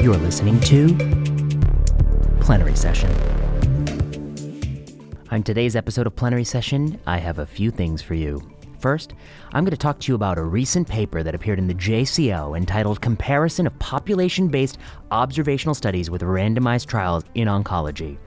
You're listening to Plenary Session. On today's episode of Plenary Session, I have a few things for you. First, I'm going to talk to you about a recent paper that appeared in the JCO entitled Comparison of Population Based Observational Studies with Randomized Trials in Oncology.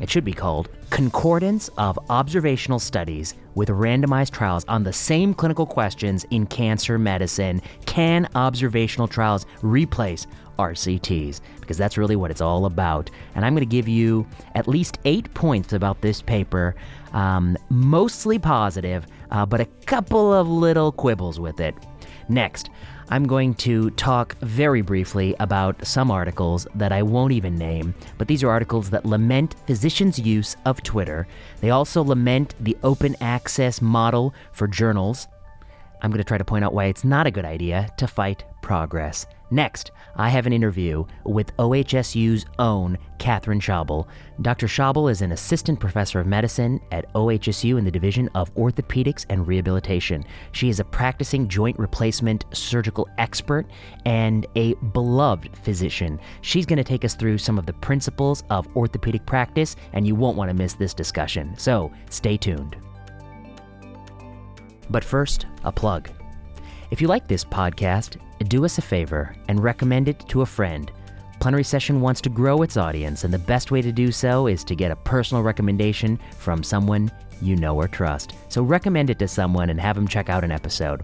It should be called Concordance of Observational Studies with Randomized Trials on the Same Clinical Questions in Cancer Medicine. Can observational trials replace RCTs? Because that's really what it's all about. And I'm going to give you at least eight points about this paper, um, mostly positive, uh, but a couple of little quibbles with it. Next, I'm going to talk very briefly about some articles that I won't even name, but these are articles that lament physicians' use of Twitter. They also lament the open access model for journals. I'm going to try to point out why it's not a good idea to fight progress. Next, I have an interview with OHSU's own Katherine Schabel. Dr. Schabel is an assistant professor of medicine at OHSU in the Division of Orthopedics and Rehabilitation. She is a practicing joint replacement surgical expert and a beloved physician. She's going to take us through some of the principles of orthopedic practice, and you won't want to miss this discussion. So stay tuned. But first, a plug. If you like this podcast, do us a favor and recommend it to a friend. Plenary Session wants to grow its audience, and the best way to do so is to get a personal recommendation from someone you know or trust. So recommend it to someone and have them check out an episode.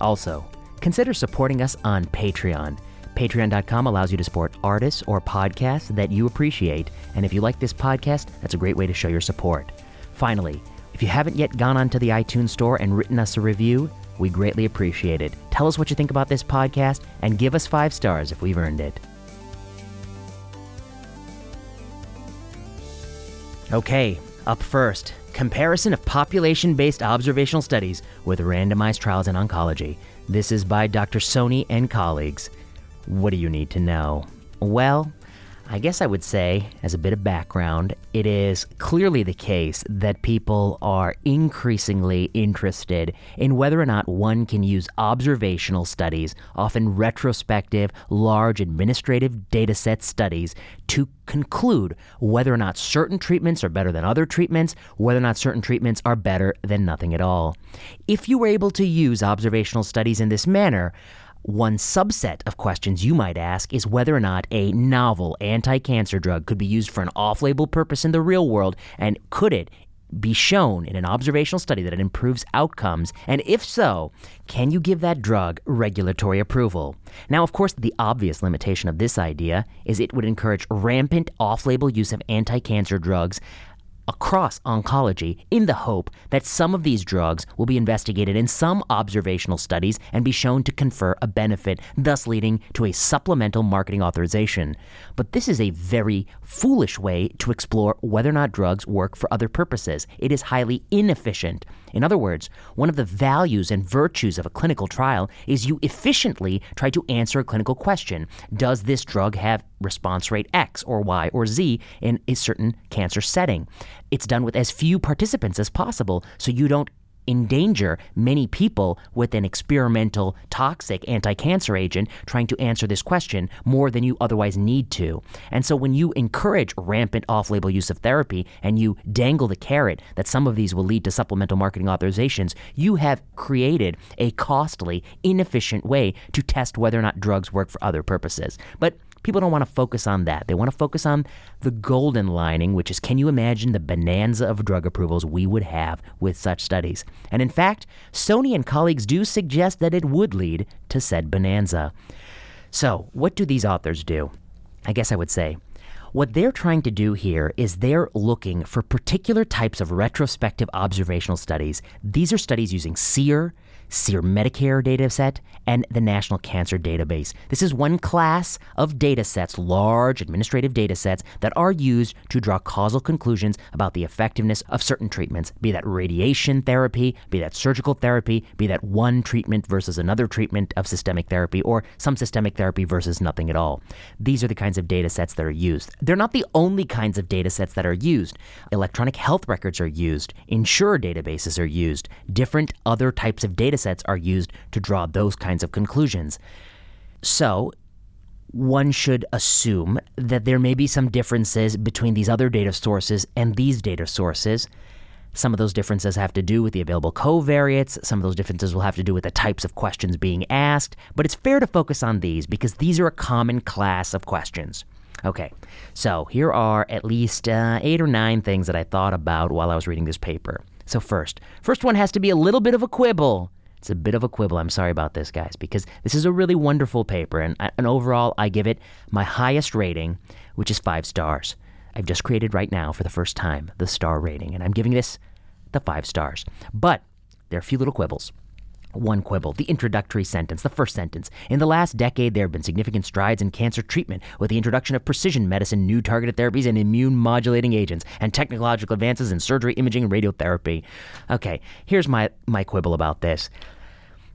Also, consider supporting us on Patreon. Patreon.com allows you to support artists or podcasts that you appreciate, and if you like this podcast, that's a great way to show your support. Finally, if you haven't yet gone onto the iTunes Store and written us a review, we greatly appreciate it. Tell us what you think about this podcast and give us five stars if we've earned it. Okay, up first comparison of population based observational studies with randomized trials in oncology. This is by Dr. Soni and colleagues. What do you need to know? Well, I guess I would say, as a bit of background, it is clearly the case that people are increasingly interested in whether or not one can use observational studies, often retrospective, large administrative data set studies, to conclude whether or not certain treatments are better than other treatments, whether or not certain treatments are better than nothing at all. If you were able to use observational studies in this manner, one subset of questions you might ask is whether or not a novel anti cancer drug could be used for an off label purpose in the real world, and could it be shown in an observational study that it improves outcomes? And if so, can you give that drug regulatory approval? Now, of course, the obvious limitation of this idea is it would encourage rampant off label use of anti cancer drugs across oncology in the hope that some of these drugs will be investigated in some observational studies and be shown to confer a benefit, thus leading to a supplemental marketing authorization. But this is a very foolish way to explore whether or not drugs work for other purposes. It is highly inefficient. In other words, one of the values and virtues of a clinical trial is you efficiently try to answer a clinical question. Does this drug have response rate X or Y or Z in a certain cancer setting? It's done with as few participants as possible so you don't endanger many people with an experimental toxic anti-cancer agent trying to answer this question more than you otherwise need to. And so when you encourage rampant off-label use of therapy and you dangle the carrot that some of these will lead to supplemental marketing authorizations, you have created a costly, inefficient way to test whether or not drugs work for other purposes. But people don't want to focus on that. They want to focus on the golden lining, which is can you imagine the bonanza of drug approvals we would have with such studies? And in fact, Soni and colleagues do suggest that it would lead to said bonanza. So, what do these authors do? I guess I would say what they're trying to do here is they're looking for particular types of retrospective observational studies. These are studies using SEER, SEER Medicare data set, and the National Cancer Database. This is one class of data sets, large administrative data sets, that are used to draw causal conclusions about the effectiveness of certain treatments, be that radiation therapy, be that surgical therapy, be that one treatment versus another treatment of systemic therapy, or some systemic therapy versus nothing at all. These are the kinds of data sets that are used. They're not the only kinds of data sets that are used. Electronic health records are used, insurer databases are used, different other types of data sets are used to draw those kinds of conclusions. So, one should assume that there may be some differences between these other data sources and these data sources. Some of those differences have to do with the available covariates. Some of those differences will have to do with the types of questions being asked. But it's fair to focus on these because these are a common class of questions. Okay, so here are at least uh, eight or nine things that I thought about while I was reading this paper. So, first, first one has to be a little bit of a quibble. It's a bit of a quibble. I'm sorry about this, guys, because this is a really wonderful paper, and, uh, and overall, I give it my highest rating, which is five stars. I've just created right now for the first time the star rating, and I'm giving this the five stars. But there are a few little quibbles. One quibble, the introductory sentence, the first sentence. In the last decade, there have been significant strides in cancer treatment with the introduction of precision medicine, new targeted therapies, and immune modulating agents, and technological advances in surgery, imaging, and radiotherapy. Okay, here's my, my quibble about this.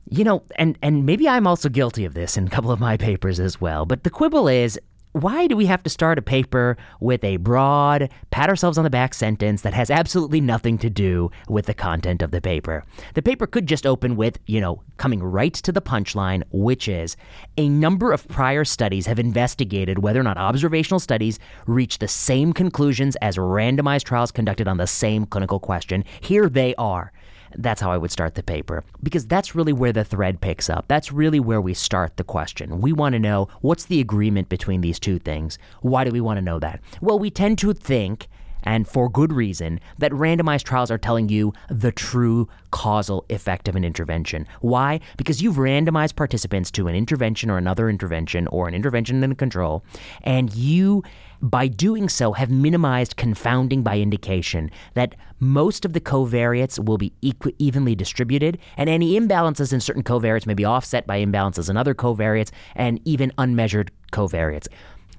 You know, and, and maybe I'm also guilty of this in a couple of my papers as well, but the quibble is why do we have to start a paper with a broad, pat ourselves on the back sentence that has absolutely nothing to do with the content of the paper? The paper could just open with, you know, coming right to the punchline, which is a number of prior studies have investigated whether or not observational studies reach the same conclusions as randomized trials conducted on the same clinical question. Here they are. That's how I would start the paper because that's really where the thread picks up. That's really where we start the question. We want to know what's the agreement between these two things? Why do we want to know that? Well, we tend to think and for good reason, that randomized trials are telling you the true causal effect of an intervention. Why? Because you've randomized participants to an intervention or another intervention or an intervention and a control, and you by doing so, have minimized confounding by indication that most of the covariates will be evenly distributed, and any imbalances in certain covariates may be offset by imbalances in other covariates and even unmeasured covariates.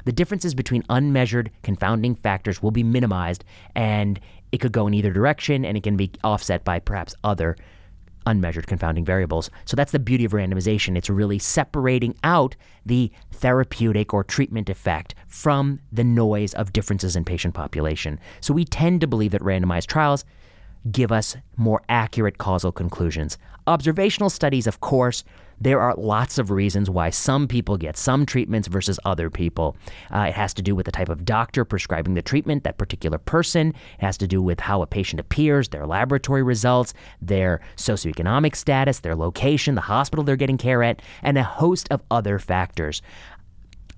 The differences between unmeasured confounding factors will be minimized, and it could go in either direction, and it can be offset by perhaps other unmeasured confounding variables. So that's the beauty of randomization. It's really separating out the therapeutic or treatment effect from the noise of differences in patient population. So we tend to believe that randomized trials give us more accurate causal conclusions. Observational studies, of course, there are lots of reasons why some people get some treatments versus other people. Uh, it has to do with the type of doctor prescribing the treatment, that particular person. It has to do with how a patient appears, their laboratory results, their socioeconomic status, their location, the hospital they're getting care at, and a host of other factors.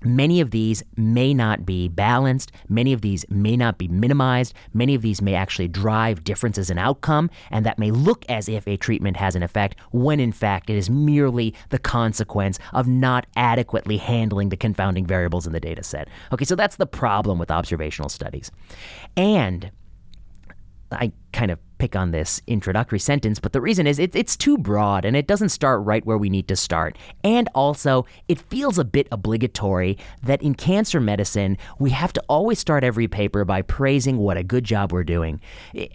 Many of these may not be balanced. Many of these may not be minimized. Many of these may actually drive differences in outcome, and that may look as if a treatment has an effect when in fact it is merely the consequence of not adequately handling the confounding variables in the data set. Okay, so that's the problem with observational studies. And I kind of pick on this introductory sentence, but the reason is it, it's too broad and it doesn't start right where we need to start. And also, it feels a bit obligatory that in cancer medicine, we have to always start every paper by praising what a good job we're doing.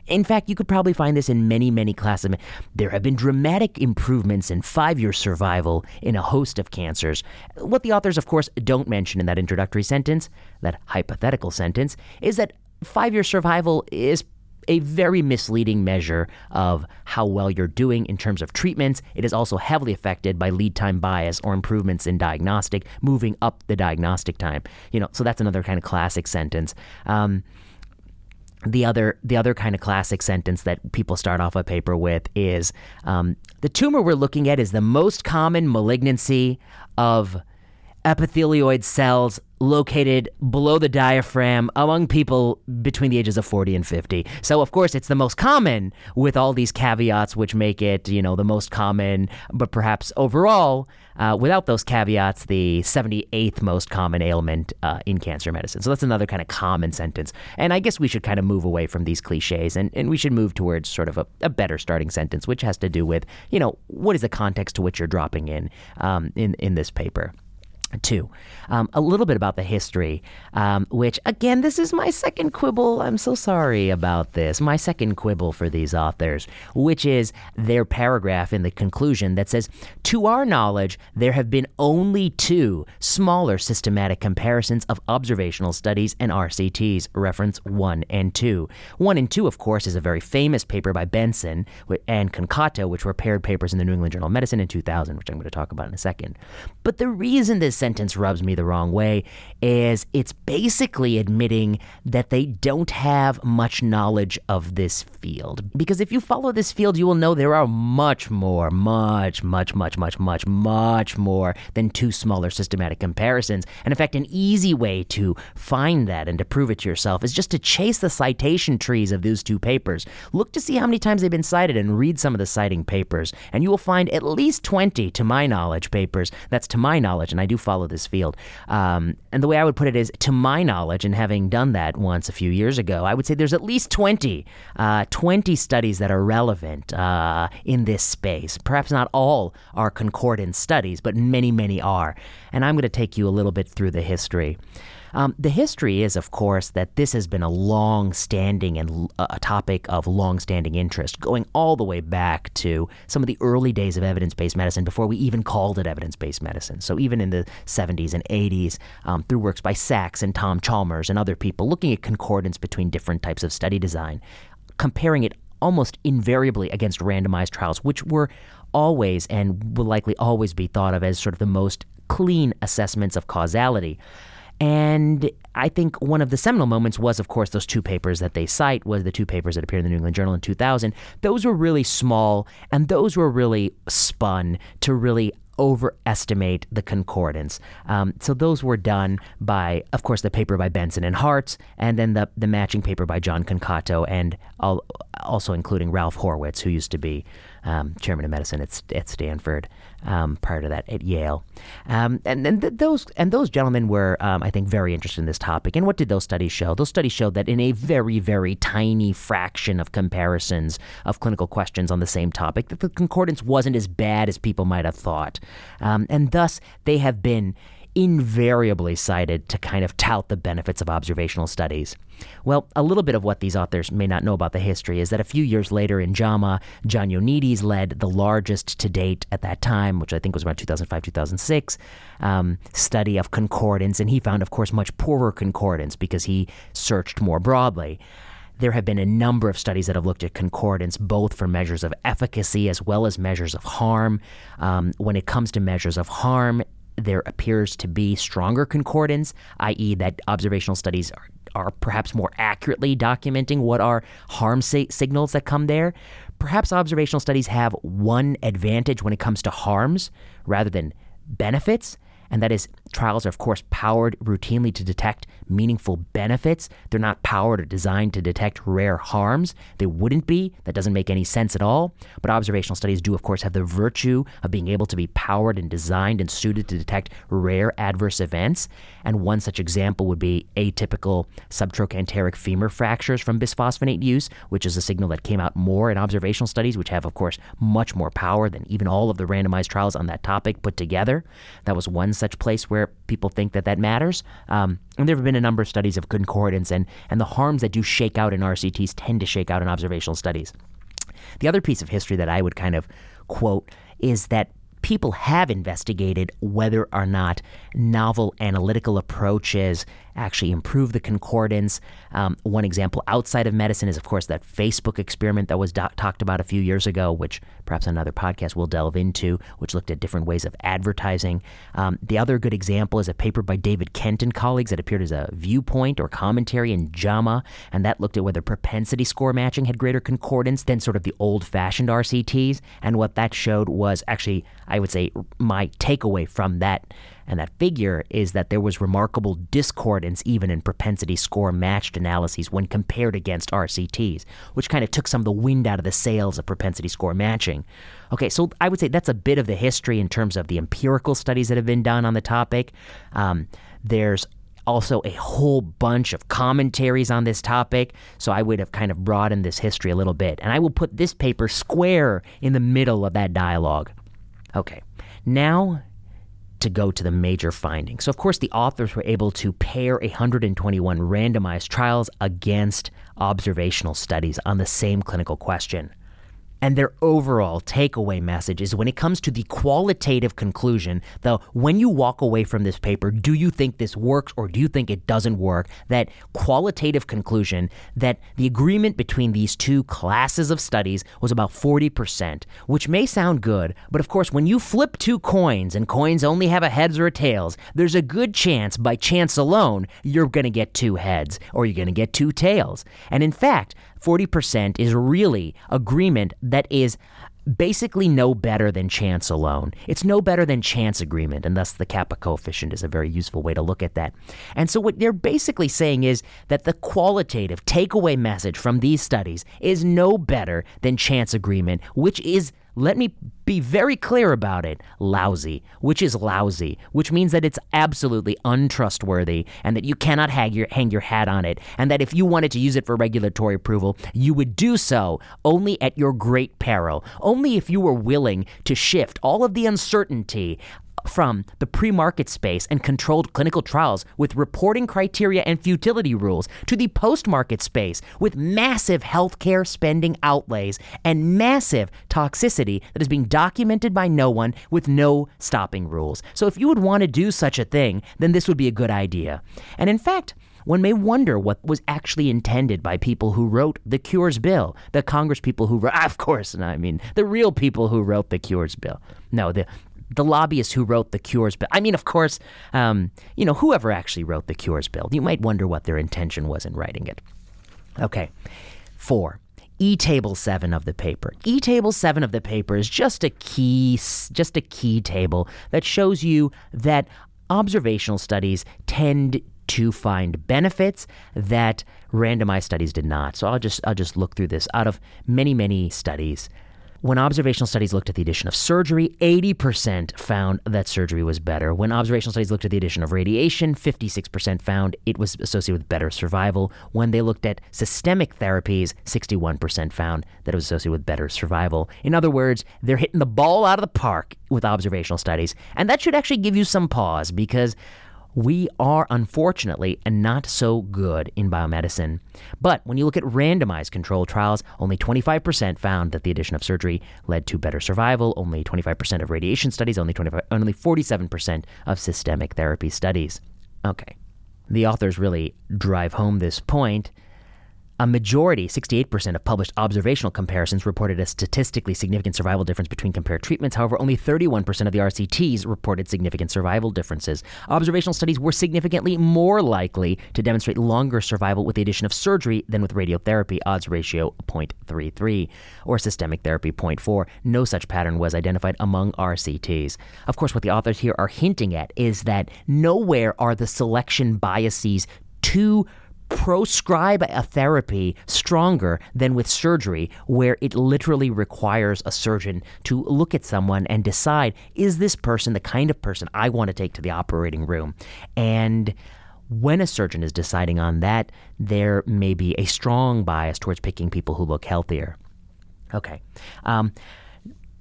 In fact, you could probably find this in many, many classes. There have been dramatic improvements in five year survival in a host of cancers. What the authors, of course, don't mention in that introductory sentence, that hypothetical sentence, is that five year survival is a very misleading measure of how well you're doing in terms of treatments. It is also heavily affected by lead time bias or improvements in diagnostic, moving up the diagnostic time. You know, so that's another kind of classic sentence. Um, the other the other kind of classic sentence that people start off a paper with is um, the tumor we're looking at is the most common malignancy of epithelioid cells located below the diaphragm among people between the ages of 40 and 50. So, of course, it's the most common with all these caveats, which make it, you know, the most common, but perhaps overall, uh, without those caveats, the 78th most common ailment uh, in cancer medicine. So, that's another kind of common sentence. And I guess we should kind of move away from these cliches and, and we should move towards sort of a, a better starting sentence, which has to do with, you know, what is the context to which you're dropping in um, in, in this paper. Two, um, a little bit about the history, um, which again, this is my second quibble. I'm so sorry about this. My second quibble for these authors, which is their paragraph in the conclusion that says, To our knowledge, there have been only two smaller systematic comparisons of observational studies and RCTs, reference 1 and 2. 1 and 2, of course, is a very famous paper by Benson and Concato, which were paired papers in the New England Journal of Medicine in 2000, which I'm going to talk about in a second. But the reason this sentence rubs me the wrong way is it's basically admitting that they don't have much knowledge of this field. Because if you follow this field, you will know there are much more, much, much, much, much, much, much more than two smaller systematic comparisons. And in fact, an easy way to find that and to prove it to yourself is just to chase the citation trees of those two papers. Look to see how many times they've been cited and read some of the citing papers. And you will find at least 20, to my knowledge, papers. That's to my knowledge, and I do follow this field. Um, and the way I would put it is, to my knowledge, and having done that once a few years ago, I would say there's at least 20, uh, 20 studies that are relevant uh, in this space. Perhaps not all are concordance studies, but many, many are. And I'm going to take you a little bit through the history. Um, the history is, of course, that this has been a long standing and a topic of long standing interest, going all the way back to some of the early days of evidence based medicine before we even called it evidence based medicine. So, even in the 70s and 80s, um, through works by Sacks and Tom Chalmers and other people looking at concordance between different types of study design, comparing it almost invariably against randomized trials, which were always and will likely always be thought of as sort of the most clean assessments of causality. And I think one of the seminal moments was, of course, those two papers that they cite was the two papers that appeared in the New England Journal in 2000. Those were really small, and those were really spun to really overestimate the concordance. Um, so those were done by, of course, the paper by Benson and Hartz, and then the the matching paper by John Concato, and also including Ralph Horwitz, who used to be um, chairman of medicine at, at Stanford um, prior to that at Yale. Um, and then th- those and those gentlemen were, um, I think, very interested in this topic. And what did those studies show? Those studies showed that in a very, very tiny fraction of comparisons of clinical questions on the same topic, that the concordance wasn't as bad as people might have thought. Um, and thus, they have been invariably cited to kind of tout the benefits of observational studies. Well, a little bit of what these authors may not know about the history is that a few years later in JAMA, John Ioannidis led the largest to date at that time, which I think was around 2005, 2006, um, study of concordance, and he found, of course, much poorer concordance because he searched more broadly there have been a number of studies that have looked at concordance, both for measures of efficacy as well as measures of harm. Um, when it comes to measures of harm, there appears to be stronger concordance, i.e., that observational studies are, are perhaps more accurately documenting what are harm si- signals that come there. Perhaps observational studies have one advantage when it comes to harms rather than benefits, and that is trials are, of course, powered routinely to detect meaningful benefits. They're not powered or designed to detect rare harms. They wouldn't be. That doesn't make any sense at all. But observational studies do, of course, have the virtue of being able to be powered and designed and suited to detect rare adverse events. And one such example would be atypical subtrochanteric femur fractures from bisphosphonate use, which is a signal that came out more in observational studies, which have, of course, much more power than even all of the randomized trials on that topic put together. That was one such place where people think that that matters. Um, and there have been a number of studies of concordance, and, and the harms that do shake out in RCTs tend to shake out in observational studies. The other piece of history that I would kind of quote is that people have investigated whether or not novel analytical approaches actually improve the concordance. Um, one example outside of medicine is, of course, that Facebook experiment that was do- talked about a few years ago, which perhaps another podcast will delve into, which looked at different ways of advertising. Um, the other good example is a paper by David Kent and colleagues that appeared as a viewpoint or commentary in JAMA, and that looked at whether propensity score matching had greater concordance than sort of the old fashioned RCTs. And what that showed was actually, I would say, my takeaway from that and that figure is that there was remarkable discordance even in propensity score matched analyses when compared against RCTs, which kind of took some of the wind out of the sails of propensity score matching. Okay, so I would say that's a bit of the history in terms of the empirical studies that have been done on the topic. Um, there's also a whole bunch of commentaries on this topic, so I would have kind of broadened this history a little bit. And I will put this paper square in the middle of that dialogue. Okay, now to go to the major findings. So, of course, the authors were able to pair 121 randomized trials against observational studies on the same clinical question. And their overall takeaway message is when it comes to the qualitative conclusion, the when you walk away from this paper, do you think this works or do you think it doesn't work? That qualitative conclusion that the agreement between these two classes of studies was about 40%, which may sound good, but of course, when you flip two coins and coins only have a heads or a tails, there's a good chance, by chance alone, you're going to get two heads or you're going to get two tails. And in fact, 40% is really agreement that is basically no better than chance alone. It's no better than chance agreement, and thus the kappa coefficient is a very useful way to look at that. And so, what they're basically saying is that the qualitative takeaway message from these studies is no better than chance agreement, which is let me be very clear about it. Lousy, which is lousy, which means that it's absolutely untrustworthy and that you cannot hang your, hang your hat on it, and that if you wanted to use it for regulatory approval, you would do so only at your great peril, only if you were willing to shift all of the uncertainty from the pre market space and controlled clinical trials with reporting criteria and futility rules to the post market space with massive healthcare spending outlays and massive toxicity that is being documented by no one with no stopping rules. So, if you would want to do such a thing, then this would be a good idea. And in fact, one may wonder what was actually intended by people who wrote the Cures Bill, the Congress people who wrote, of course, and I mean, the real people who wrote the Cures Bill. No, the, the lobbyists who wrote the Cures Bill. I mean, of course, um, you know, whoever actually wrote the Cures Bill, you might wonder what their intention was in writing it. Okay. Four. E table 7 of the paper. E table 7 of the paper is just a key just a key table that shows you that observational studies tend to find benefits that randomized studies did not. So I'll just I'll just look through this out of many many studies when observational studies looked at the addition of surgery, 80% found that surgery was better. When observational studies looked at the addition of radiation, 56% found it was associated with better survival. When they looked at systemic therapies, 61% found that it was associated with better survival. In other words, they're hitting the ball out of the park with observational studies. And that should actually give you some pause because we are unfortunately not so good in biomedicine. But when you look at randomized controlled trials, only 25% found that the addition of surgery led to better survival, only 25% of radiation studies, only 25 only 47% of systemic therapy studies. Okay. The authors really drive home this point a majority, 68% of published observational comparisons reported a statistically significant survival difference between compared treatments. However, only 31% of the RCTs reported significant survival differences. Observational studies were significantly more likely to demonstrate longer survival with the addition of surgery than with radiotherapy, odds ratio 0.33, or systemic therapy 0.4. No such pattern was identified among RCTs. Of course, what the authors here are hinting at is that nowhere are the selection biases too proscribe a therapy stronger than with surgery, where it literally requires a surgeon to look at someone and decide is this person the kind of person I want to take to the operating room? And when a surgeon is deciding on that, there may be a strong bias towards picking people who look healthier. Okay. Um,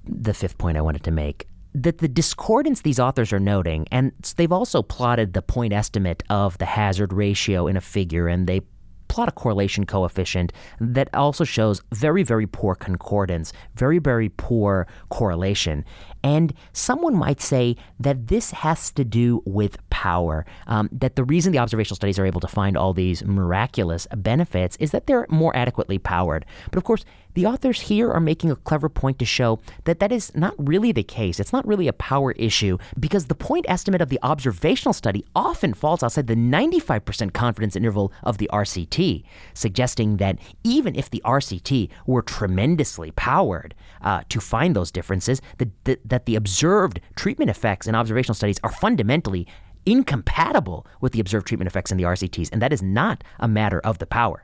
the fifth point I wanted to make that the discordance these authors are noting, and they've also plotted the point estimate of the hazard ratio in a figure, and they plot a correlation coefficient that also shows very, very poor concordance, very, very poor correlation. And someone might say that this has to do with power, um, that the reason the observational studies are able to find all these miraculous benefits is that they're more adequately powered. But of course, the authors here are making a clever point to show that that is not really the case. It's not really a power issue because the point estimate of the observational study often falls outside the 95% confidence interval of the RCT, suggesting that even if the RCT were tremendously powered uh, to find those differences, the, the, that the observed treatment effects in observational studies are fundamentally incompatible with the observed treatment effects in the RCTs, and that is not a matter of the power.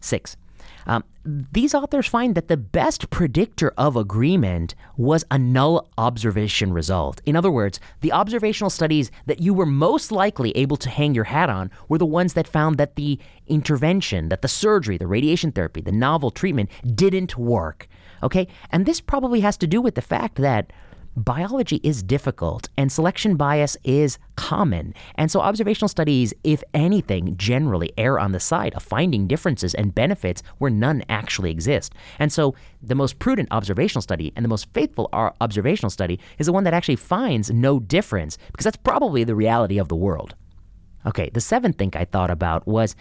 Six, um, these authors find that the best predictor of agreement was a null observation result. In other words, the observational studies that you were most likely able to hang your hat on were the ones that found that the intervention, that the surgery, the radiation therapy, the novel treatment didn't work. Okay? And this probably has to do with the fact that biology is difficult and selection bias is common. And so observational studies, if anything, generally err on the side of finding differences and benefits where none actually exist. And so the most prudent observational study and the most faithful observational study is the one that actually finds no difference because that's probably the reality of the world. Okay, the seventh thing I thought about was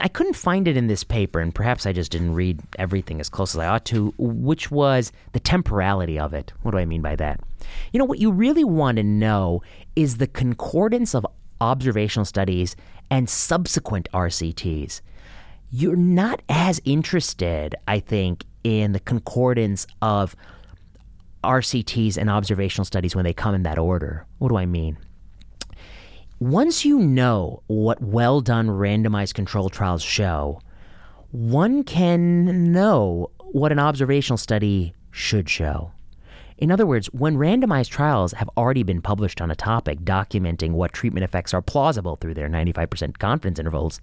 I couldn't find it in this paper, and perhaps I just didn't read everything as close as I ought to, which was the temporality of it. What do I mean by that? You know, what you really want to know is the concordance of observational studies and subsequent RCTs. You're not as interested, I think, in the concordance of RCTs and observational studies when they come in that order. What do I mean? Once you know what well done randomized control trials show, one can know what an observational study should show. In other words, when randomized trials have already been published on a topic documenting what treatment effects are plausible through their 95% confidence intervals,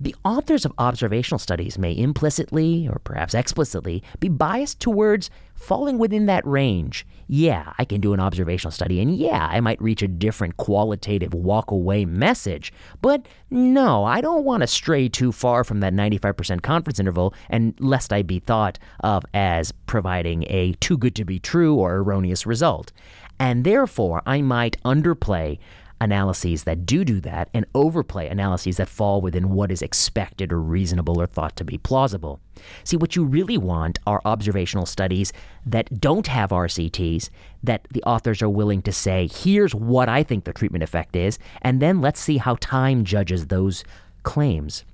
the authors of observational studies may implicitly, or perhaps explicitly, be biased towards falling within that range. Yeah, I can do an observational study, and yeah, I might reach a different qualitative walk away message. But no, I don't want to stray too far from that 95% confidence interval, and lest I be thought of as providing a too good to be true or erroneous result. And therefore, I might underplay analyses that do do that and overplay analyses that fall within what is expected or reasonable or thought to be plausible. See, what you really want are observational studies that don't have RCTs, that the authors are willing to say, here's what I think the treatment effect is, and then let's see how time judges those claims.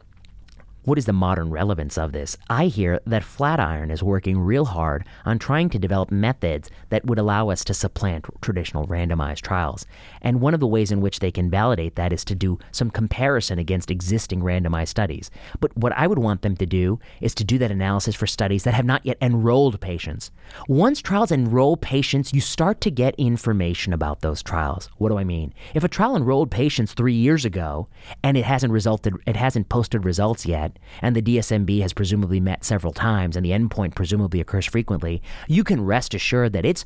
What is the modern relevance of this? I hear that Flatiron is working real hard on trying to develop methods that would allow us to supplant traditional randomized trials. And one of the ways in which they can validate that is to do some comparison against existing randomized studies. But what I would want them to do is to do that analysis for studies that have not yet enrolled patients. Once trials enroll patients, you start to get information about those trials. What do I mean? If a trial enrolled patients three years ago and it hasn't resulted, it hasn't posted results yet, and the DSMB has presumably met several times, and the endpoint presumably occurs frequently, you can rest assured that it's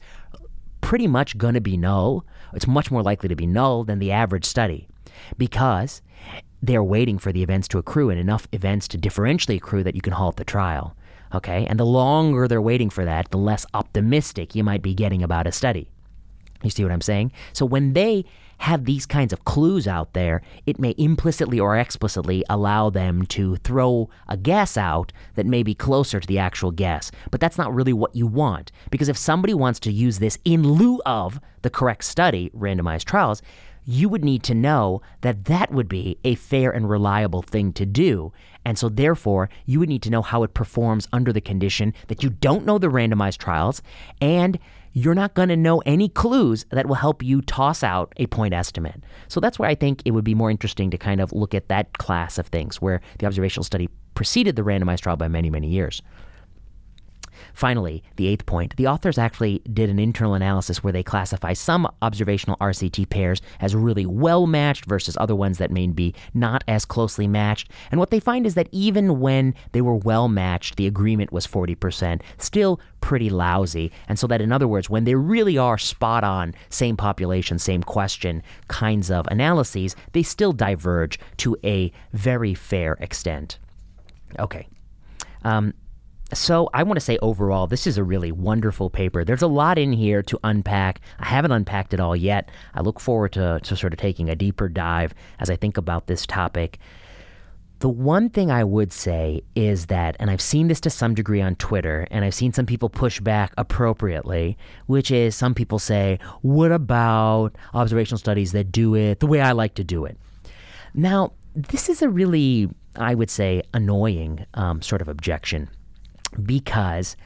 pretty much going to be null. It's much more likely to be null than the average study because they're waiting for the events to accrue and enough events to differentially accrue that you can halt the trial. Okay? And the longer they're waiting for that, the less optimistic you might be getting about a study. You see what I'm saying? So when they have these kinds of clues out there, it may implicitly or explicitly allow them to throw a guess out that may be closer to the actual guess. But that's not really what you want. Because if somebody wants to use this in lieu of the correct study, randomized trials, you would need to know that that would be a fair and reliable thing to do. And so, therefore, you would need to know how it performs under the condition that you don't know the randomized trials and you're not going to know any clues that will help you toss out a point estimate. So that's where I think it would be more interesting to kind of look at that class of things where the observational study preceded the randomized trial by many, many years. Finally, the eighth point the authors actually did an internal analysis where they classify some observational RCT pairs as really well matched versus other ones that may be not as closely matched. And what they find is that even when they were well matched, the agreement was 40%, still pretty lousy. And so that, in other words, when they really are spot on, same population, same question kinds of analyses, they still diverge to a very fair extent. Okay. Um, so, I want to say overall, this is a really wonderful paper. There's a lot in here to unpack. I haven't unpacked it all yet. I look forward to, to sort of taking a deeper dive as I think about this topic. The one thing I would say is that, and I've seen this to some degree on Twitter, and I've seen some people push back appropriately, which is some people say, What about observational studies that do it the way I like to do it? Now, this is a really, I would say, annoying um, sort of objection because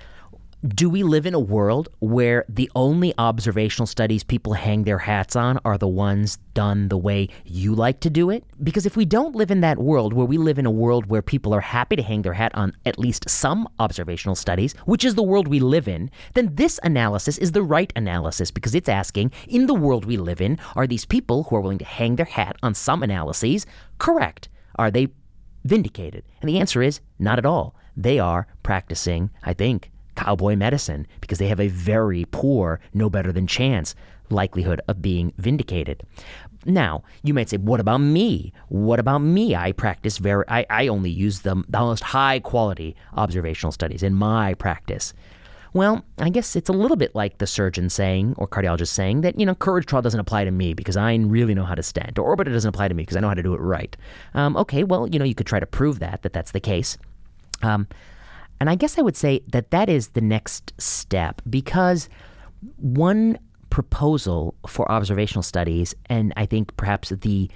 do we live in a world where the only observational studies people hang their hats on are the ones done the way you like to do it? Because if we don't live in that world, where we live in a world where people are happy to hang their hat on at least some observational studies, which is the world we live in, then this analysis is the right analysis because it's asking in the world we live in, are these people who are willing to hang their hat on some analyses correct? Are they vindicated? And the answer is not at all they are practicing, I think, cowboy medicine because they have a very poor, no better than chance likelihood of being vindicated. Now, you might say, what about me? What about me? I practice very, I, I only use the, the most high quality observational studies in my practice. Well, I guess it's a little bit like the surgeon saying or cardiologist saying that, you know, courage trial doesn't apply to me because I really know how to stent, or ORBITA doesn't apply to me because I know how to do it right. Um, okay, well, you know, you could try to prove that, that that's the case. Um, and I guess I would say that that is the next step because one proposal for observational studies, and I think perhaps the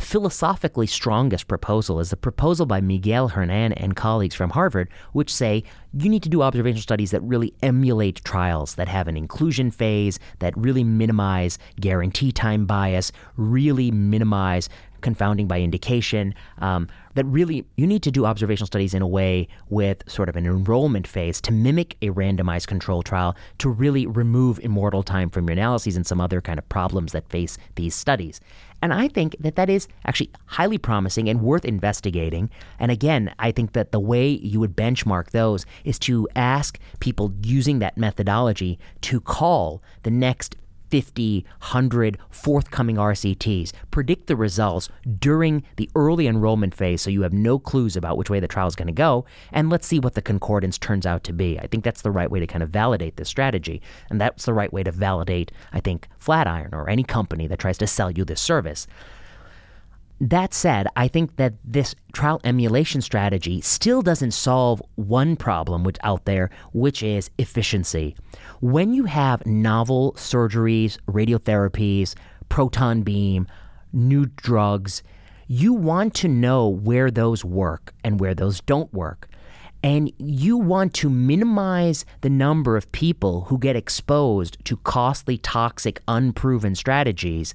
philosophically strongest proposal is the proposal by Miguel Hernan and colleagues from Harvard, which say you need to do observational studies that really emulate trials that have an inclusion phase, that really minimize guarantee time bias, really minimize confounding by indication. Um, that really, you need to do observational studies in a way with sort of an enrollment phase to mimic a randomized control trial to really remove immortal time from your analyses and some other kind of problems that face these studies. And I think that that is actually highly promising and worth investigating. And again, I think that the way you would benchmark those is to ask people using that methodology to call the next 50, 100 forthcoming RCTs. Predict the results during the early enrollment phase so you have no clues about which way the trial is going to go, and let's see what the concordance turns out to be. I think that's the right way to kind of validate this strategy, and that's the right way to validate, I think, Flatiron or any company that tries to sell you this service. That said, I think that this trial emulation strategy still doesn't solve one problem which out there, which is efficiency. When you have novel surgeries, radiotherapies, proton beam, new drugs, you want to know where those work and where those don't work. And you want to minimize the number of people who get exposed to costly, toxic, unproven strategies.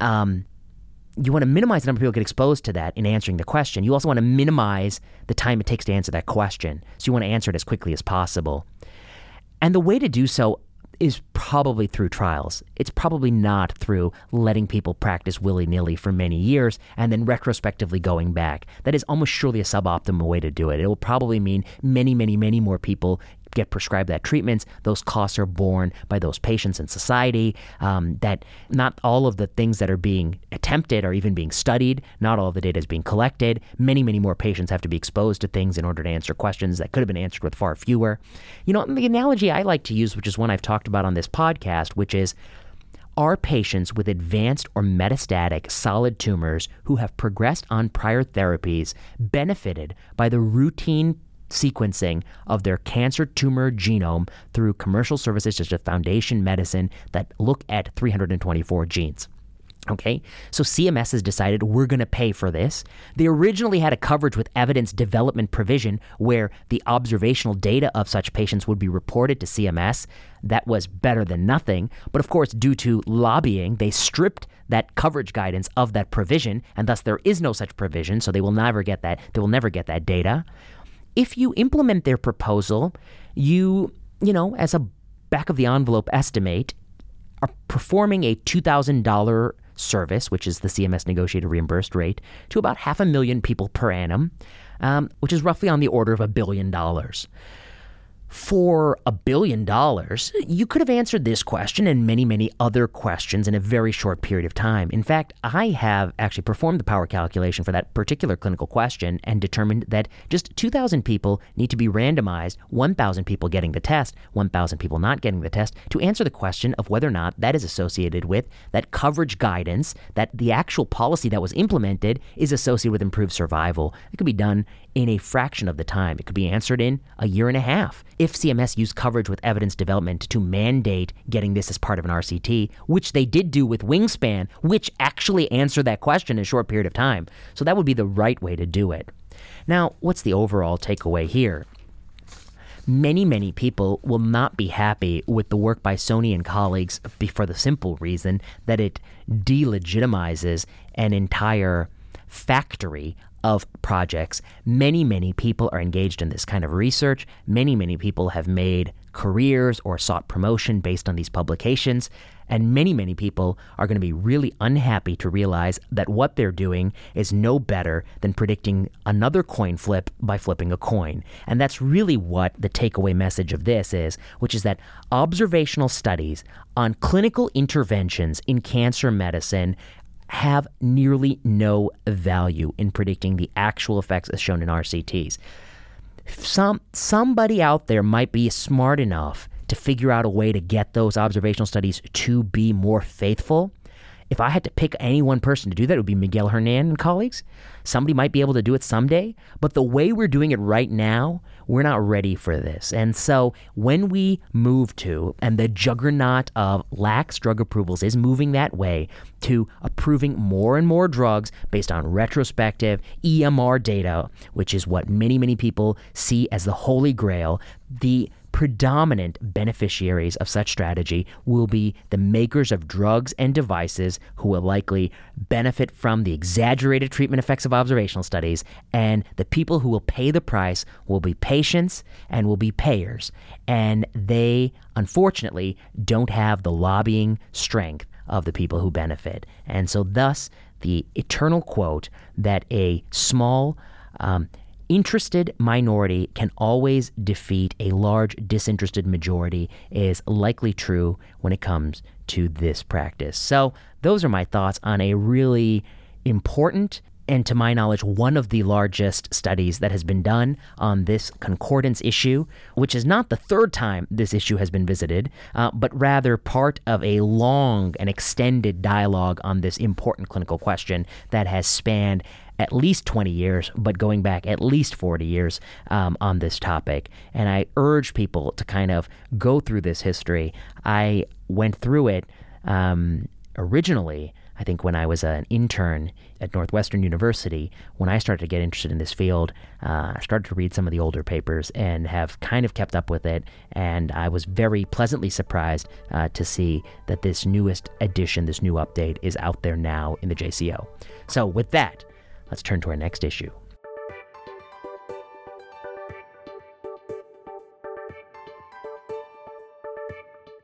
Um, you want to minimize the number of people get exposed to that in answering the question. You also want to minimize the time it takes to answer that question. So you want to answer it as quickly as possible. And the way to do so is probably through trials. It's probably not through letting people practice willy nilly for many years and then retrospectively going back. That is almost surely a suboptimal way to do it. It will probably mean many, many, many more people get prescribed that treatments. Those costs are borne by those patients and society. Um, that not all of the things that are being attempted are even being studied. Not all of the data is being collected. Many, many more patients have to be exposed to things in order to answer questions that could have been answered with far fewer. You know, the analogy I like to use, which is one I've talked about on this podcast, which is are patients with advanced or metastatic solid tumors who have progressed on prior therapies benefited by the routine sequencing of their cancer tumor genome through commercial services such as Foundation Medicine that look at 324 genes. Okay, so CMS has decided we're going to pay for this. They originally had a coverage with evidence development provision where the observational data of such patients would be reported to CMS. That was better than nothing. But of course, due to lobbying, they stripped that coverage guidance of that provision, and thus there is no such provision, so they will never get that. They will never get that data if you implement their proposal, you, you know, as a back of the envelope estimate, are performing a $2,000 service, which is the CMS negotiated reimbursed rate, to about half a million people per annum, um, which is roughly on the order of a billion dollars for a billion dollars, you could have answered this question and many, many other questions in a very short period of time. In fact, I have actually performed the power calculation for that particular clinical question and determined that just 2,000 people need to be randomized, 1,000 people getting the test, 1,000 people not getting the test, to answer the question of whether or not that is associated with that coverage guidance, that the actual policy that was implemented is associated with improved survival. It could be done in a fraction of the time. It could be answered in a year and a half. If CMS used coverage with evidence development to mandate getting this as part of an RCT, which they did do with Wingspan, which actually answered that question in a short period of time. So that would be the right way to do it. Now, what's the overall takeaway here? Many, many people will not be happy with the work by Soni and colleagues for the simple reason that it delegitimizes an entire factory of projects. Many, many people are engaged in this kind of research. Many, many people have made careers or sought promotion based on these publications. And many, many people are going to be really unhappy to realize that what they're doing is no better than predicting another coin flip by flipping a coin. And that's really what the takeaway message of this is, which is that observational studies on clinical interventions in cancer medicine have nearly no value in predicting the actual effects as shown in RCTs. Some somebody out there might be smart enough to figure out a way to get those observational studies to be more faithful. If I had to pick any one person to do that, it would be Miguel Hernan and colleagues. Somebody might be able to do it someday, but the way we're doing it right now, we're not ready for this. And so when we move to, and the juggernaut of lax drug approvals is moving that way to approving more and more drugs based on retrospective EMR data, which is what many, many people see as the holy grail, the predominant beneficiaries of such strategy will be the makers of drugs and devices who will likely benefit from the exaggerated treatment effects of observational studies, and the people who will pay the price will be patients and will be payers. And they, unfortunately, don't have the lobbying strength of the people who benefit. And so, thus, the eternal quote that a small um, interested minority can always defeat a large disinterested majority is likely true when it comes to this practice. So, those are my thoughts on a really important and to my knowledge, one of the largest studies that has been done on this concordance issue, which is not the third time this issue has been visited, uh, but rather part of a long and extended dialogue on this important clinical question that has spanned at least 20 years, but going back at least 40 years um, on this topic. And I urge people to kind of go through this history. I went through it um, originally. I think when I was an intern at Northwestern University, when I started to get interested in this field, uh, I started to read some of the older papers and have kind of kept up with it. And I was very pleasantly surprised uh, to see that this newest edition, this new update, is out there now in the JCO. So, with that, Let's turn to our next issue.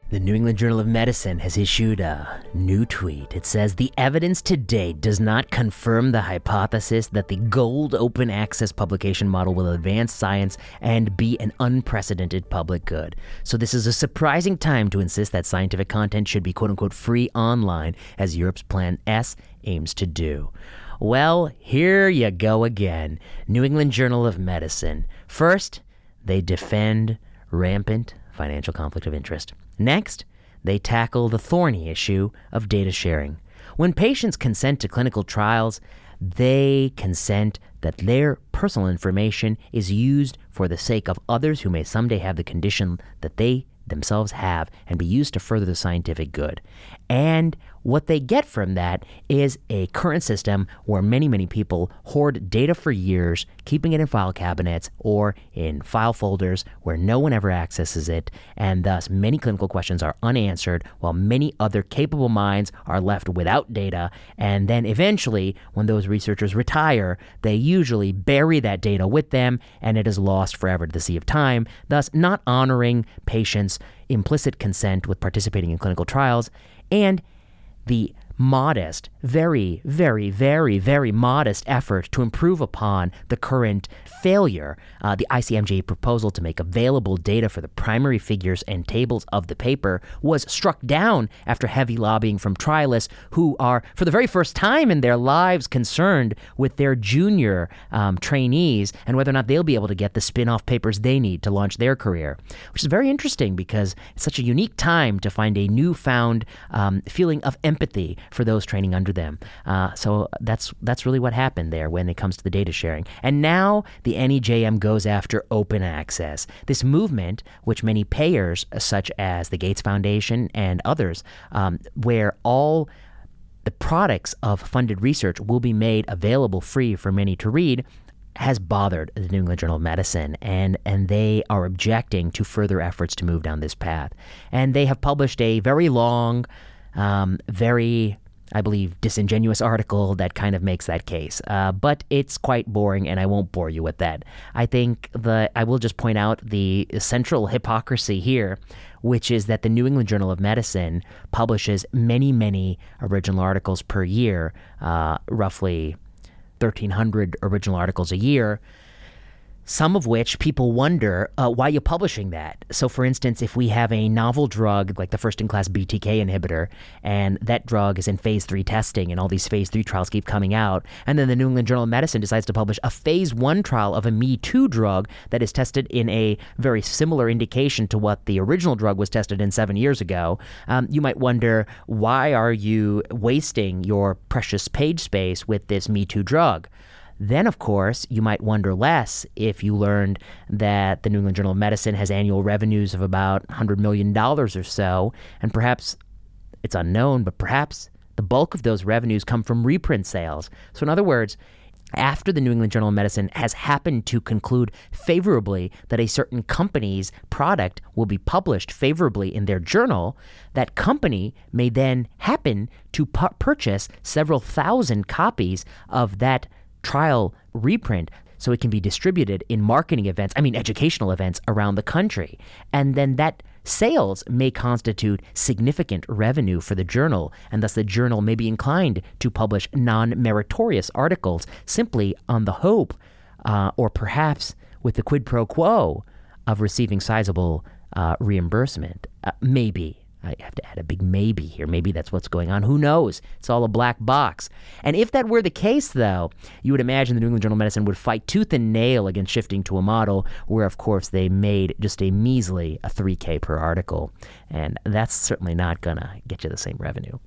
The New England Journal of Medicine has issued a new tweet. It says the evidence to date does not confirm the hypothesis that the gold open access publication model will advance science and be an unprecedented public good. So, this is a surprising time to insist that scientific content should be quote unquote free online, as Europe's Plan S aims to do. Well, here you go again. New England Journal of Medicine. First, they defend rampant financial conflict of interest. Next, they tackle the thorny issue of data sharing. When patients consent to clinical trials, they consent that their personal information is used for the sake of others who may someday have the condition that they themselves have and be used to further the scientific good. And what they get from that is a current system where many, many people hoard data for years, keeping it in file cabinets or in file folders where no one ever accesses it, and thus many clinical questions are unanswered while many other capable minds are left without data. And then eventually, when those researchers retire, they usually bury that data with them and it is lost forever to the sea of time, thus not honoring patients' implicit consent with participating in clinical trials and the modest, very, very, very, very modest effort to improve upon the current failure, uh, the ICMJE proposal to make available data for the primary figures and tables of the paper was struck down after heavy lobbying from trialists who are, for the very first time in their lives, concerned with their junior um, trainees and whether or not they'll be able to get the spin off papers they need to launch their career, which is very interesting because it's such a unique time to find a newfound um, feeling of empathy for those training under them. Uh, so that's that's really what happened there when it comes to the data sharing. And now the NEJM goes after open access. This movement, which many payers, such as the Gates Foundation and others, um, where all the products of funded research will be made available free for many to read has bothered the New England Journal of Medicine, and, and they are objecting to further efforts to move down this path. And they have published a very long, um, very I believe, disingenuous article that kind of makes that case. Uh, but it's quite boring, and I won't bore you with that. I think the I will just point out the central hypocrisy here, which is that the New England Journal of Medicine publishes many, many original articles per year, uh, roughly 1,300 original articles a year some of which people wonder uh, why you're publishing that. So, for instance, if we have a novel drug like the first in class BTK inhibitor, and that drug is in phase three testing, and all these phase three trials keep coming out, and then the New England Journal of Medicine decides to publish a phase one trial of a Me Too drug that is tested in a very similar indication to what the original drug was tested in seven years ago, um, you might wonder why are you wasting your precious page space with this Me Too drug? Then, of course, you might wonder less if you learned that the New England Journal of Medicine has annual revenues of about $100 million or so, and perhaps it's unknown, but perhaps the bulk of those revenues come from reprint sales. So, in other words, after the New England Journal of Medicine has happened to conclude favorably that a certain company's product will be published favorably in their journal, that company may then happen to pu- purchase several thousand copies of that trial reprint so it can be distributed in marketing events, I mean, educational events around the country. And then that sales may constitute significant revenue for the journal, and thus the journal may be inclined to publish non meritorious articles simply on the hope, uh, or perhaps with the quid pro quo, of receiving sizable uh, reimbursement. Uh, maybe. I have to add a big maybe here. Maybe that's what's going on. Who knows? It's all a black box. And if that were the case, though, you would imagine the New England Journal of Medicine would fight tooth and nail against shifting to a model where, of course, they made just a measly a 3K per article. And that's certainly not going to get you the same revenue.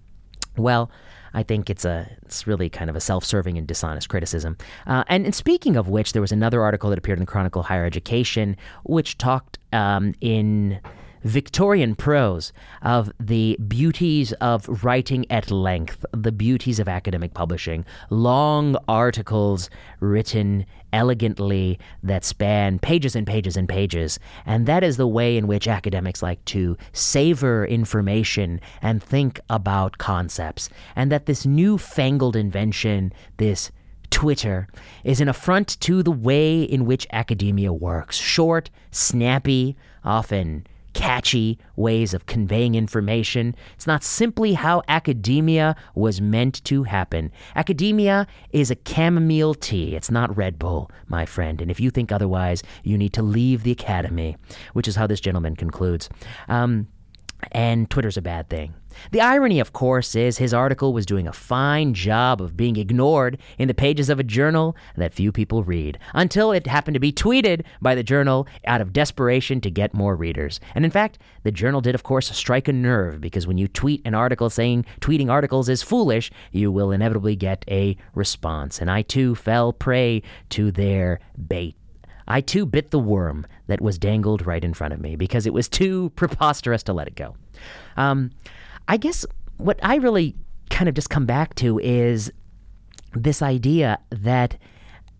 Well, I think it's a it's really kind of a self-serving and dishonest criticism. Uh, and, and, speaking of which, there was another article that appeared in the Chronicle Higher Education, which talked um, in Victorian prose of the beauties of writing at length, the beauties of academic publishing, long articles written elegantly that span pages and pages and pages. And that is the way in which academics like to savor information and think about concepts. And that this newfangled invention, this Twitter is an affront to the way in which academia works. Short, snappy, often catchy ways of conveying information. It's not simply how academia was meant to happen. Academia is a chamomile tea. It's not Red Bull, my friend. And if you think otherwise, you need to leave the academy, which is how this gentleman concludes. Um, and Twitter's a bad thing. The irony, of course, is his article was doing a fine job of being ignored in the pages of a journal that few people read, until it happened to be tweeted by the journal out of desperation to get more readers. And in fact, the journal did, of course, strike a nerve because when you tweet an article saying tweeting articles is foolish, you will inevitably get a response. And I too fell prey to their bait. I too bit the worm that was dangled right in front of me because it was too preposterous to let it go. Um, I guess what I really kind of just come back to is this idea that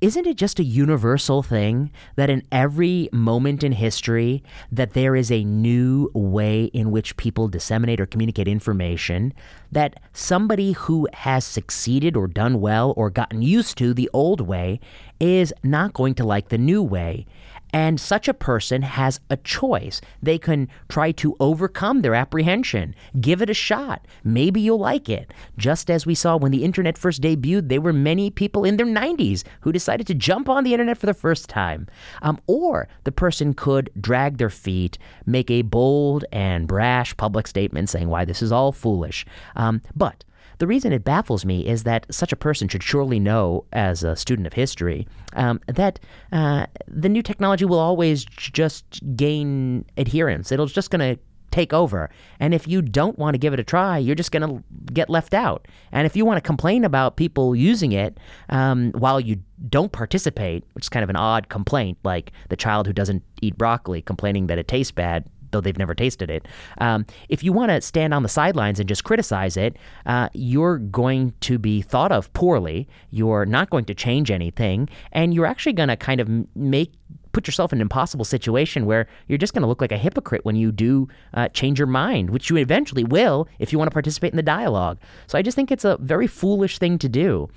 isn't it just a universal thing that in every moment in history that there is a new way in which people disseminate or communicate information that somebody who has succeeded or done well or gotten used to the old way is not going to like the new way and such a person has a choice. They can try to overcome their apprehension, give it a shot. Maybe you'll like it. Just as we saw when the internet first debuted, there were many people in their 90s who decided to jump on the internet for the first time. Um, or the person could drag their feet, make a bold and brash public statement saying why this is all foolish. Um, but the reason it baffles me is that such a person should surely know, as a student of history, um, that uh, the new technology will always just gain adherence. It'll just going to take over. And if you don't want to give it a try, you're just going to get left out. And if you want to complain about people using it um, while you don't participate, which is kind of an odd complaint, like the child who doesn't eat broccoli complaining that it tastes bad though they've never tasted it. Um, if you want to stand on the sidelines and just criticize it, uh, you're going to be thought of poorly. You're not going to change anything, and you're actually going to kind of make put yourself in an impossible situation where you're just going to look like a hypocrite when you do uh, change your mind, which you eventually will if you want to participate in the dialogue. So I just think it's a very foolish thing to do.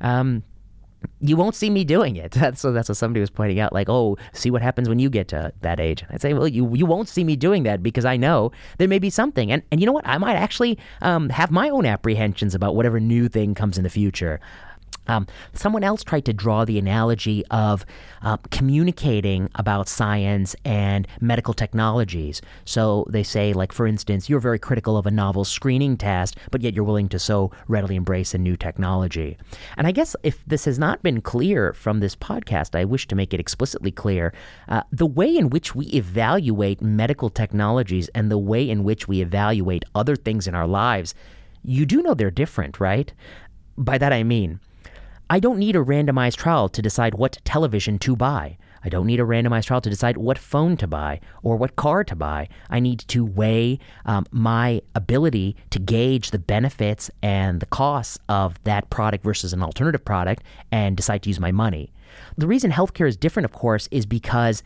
Um, you won't see me doing it. That's, so that's what somebody was pointing out, like, oh, see what happens when you get to that age. I'd say, well, you you won't see me doing that because I know there may be something, and and you know what, I might actually um, have my own apprehensions about whatever new thing comes in the future. Um, someone else tried to draw the analogy of uh, communicating about science and medical technologies. So they say, like, for instance, you're very critical of a novel screening test, but yet you're willing to so readily embrace a new technology. And I guess if this has not been clear from this podcast, I wish to make it explicitly clear. Uh, the way in which we evaluate medical technologies and the way in which we evaluate other things in our lives, you do know they're different, right? By that I mean, I don't need a randomized trial to decide what television to buy. I don't need a randomized trial to decide what phone to buy or what car to buy. I need to weigh um, my ability to gauge the benefits and the costs of that product versus an alternative product and decide to use my money. The reason healthcare is different, of course, is because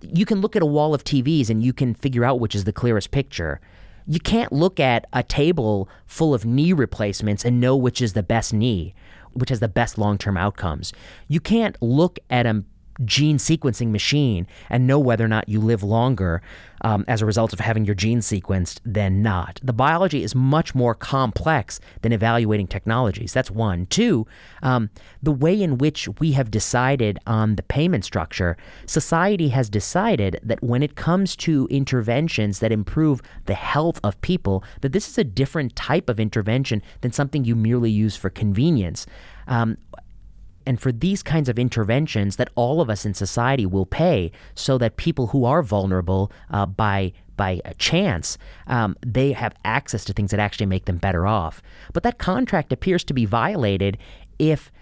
you can look at a wall of TVs and you can figure out which is the clearest picture. You can't look at a table full of knee replacements and know which is the best knee which has the best long term outcomes. You can't look at a gene sequencing machine and know whether or not you live longer um, as a result of having your gene sequenced than not. The biology is much more complex than evaluating technologies. That's one. Two, um, the way in which we have decided on the payment structure, society has decided that when it comes to interventions that improve the health of people, that this is a different type of intervention than something you merely use for convenience. Um, and for these kinds of interventions that all of us in society will pay so that people who are vulnerable uh, by by chance, um, they have access to things that actually make them better off. But that contract appears to be violated if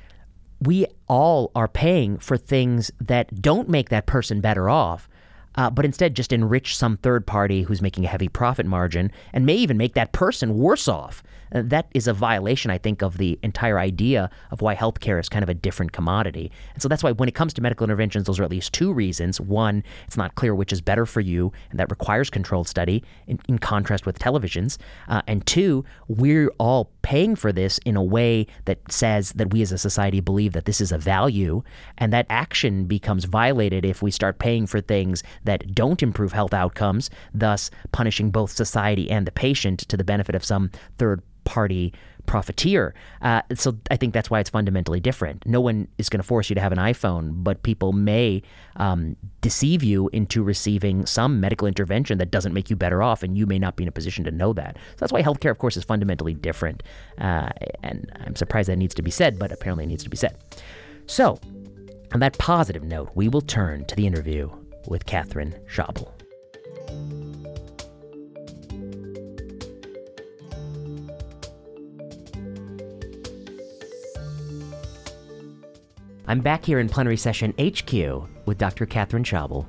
we all are paying for things that don't make that person better off, uh, but instead just enrich some third party who's making a heavy profit margin and may even make that person worse off uh, that is a violation, I think, of the entire idea of why healthcare is kind of a different commodity. And so that's why when it comes to medical interventions, those are at least two reasons. One, it's not clear which is better for you, and that requires controlled study in, in contrast with televisions. Uh, and two, we're all paying for this in a way that says that we as a society believe that this is a value, and that action becomes violated if we start paying for things that don't improve health outcomes, thus punishing both society and the patient to the benefit of some third party profiteer. Uh, so I think that's why it's fundamentally different. No one is going to force you to have an iPhone, but people may um, deceive you into receiving some medical intervention that doesn't make you better off, and you may not be in a position to know that. So that's why healthcare, of course, is fundamentally different. Uh, and I'm surprised that needs to be said, but apparently it needs to be said. So, on that positive note, we will turn to the interview with Katherine Schabel. I'm back here in plenary session HQ with Dr. Catherine Schabel.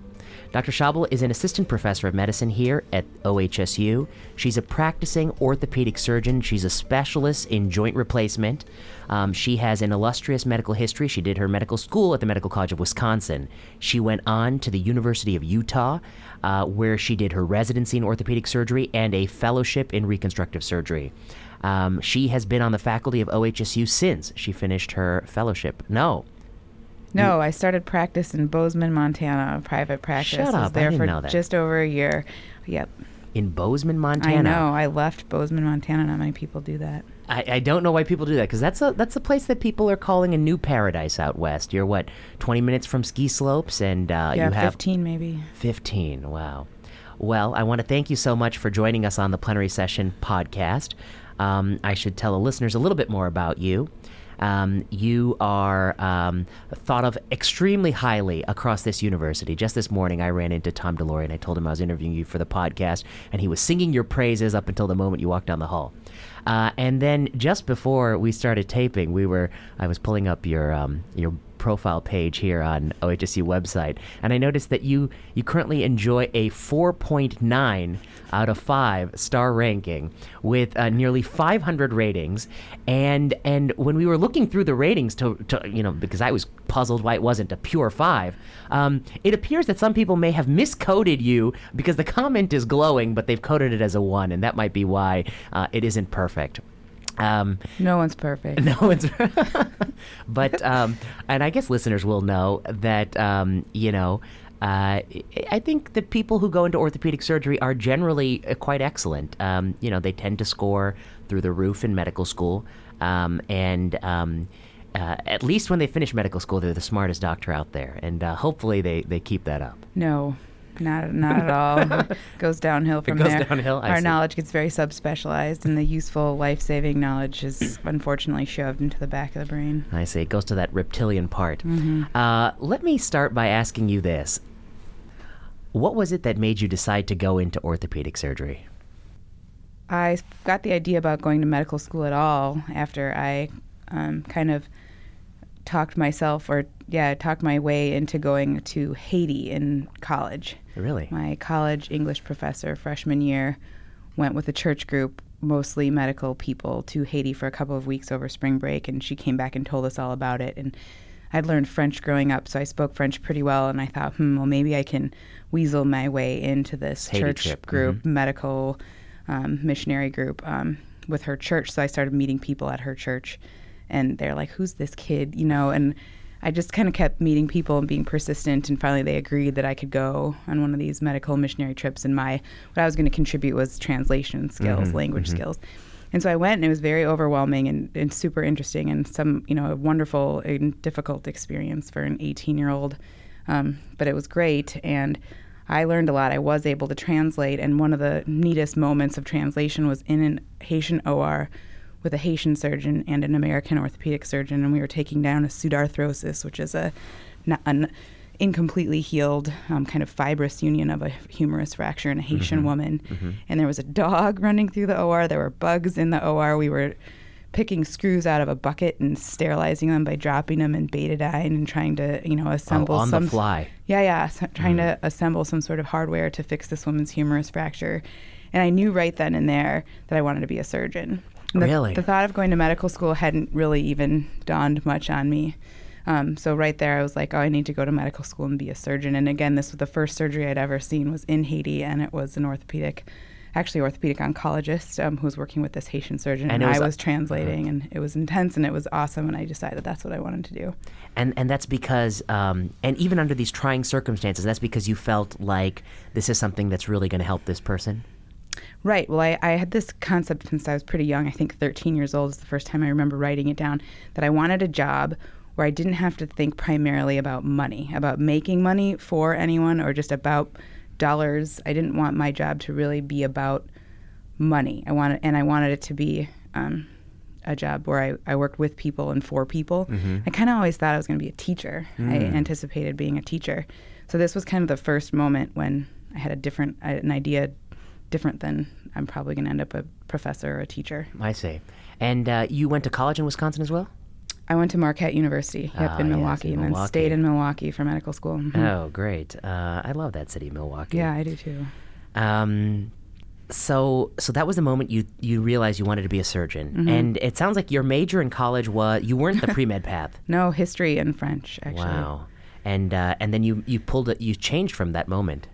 Dr. Schabel is an assistant professor of medicine here at OHSU. She's a practicing orthopedic surgeon. She's a specialist in joint replacement. Um, she has an illustrious medical history. She did her medical school at the Medical College of Wisconsin. She went on to the University of Utah, uh, where she did her residency in orthopedic surgery and a fellowship in reconstructive surgery. Um, she has been on the faculty of OHSU since she finished her fellowship. No, no, I started practice in Bozeman, Montana, private practice. Shut up! I was there I didn't for know that. just over a year. Yep. In Bozeman, Montana. I know. I left Bozeman, Montana. Not many people do that. I, I don't know why people do that because that's a that's a place that people are calling a new paradise out west. You're what twenty minutes from ski slopes, and uh, yeah, you have fifteen maybe. Fifteen. Wow. Well, I want to thank you so much for joining us on the Plenary Session podcast. Um, I should tell the listeners a little bit more about you. Um, you are um, thought of extremely highly across this university. Just this morning, I ran into Tom DeLorean. I told him I was interviewing you for the podcast, and he was singing your praises up until the moment you walked down the hall. Uh, and then just before we started taping, we were I was pulling up your um, your profile page here on OHSU website, and I noticed that you you currently enjoy a 4.9 out of five star ranking with uh, nearly 500 ratings. And and when we were looking through the ratings to, to you know because I was puzzled why it wasn't a pure five, um, it appears that some people may have miscoded you because the comment is glowing, but they've coded it as a one, and that might be why uh, it isn't perfect. Um, no one's perfect. No one's, but um, and I guess listeners will know that um, you know. Uh, I think the people who go into orthopedic surgery are generally uh, quite excellent. Um, you know, they tend to score through the roof in medical school, um, and um, uh, at least when they finish medical school, they're the smartest doctor out there, and uh, hopefully they, they keep that up. No, not not at all. it goes downhill from it goes there. Downhill, Our see. knowledge gets very subspecialized, and the useful, life-saving knowledge is unfortunately shoved into the back of the brain. I see. It goes to that reptilian part. Mm-hmm. Uh, let me start by asking you this: What was it that made you decide to go into orthopedic surgery? I got the idea about going to medical school at all after I um, kind of talked myself or yeah talked my way into going to haiti in college really my college english professor freshman year went with a church group mostly medical people to haiti for a couple of weeks over spring break and she came back and told us all about it and i'd learned french growing up so i spoke french pretty well and i thought hmm well maybe i can weasel my way into this haiti church trip. group mm-hmm. medical um, missionary group um, with her church so i started meeting people at her church and they're like, "Who's this kid?" You know, and I just kind of kept meeting people and being persistent, and finally they agreed that I could go on one of these medical missionary trips. And my what I was going to contribute was translation skills, mm-hmm, language mm-hmm. skills. And so I went, and it was very overwhelming and, and super interesting, and some you know a wonderful and difficult experience for an 18 year old. Um, but it was great, and I learned a lot. I was able to translate, and one of the neatest moments of translation was in an Haitian OR with a Haitian surgeon and an American orthopedic surgeon, and we were taking down a pseudarthrosis, which is a an incompletely healed um, kind of fibrous union of a humerus fracture in a Haitian mm-hmm. woman. Mm-hmm. And there was a dog running through the OR. There were bugs in the OR. We were picking screws out of a bucket and sterilizing them by dropping them in betadine and trying to, you know, assemble oh, on some the fly. Yeah, yeah, so trying mm. to assemble some sort of hardware to fix this woman's humerus fracture. And I knew right then and there that I wanted to be a surgeon. The, really? The thought of going to medical school hadn't really even dawned much on me. Um, so right there, I was like, oh, I need to go to medical school and be a surgeon. And again, this was the first surgery I'd ever seen was in Haiti, and it was an orthopedic, actually orthopedic oncologist um, who was working with this Haitian surgeon, and, and was, I was translating, uh, and it was intense and it was awesome, and I decided that's what I wanted to do. And and that's because, um, and even under these trying circumstances, that's because you felt like this is something that's really going to help this person. Right. Well, I, I, had this concept since I was pretty young. I think 13 years old is the first time I remember writing it down that I wanted a job where I didn't have to think primarily about money, about making money for anyone or just about dollars. I didn't want my job to really be about money. I wanted, and I wanted it to be um, a job where I, I worked with people and for people. Mm-hmm. I kind of always thought I was going to be a teacher. Mm. I anticipated being a teacher. So this was kind of the first moment when I had a different, an idea different than I'm probably going to end up a professor or a teacher. I see. And uh, you went to college in Wisconsin as well? I went to Marquette University, yep, Ah, in yes, Milwaukee, in and Milwaukee. then stayed in Milwaukee for medical school. Mhm. Oh, great! Uh, I love that city, Milwaukee. Yeah, I do too. Um, so, so that was the moment you you realized you wanted to be a surgeon, Mm-hmm. and it sounds like your major in college was you weren't the pre med path. No history and French, actually. Wow. And uh, and then you you pulled it. You changed from that moment.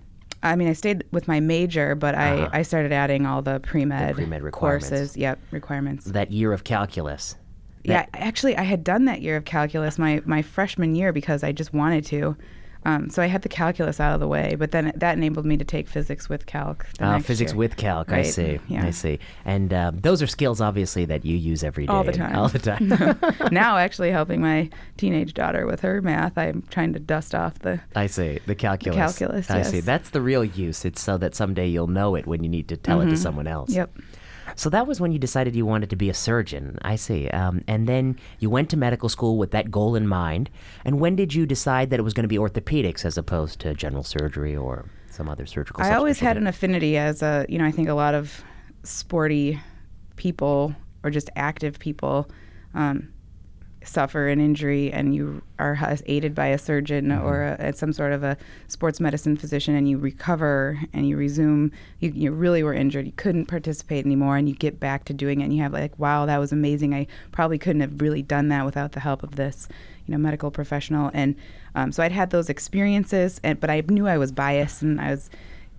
I mean, I stayed with my major, but Uh-huh. I, I started adding all the pre med pre-med courses. Yep, requirements. That year of calculus. yeah, actually, I had done that year of calculus my, my freshman year because I just wanted to. Um, so I had the calculus out of the way, but then that enabled me to take physics with calc. the Uh, next physics year. with calc. I see. yeah. I see. And uh, those are skills, obviously, that you use every day. All the time. All the time. now, actually, helping my teenage daughter with her math, I'm trying to dust off the. I see. The calculus. calculus, I see. That's the real use. It's so that someday you'll know it when you need to tell it to someone else. Mm-hmm. Yep. So that was when you decided you wanted to be a surgeon. I see. Um, and then you went to medical school with that goal in mind. And when did you decide that it was going to be orthopedics as opposed to general surgery or some other surgical? I always had an affinity as a, you know, I think a lot of sporty people or just active people um, suffer an injury and you are aided by a surgeon Mm-hmm. or a, some sort of a sports medicine physician and you recover and you resume, you, you really were injured, you couldn't participate anymore, and you get back to doing it, and you have like, wow, that was amazing. I probably couldn't have really done that without the help of this, you know, medical professional. And um, so I'd had those experiences, and but I knew I was biased and I was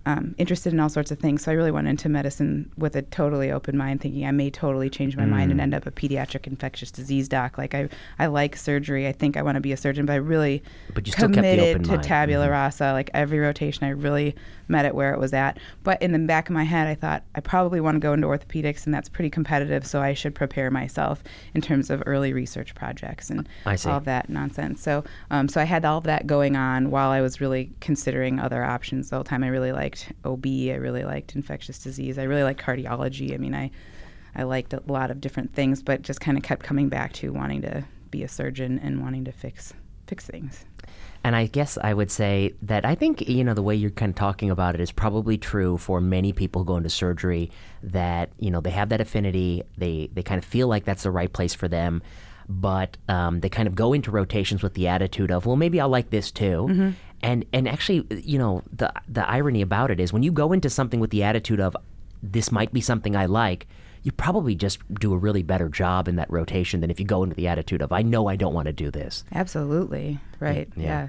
um, interested in all sorts of things. So I really went into medicine with a totally open mind, thinking I may totally change my mind and Mm. end up a pediatric infectious disease doc. Like I, I like surgery. I think I want to be a surgeon, but I really But you still kept the committed open to mind. tabula Mhm. rasa. Like every rotation, I really met it where it was at. But in the back of my head, I thought I probably want to go into orthopedics, and that's pretty competitive. So I should prepare myself in terms of early research projects and all that nonsense. So, um, so I had all of that going on while I was really considering other options. The whole time, I really liked OB. I really liked infectious disease. I really liked cardiology. I mean, I I liked a lot of different things, but just kind of kept coming back to wanting to be a surgeon and wanting to fix fix things. And I guess I would say that I think, you know, the way you're kind of talking about it is probably true for many people going to surgery that, you know, they have that affinity, they, they kind of feel like that's the right place for them, but um, they kind of go into rotations with the attitude of, well, maybe I'll like this too. And, and actually, you know, the, the irony about it is when you go into something with the attitude of, this might be something I like, you probably just do a really better job in that rotation than if you go into the attitude of, I know I don't want to do this. Absolutely right. Yeah. yeah.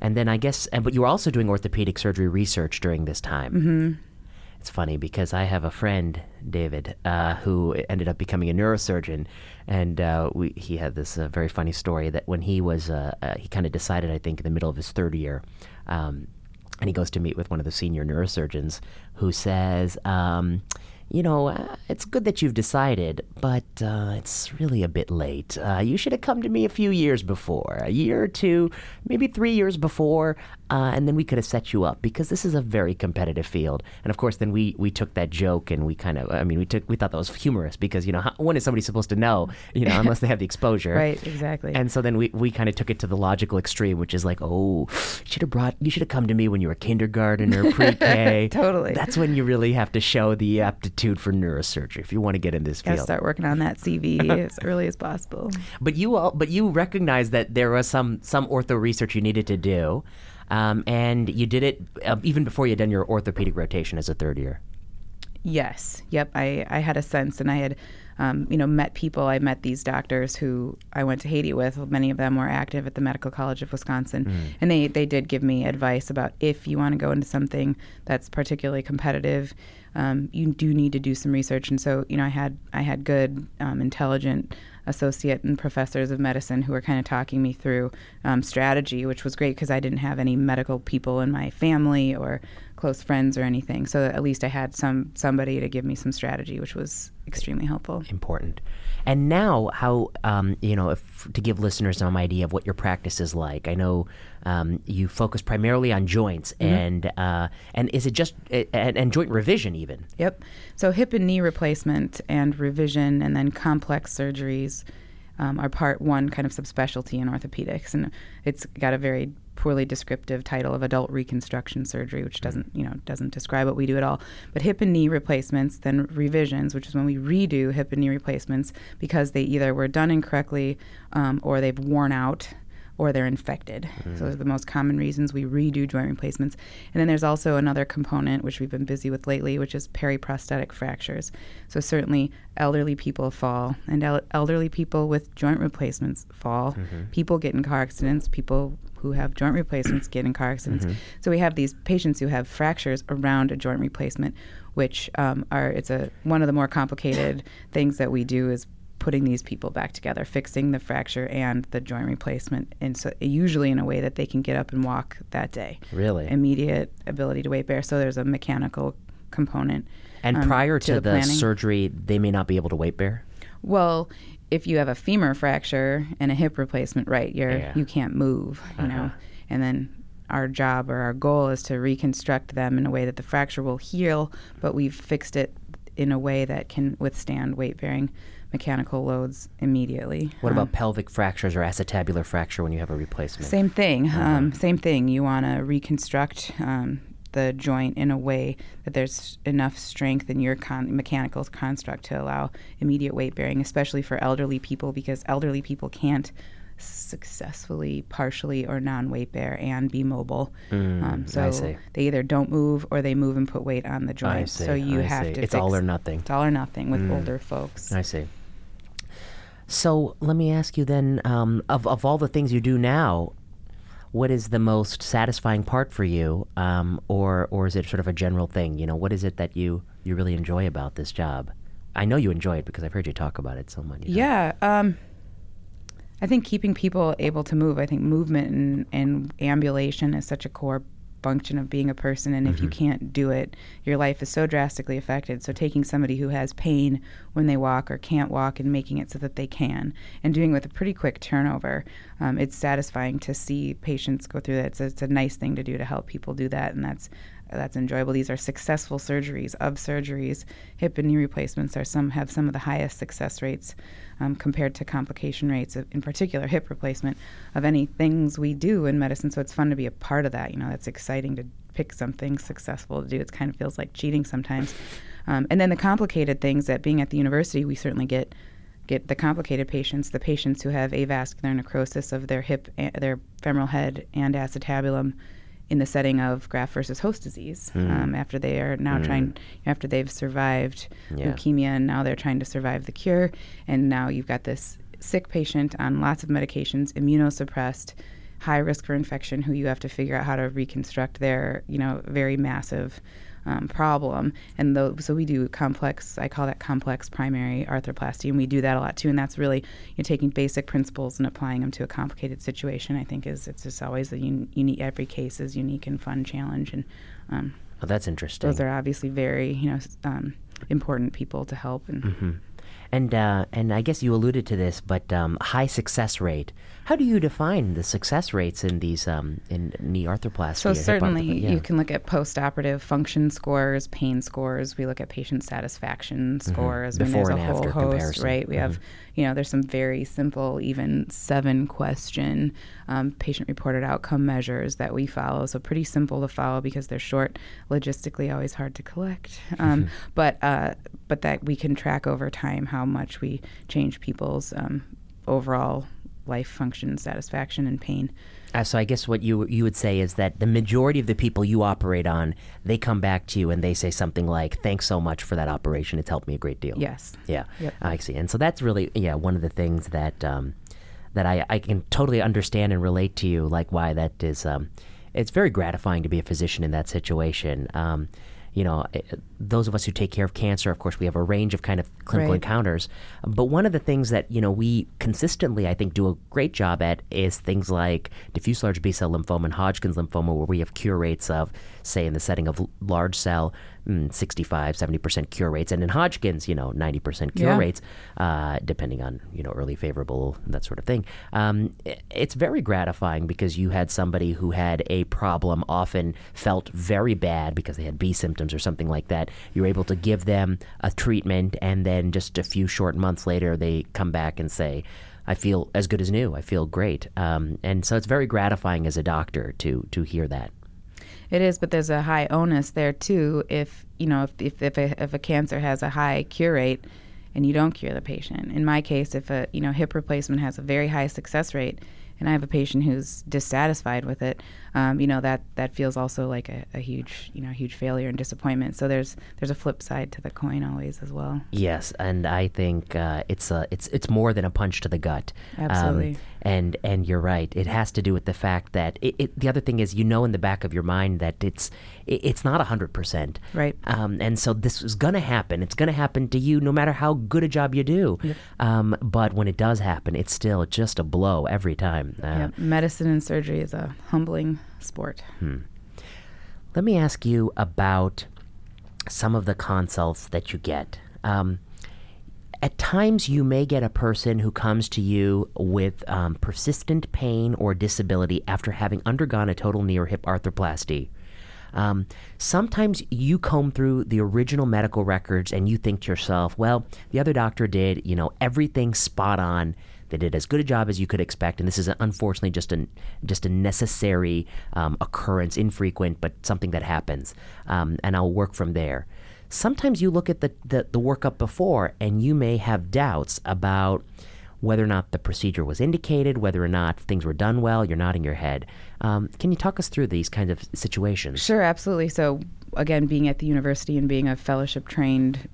And then I guess, and but you were also doing orthopedic surgery research during this time. Mm-hmm. It's funny because I have a friend, David, uh, who ended up becoming a neurosurgeon, and uh, we, he had this uh, very funny story that when he was, uh, uh, he kind of decided, I think, in the middle of his third year, um, and he goes to meet with one of the senior neurosurgeons, who says. Um, you know, uh, it's good that you've decided, but uh, it's really a bit late. Uh, you should have come to me a few years before, a year or two, maybe three years before, uh, and then we could have set you up because this is a very competitive field. And of course, then we we took that joke and we kind of, I mean, we took we thought that was humorous because you know, how, when is somebody supposed to know? You know, unless they have the exposure, Right, exactly. And so then we, we kind of took it to the logical extreme, which is like, oh, you should have brought, you should have come to me when you were kindergarten or pre-K. Totally. That's when you really have to show the aptitude for neurosurgery if you want to get in this Gotta field. start working on that CV as early as possible. But you all, but you recognize that there was some some ortho research you needed to do, um, and you did it uh, even before you had done your orthopedic rotation as a third year. Yes. Yep. I, I had a sense, and I had, um, you know, met people. I met these doctors who I went to Haiti with. Many of them were active at the Medical College of Wisconsin, and they they did give me advice about if you want to go into something that's particularly competitive, um, you do need to do some research. And so, you know, I had I had good, um, intelligent associate and professors of medicine who were kind of talking me through um, strategy, which was great because I didn't have any medical people in my family or close friends or anything. So at least I had some somebody to give me some strategy, which was extremely helpful. important. And now, how um, you know, if, to give listeners some idea of what your practice is like. I know um, you focus primarily on joints, and uh, and is it just and, and joint revision even? Yep. So hip and knee replacement and revision, and then complex surgeries um, are part one kind of subspecialty in orthopedics, and it's got a very poorly descriptive title of adult reconstruction surgery, which doesn't you know doesn't describe what we do at all. But hip and knee replacements, then revisions, which is when we redo hip and knee replacements because they either were done incorrectly um, or they've worn out or they're infected. So mm. those are the most common reasons we redo joint replacements. And then there's also another component which we've been busy with lately, which is periprosthetic fractures. So certainly elderly people fall, and el- elderly people with joint replacements fall. Mm-hmm. People get in car accidents. People who have joint replacements get in car accidents. Mm-hmm. So we have these patients who have fractures around a joint replacement, which um, are it's a one of the more complicated things that we do is putting these people back together, fixing the fracture and the joint replacement, and so usually in a way that they can get up and walk that day. Really? Immediate ability to weight bear. So there's a mechanical component. And um, prior to, the, planning. surgery, they may not be able to weight bear. Well, if you have a femur fracture and a hip replacement, right, you're Yeah. you can't move, you know. Uh-huh. And then our job or our goal is to reconstruct them in a way that the fracture will heal, but we've fixed it in a way that can withstand weight bearing mechanical loads immediately. What Um, about pelvic fractures or acetabular fracture when you have a replacement? Same thing. Um, same thing. You want to reconstruct um, the joint in a way that there's enough strength in your con- mechanical construct to allow immediate weight bearing, especially for elderly people, because elderly people can't successfully, partially, or non weight bear and be mobile. Mm, um, so they either don't move or they move and put weight on the joint. see. So you I have see. to. It's all or nothing. It's all or nothing with Mm. older folks. I see. So let me ask you then, um, of of all the things you do now, what is the most satisfying part for you, um, or or is it sort of a general thing? You know, what is it that you you really enjoy about this job? I know you enjoy it because I've heard you talk about it so much. you know. Yeah. Um, I think keeping people able to move. I think movement and, and ambulation is such a core function of being a person. And if you can't do it, your life is so drastically affected. So taking somebody who has pain when they walk or can't walk and making it so that they can, and doing it with a pretty quick turnover, um, it's satisfying to see patients go through that. It's a, it's a nice thing to do to help people do that, and that's that's enjoyable. These are successful surgeries of surgeries. Hip and knee replacements are some have some of the highest success rates um, compared to complication rates, of, in particular hip replacement, of any things we do in medicine. So it's fun to be a part of that. You know, it's exciting to pick something successful to do. It kind of feels like cheating sometimes. Um, and then the complicated things that being at the university, we certainly get get the complicated patients, the patients who have avascular necrosis of their hip, a- their femoral head, and acetabulum in the setting of graft versus host disease. Um, after they are now trying, after they've survived Yeah. leukemia, and now they're trying to survive the cure, and now you've got this sick patient on lots of medications, immunosuppressed, high risk for infection, who you have to figure out how to reconstruct their, you know, very massive um, problem. And tho- so we do complex, I call that complex primary arthroplasty, and we do that a lot too. And that's really you know, taking basic principles and applying them to a complicated situation. I think is it's just always a un- unique. Every case is unique and fun challenge, and um, Oh, that's interesting. those are obviously very you know um, important people to help. And Mm-hmm. And uh, and I guess you alluded to this, but um, high success rate. How do you define the success rates in these um, in knee arthroplasty? So certainly yeah. you can look at post-operative function scores, pain scores. We look at patient satisfaction scores. Mm-hmm. Before there's a and whole after host, comparison. Mm-hmm. right? We have, you know, there's some very simple, even seven-question um, patient-reported outcome measures that we follow. So pretty simple to follow because they're short, logistically always hard to collect. Um, Mm-hmm. But uh, but that we can track over time how much we change people's um, overall life function, satisfaction, and pain. Uh, so I guess what you you would say is that the majority of the people you operate on, they come back to you and they say something like, "Thanks so much for that operation. It's helped me a great deal." Yes. Yeah, Yep. I see. And so that's really yeah one of the things that um, that I, I can totally understand and relate to you. Like why that is. Um, it's very gratifying to be a physician in that situation. Um, you know, eh, those of us who take care of cancer, of course, we have a range of kind of clinical Right. encounters. But one of the things that you know we consistently, I think, do a great job at is things like diffuse large B cell lymphoma and Hodgkin's lymphoma, where we have cure rates of, say, in the setting of large cell, mm, 65, 70 percent cure rates, and in Hodgkin's, you know, 90 percent cure Yeah. rates, uh, depending on you know early favorable that sort of thing. Um, it's very gratifying because you had somebody who had a problem, often felt very bad because they had B symptoms or something like that. You're able to give them a treatment, and then just a few short months later, they come back and say. I feel as good as new. I feel great, um, and so it's very gratifying as a doctor to to hear that. It is, but there's a high onus there too. If you know, if if if a, if a cancer has a high cure rate, and you don't cure the patient. In my case, if a you know hip replacement has a very high success rate, and I have a patient who's dissatisfied with it, um, you know that that feels also like a, a huge you know huge failure and disappointment. So there's there's a flip side to the coin always as well. Yes, and I think uh, it's a it's it's more than a punch to the gut. Um, Absolutely. and and you're right. It has to do with the fact that it, it, the other thing is you know in the back of your mind that it's it, it's not hundred percent. Right. Um, and so this is gonna happen. It's gonna happen to you no matter how good a job you do. Um, but when it does happen, it's still just a blow every time. Uh, yeah, medicine and surgery is a humbling sport. Let me ask you about some of the consults that you get. Um, at times, you may get a person who comes to you with um, persistent pain or disability after having undergone a total knee or hip arthroplasty. Um, sometimes you comb through the original medical records and you think to yourself, well, the other doctor did, you know, everything spot on. They did as good a job as you could expect, and this is unfortunately just a just a necessary um, occurrence, infrequent, but something that happens. Um, and I'll work from there. Sometimes you look at the, the the workup before, and you may have doubts about whether or not the procedure was indicated, whether or not things were done well. You're nodding your head. Um, can you talk us through these kinds of situations? Sure, absolutely. So, again, being at the university and being a fellowship trained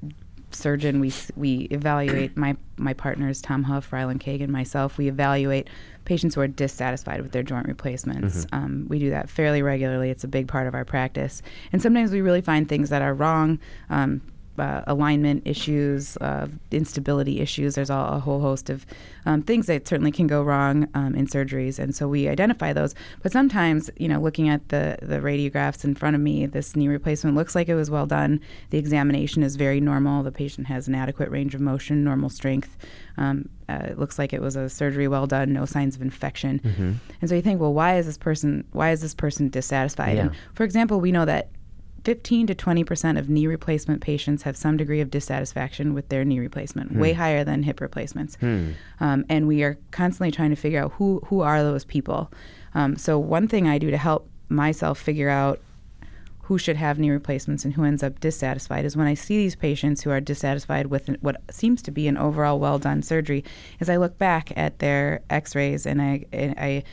surgeon, we we evaluate my my partners Tom Huff, Ryland Kagan, myself. We evaluate patients who are dissatisfied with their joint replacements. Mm-hmm. Um, we do that fairly regularly. It's a big part of our practice, and sometimes we really find things that are wrong. Um, uh, alignment issues, uh, instability issues. There's all, a whole host of um, things that certainly can go wrong um, in surgeries, and so we identify those. But sometimes, you know, looking at the the radiographs in front of me, this knee replacement looks like it was well done. The examination is very normal. The patient has an adequate range of motion, normal strength. Um, uh, it looks like it was a surgery well done, no signs of infection. Mm-hmm. And so you think, well, why is this person why is this person dissatisfied? Yeah. And for example, we know that 15 to 20 percent of knee replacement patients have some degree of dissatisfaction with their knee replacement, hmm. way higher than hip replacements. Hmm. Um, and we are constantly trying to figure out who who are those people. Um, so one thing I do to help myself figure out who should have knee replacements and who ends up dissatisfied is when I see these patients who are dissatisfied with what seems to be an overall well done surgery, is I look back at their X-rays and I, and I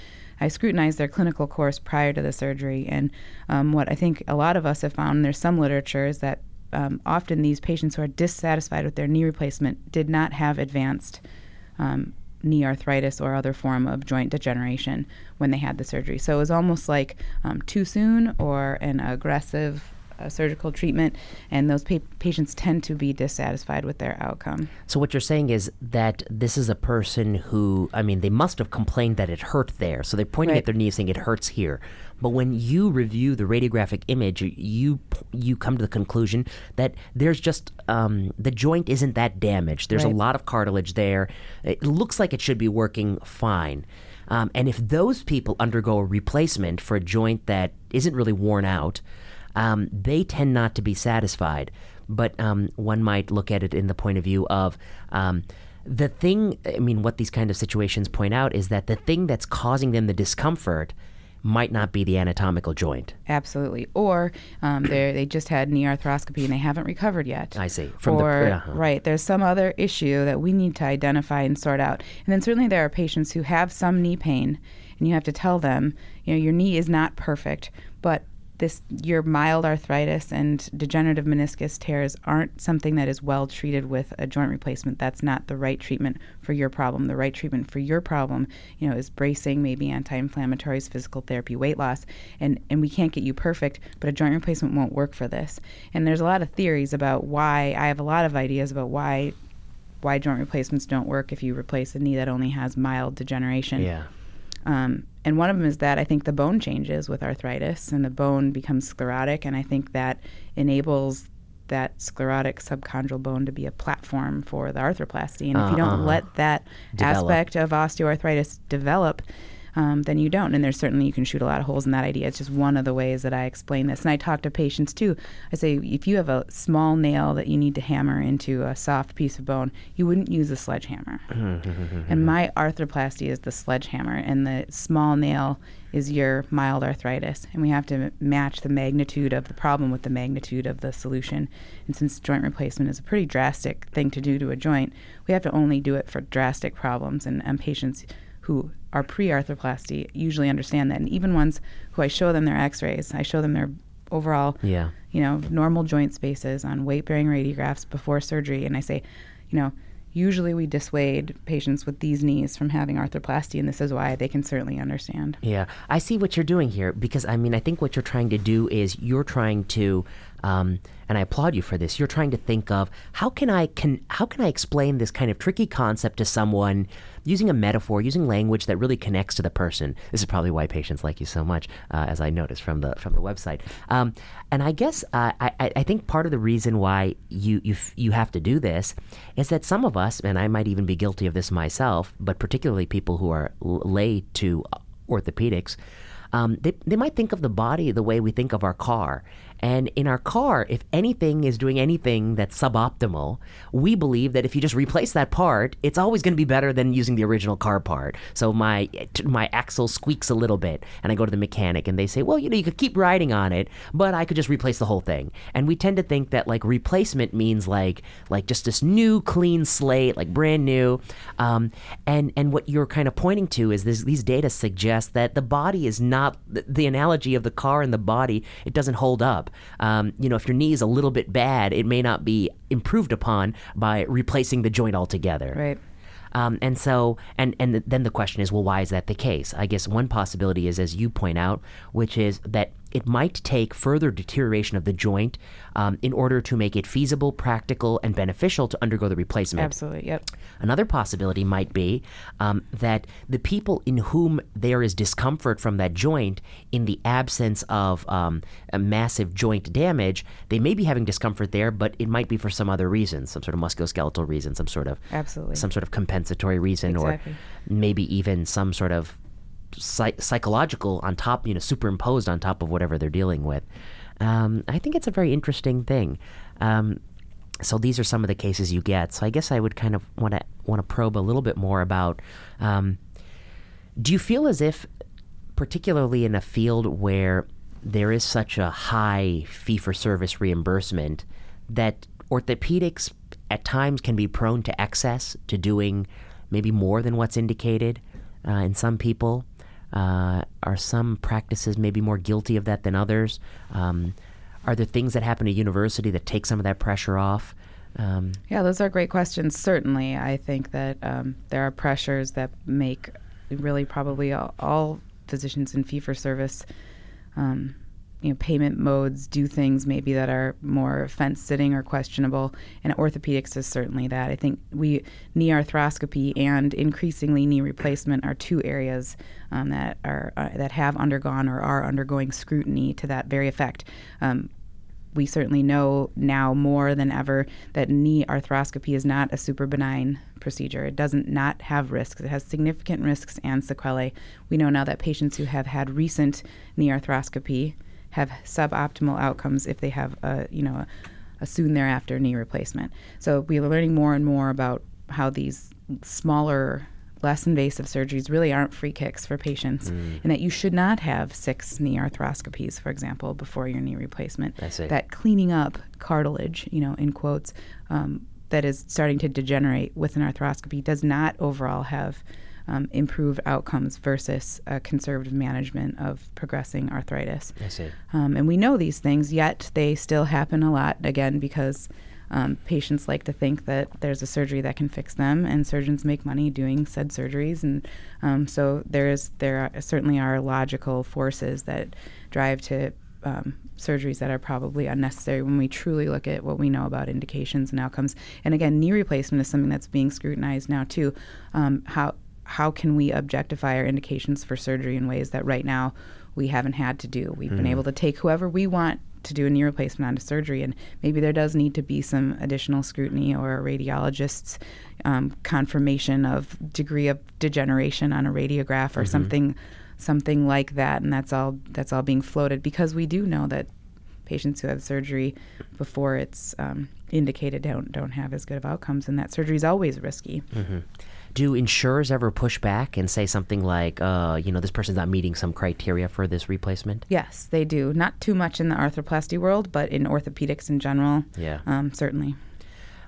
I scrutinized their clinical course prior to the surgery. And um, what I think a lot of us have found, there's some literature, is that um, often these patients who are dissatisfied with their knee replacement did not have advanced um, knee arthritis or other form of joint degeneration when they had the surgery. So it was almost like um, too soon or an aggressive uh, surgical treatment, and those pa- patients tend to be dissatisfied with their outcome. So, what you're saying is that this is a person who, I mean, they must have complained that it hurt there. So they're pointing right. at their knee saying it hurts here. But when you review the radiographic image, you you come to the conclusion that there's just um, the joint isn't that damaged. There's right. a lot of cartilage there. It looks like it should be working fine. Um, and if those people undergo a replacement for a joint that isn't really worn out, um, they tend not to be satisfied. But um, one might look at it in the point of view of um, the thing. I mean, what these kind of situations point out is that the thing that's causing them the discomfort might not be the anatomical joint. Absolutely. Or um, they just had knee arthroscopy and they haven't recovered yet. I see. From or, the, uh-huh. right, there's some other issue that we need to identify and sort out. And then certainly there are patients who have some knee pain and you have to tell them, you know, your knee is not perfect, but this your mild arthritis and degenerative meniscus tears aren't something that is well treated with a joint replacement. That's not the right treatment for your problem. The right treatment for your problem, you know, is bracing, maybe anti-inflammatories, physical therapy, weight loss, and and we can't get you perfect, but a joint replacement won't work for this. And there's a lot of theories about why. I have a lot of ideas about why why joint replacements don't work if you replace a knee that only has mild degeneration. Yeah. Um, and one of them is that I think the bone changes with arthritis and the bone becomes sclerotic, and I think that enables that sclerotic subchondral bone to be a platform for the arthroplasty. And uh, if you don't uh-huh. let that develop. aspect of osteoarthritis develop, um, then you don't. And there's certainly you can shoot a lot of holes in that idea. It's just one of the ways that I explain this. And I talk to patients too. I say if you have a small nail that you need to hammer into a soft piece of bone, you wouldn't use a sledgehammer. and my arthroplasty is the sledgehammer, and the small nail is your mild arthritis. And we have to match the magnitude of the problem with the magnitude of the solution. And since joint replacement is a pretty drastic thing to do to a joint, we have to only do it for drastic problems. And, and patients who are pre-arthroplasty usually understand that, and even ones who I show them their X-rays, I show them their overall, yeah. you know, normal joint spaces on weight-bearing radiographs before surgery, and I say, you know, usually we dissuade patients with these knees from having arthroplasty, and this is why they can certainly understand. Yeah, I see what you're doing here because I mean, I think what you're trying to do is you're trying to. Um, and I applaud you for this. You're trying to think of how can I can how can I explain this kind of tricky concept to someone using a metaphor, using language that really connects to the person. This is probably why patients like you so much, uh, as I noticed from the from the website. Um, and I guess uh, I I think part of the reason why you you you have to do this is that some of us, and I might even be guilty of this myself, but particularly people who are lay to orthopedics. Um, they, they might think of the body the way we think of our car. And in our car, if anything is doing anything that's suboptimal, we believe that if you just replace that part, it's always going to be better than using the original car part. So my my axle squeaks a little bit, and I go to the mechanic, and they say, well, you know, you could keep riding on it, but I could just replace the whole thing. And we tend to think that like replacement means like like just this new clean slate, like brand new. Um, and and what you're kind of pointing to is this, these data suggest that the body is not the, the analogy of the car and the body. It doesn't hold up. Um, you know, if your knee is a little bit bad, it may not be improved upon by replacing the joint altogether. Right. Um, and so, and and then the question is, well, why is that the case? I guess one possibility is, as you point out, which is that it might take further deterioration of the joint um, in order to make it feasible, practical, and beneficial to undergo the replacement. Absolutely. Yep. Another possibility might be um, that the people in whom there is discomfort from that joint, in the absence of um, massive joint damage, they may be having discomfort there, but it might be for some other reason, some sort of musculoskeletal reason, some sort of Absolutely. some sort of compensatory reason, Exactly. or maybe even some sort of psych- psychological on top, you know, superimposed on top of whatever they're dealing with. Um, I think it's a very interesting thing. Um, so these are some of the cases you get. So I guess I would kind of want to want to probe a little bit more about. Um, do you feel as if, particularly in a field where there is such a high fee for service reimbursement, that orthopedics at times can be prone to excess, to doing maybe more than what's indicated uh, in some people? Uh, are some practices maybe more guilty of that than others? Um, are there things that happen at university that take some of that pressure off? Um, Yeah, those are great questions. Certainly, I think that um, there are pressures that make really probably all, all physicians in fee for service, um, you know, payment modes do things maybe that are more fence sitting or questionable. And orthopedics is certainly that. I think we knee arthroscopy and increasingly knee replacement are two areas um, that are uh, that have undergone or are undergoing scrutiny to that very effect. Um, we certainly know now more than ever that knee arthroscopy is not a super benign procedure. It doesn't not have risks. It has significant risks and sequelae. We know now that patients who have had recent knee arthroscopy have suboptimal outcomes if they have a you know a, a soon thereafter knee replacement. So we are learning more and more about how these smaller less invasive surgeries really aren't free kicks for patients, and that you should not have six knee arthroscopies, for example, before your knee replacement. That cleaning up cartilage, you know, in quotes, um, that is starting to degenerate with an arthroscopy does not overall have um, improved outcomes versus a conservative management of progressing arthritis. I see. Um, and we know these things, yet they still happen a lot, again, because um, patients like to think that there's a surgery that can fix them, and surgeons make money doing said surgeries. And um, so there is there are, certainly are logical forces that drive to um, surgeries that are probably unnecessary when we truly look at what we know about indications and outcomes. And again, knee replacement is something that's being scrutinized now too. Um, how how can we objectify our indications for surgery in ways that right now we haven't had to do? We've been able to take whoever we want to do a knee replacement onto surgery, and maybe there does need to be some additional scrutiny or a radiologist's um, confirmation of degree of degeneration on a radiograph or something, something like that. And that's all that's all being floated because we do know that patients who have surgery before it's um, indicated don't don't have as good of outcomes, and that surgery is always risky. Do insurers ever push back and say something like, uh, you know, this person's not meeting some criteria for this replacement? Yes, they do. Not too much in the arthroplasty world, but in orthopedics in general, Yeah. um, certainly.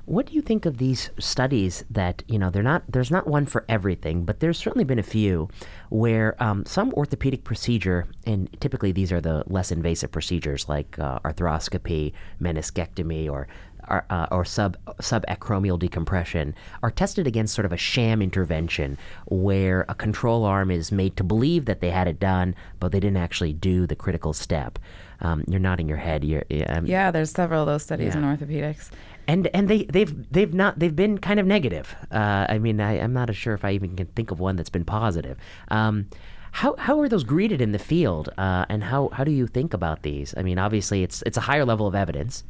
What do you think of these studies that, you know, they're not, there's not one for everything, but there's certainly been a few where um, some orthopedic procedure, and typically these are the less invasive procedures like uh, arthroscopy, meniscectomy, or or, uh, or sub subacromial decompression are tested against sort of a sham intervention where a control arm is made to believe that they had it done, but they didn't actually do the critical step. Um, you're nodding your head. You're, um, Yeah, there's several of those studies Yeah. in orthopedics. and and they they've they've not they've been kind of negative. Uh, I mean, I, I'm not sure if I even can think of one that's been positive. Um, how how are those greeted in the field, uh, and how how do you think about these? I mean, obviously, it's it's a higher level of evidence.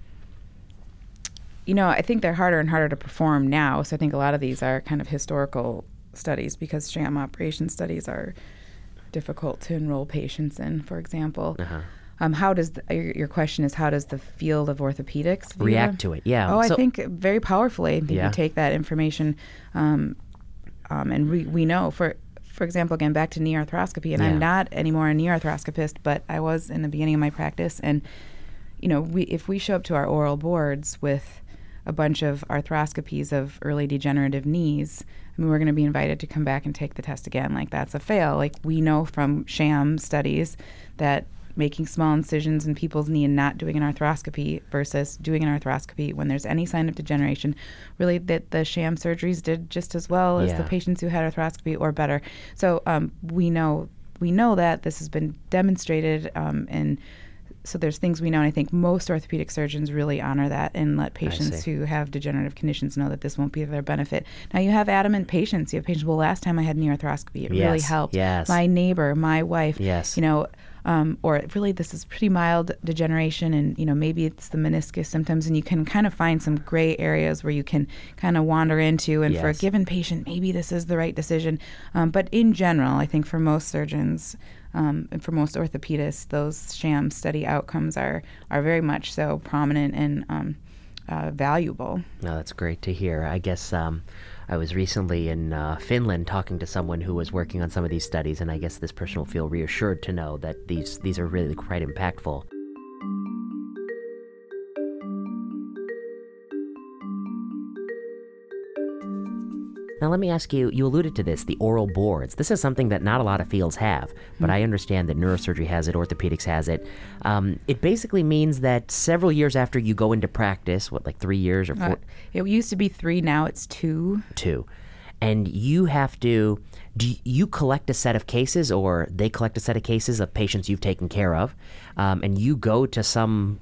You know, I think they're harder and harder to perform now. So I think a lot of these are kind of historical studies because sham operation studies are difficult to enroll patients in, for example. Uh-huh. Um, how does the, your, your question is how does the field of orthopedics React to it, yeah. Oh, So- I think very powerfully. I think Yeah. we take that information, um, um, and we, we know for for example, again back to knee arthroscopy, and Yeah. I'm not anymore a knee arthroscopist, but I was in the beginning of my practice, and you know, we if we show up to our oral boards with a bunch of arthroscopies of early degenerative knees, I mean, we're going to be invited to come back and take the test again. Like that's a fail. Like we know from sham studies that making small incisions in people's knee and not doing an arthroscopy versus doing an arthroscopy when there's any sign of degeneration, really that the sham surgeries did just as well as the patients who had arthroscopy or better. So um, we know we know that this has been demonstrated um, and so there's things we know and i think most orthopedic surgeons really honor that and let patients who have degenerative conditions know that this won't be their benefit. Now you have adamant patients you have patients well last time i had knee arthroscopy it really helped yes. my neighbor my wife Yes. you know um, or really this is pretty mild degeneration and you know maybe it's the meniscus symptoms and you can kind of find some gray areas where you can kind of wander into and for a given patient maybe this is the right decision. Um, but in general i think for most surgeons um, and for most orthopedists those sham study outcomes are are very much so prominent and um, uh, valuable No, that's great to hear. I guess um, I was recently in uh, Finland talking to someone who was working on some of these studies, and I guess this person will feel reassured to know that these these are really quite impactful. Now, let me ask you you alluded to this the oral boards. This is something that not a lot of fields have, but I understand that neurosurgery has it, orthopedics has it. Um, it basically means that several years after you go into practice, what, like three years or four? uh, it used to be three now it's two two, and you have to. Do you collect a set of cases, or they collect a set of cases of patients you've taken care of, um, and you go to some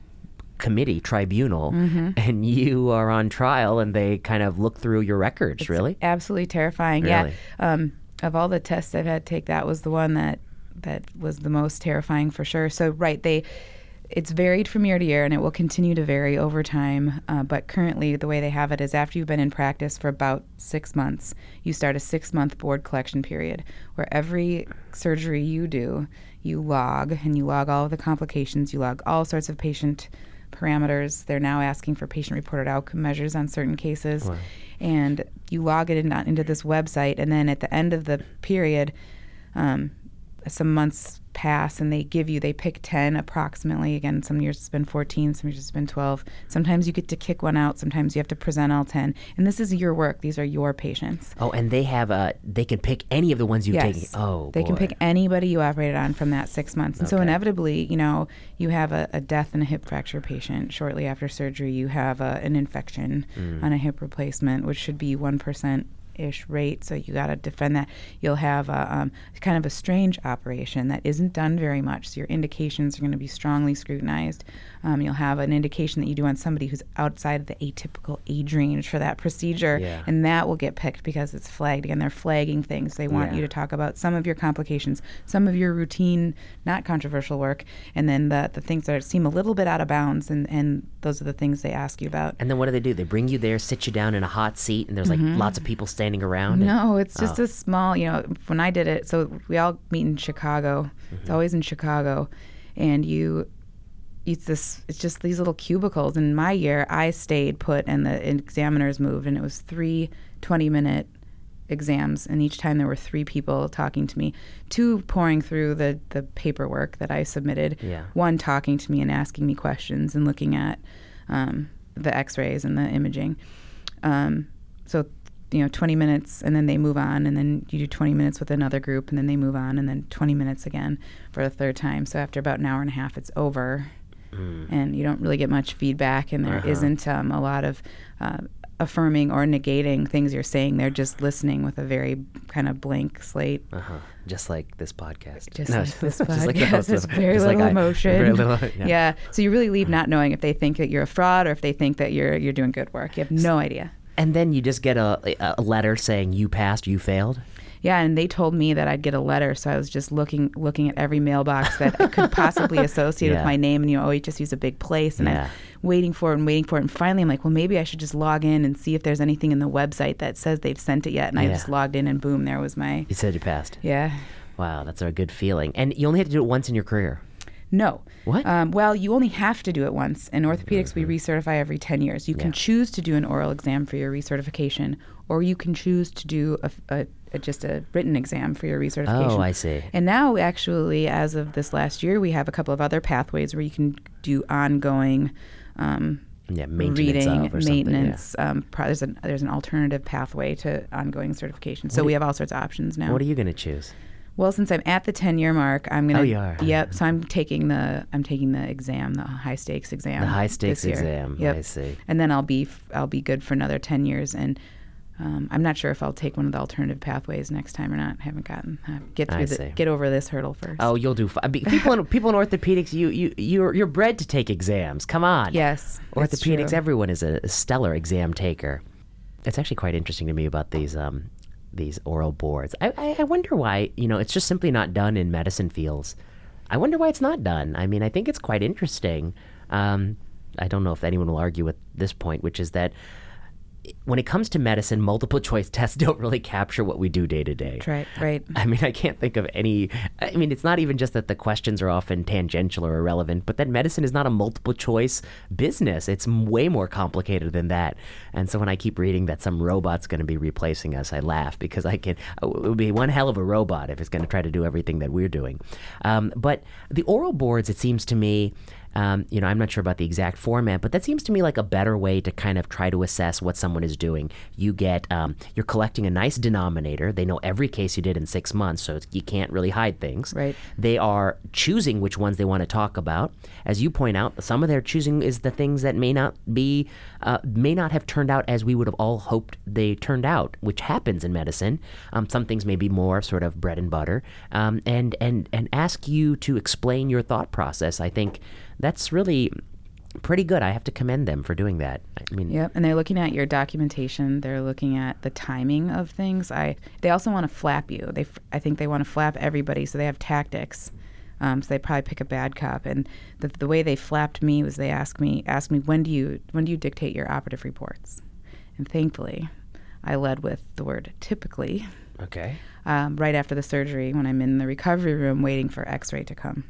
committee tribunal, and you are on trial, and they kind of look through your records. really? absolutely terrifying. Really? Yeah. Um, of all the tests I've had to take, that was the one that that was the most terrifying for sure. So right, they it's varied from year to year, and it will continue to vary over time. Uh, but currently, the way they have it is after you've been in practice for about six months, you start a six month board collection period where every surgery you do, you log and you log all of the complications, you log all sorts of patient parameters. They're now asking for patient reported outcome measures on certain cases. And you log it in, into this website, and then at the end of the period, um, some months pass and they give you they pick 10 approximately. Again some years it's been 14 some years it's been 12 sometimes you get to kick one out sometimes you have to present all 10 and this is your work. These are your patients. Oh, and they have a. They can pick any of the ones you've yes. Taken. Oh, they can pick anybody you operated on from that six months. And so inevitably you know you have a, a death in a hip fracture patient shortly after surgery. You have a, an infection Mm. on a hip replacement which should be 1% ish rate so you got to defend that you'll have a, um, kind of a strange operation that isn't done very much so your indications are going to be strongly scrutinized um, you'll have an indication that you do on somebody who's outside of the atypical age range for that procedure Yeah. and that will get picked because it's flagged again they're flagging things they want Yeah. you to talk about some of your complications some of your routine not controversial work and then the, the things that seem a little bit out of bounds and, and those are the things they ask you about And then what do they do? They bring you there, sit you down in a hot seat, and there's like lots of people standing around. Mm-hmm. No, it's just Oh. a small, you know, when I did it, so we all meet in Chicago. It's Mm-hmm. always in Chicago. And you, it's this, it's just these little cubicles. In my year, I stayed put and the examiners moved, and it was three 20 minute exams. And each time there were three people talking to me, two poring through the, the paperwork that I submitted, Yeah. one talking to me and asking me questions and looking at um, the x rays and the imaging. Um, so you know 20 minutes and then they move on and then you do 20 minutes with another group and then they move on and then 20 minutes again for a third time so after about an hour and a half it's over and you don't really get much feedback and there Uh-huh. not um, a lot of uh, affirming or negating things you're saying they're just listening with a very kind of blank slate Uh-huh. Just like this podcast. just No, like this just podcast, like the host of- very just like little I- emotion. Very little, yeah. yeah. So you really leave not knowing if they think that you're a fraud or if they think that you're you're doing good work. You have no idea. And then you just get a, a letter saying you passed, you failed. Yeah, and they told me that I'd get a letter, so I was just looking looking at every mailbox that I could possibly associate Yeah. with my name. And you know, OHSU's a big place, and Yeah. I'm waiting for it and waiting for it. And finally, I'm like, well, maybe I should just log in and see if there's anything in the website that says they've sent it yet. And I just logged in, and boom, there was my You said you passed. yeah. Wow, that's a good feeling. And you only had to do it once in your career. No. What? Um, well, you only have to do it once. In orthopedics, we recertify every 10 years. You can choose to do an oral exam for your recertification, or you can choose to do a, a, a- just a written exam for your recertification. Oh, I see. And now, actually, as of this last year, we have a couple of other pathways where you can do ongoing um, Yeah, maintenance reading, something, yeah. maintenance. Um, pro- there's, an, there's an alternative pathway to ongoing certification. So we have all sorts of options now. What are you going to choose? Well, since I'm at the 10 year mark, I'm gonna. Oh, you are. Yep. So I'm taking the I'm taking the exam, the high stakes exam. The high stakes exam. Yep. I see. And then I'll be f- I'll be good for another 10 years, and um, I'm not sure if I'll take one of the alternative pathways next time or not. haven't gotten uh, get I through the get over this hurdle first. Oh, you'll do fine. People in people in orthopedics, you you you're you're bred to take exams. Come on. yes. Orthopedics, everyone is a, a stellar exam taker. It's actually quite interesting to me about these um, these oral boards. I, I, I wonder why, you know, it's just simply not done in medicine fields. I wonder why it's not done. I mean, I think it's quite interesting. Um, I don't know if anyone will argue with this point, which is that when it comes to medicine, multiple choice tests don't really capture what we do day to day. Right. Right. I mean, I can't think of any. I mean, it's not even just that the questions are often tangential or irrelevant, but that medicine is not a multiple choice business. It's way more complicated than that. And so when I keep reading that some robot's going to be replacing us, I laugh because I can. It would be one hell of a robot if it's going to try to do everything that we're doing. Um, but the oral boards, it seems to me. Um, you know, I'm not sure about the exact format, but that seems to me like a better way to kind of try to assess what someone is doing. You get, um, you're collecting a nice denominator. They know every case you did in six months, so it's, you can't really hide things. Right. They are choosing which ones they want to talk about. As you point out, some of their choosing is the things that may not be, uh, may not have turned out as we would have all hoped they turned out, which happens in medicine. Um, some things may be more sort of bread and butter, um, and and and ask you to explain your thought process. I think that's really pretty good. I have to commend them for doing that. I mean, Yep, and they're looking at your documentation. They're looking at the timing of things. I they also want to flap you. They I think they want to flap everybody, so they have tactics. Um, so they probably pick a bad cop. And the, the way they flapped me was they asked me asked me when do you when do you dictate your operative reports? And thankfully, I led with the word typically okay. um, right after the surgery when I'm in the recovery room waiting for X-ray to come,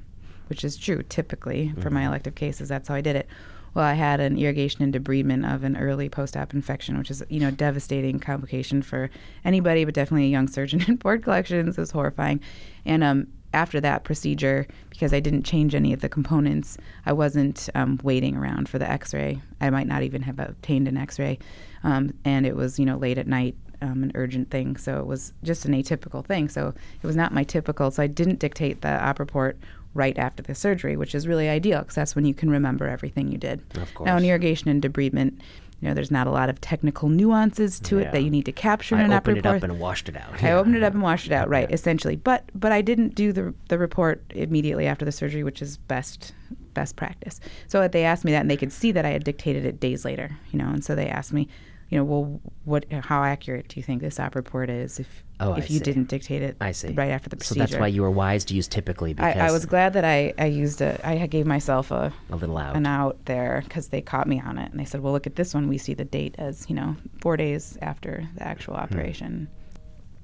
which is true. Typically, for my elective cases, that's how I did it. Well, I had an irrigation and debridement of an early post-op infection, which is you know devastating complication for anybody, but definitely a young surgeon in board collections. It was horrifying, and um, after that procedure, because I didn't change any of the components, I wasn't um, waiting around for the X-ray. I might not even have obtained an X-ray, um, and it was you know late at night um, an urgent thing. So it was just an atypical thing. So it was not my typical. So I didn't dictate the op report right after the surgery, which is really ideal because that's when you can remember everything you did. Of Now, in irrigation and debridement, you know, there's not a lot of technical nuances to Yeah. it that you need to capture in I report. op opened it up and washed it out. I opened it up and washed it out, right, essentially. But but I didn't do the the report immediately after the surgery, which is best best practice. So they asked me that, and they could see that I had dictated it days later, you know. And so they asked me, you know, well, what how accurate do you think this op report is if Oh, I if you see. didn't dictate it I see. right after the procedure. So that's why you were wise to use typically because I, I was glad that I, I used a I gave myself a a little out. an out there because they caught me on it and they said, well, look at this one. We see the date as you know four days after the actual Hmm. operation.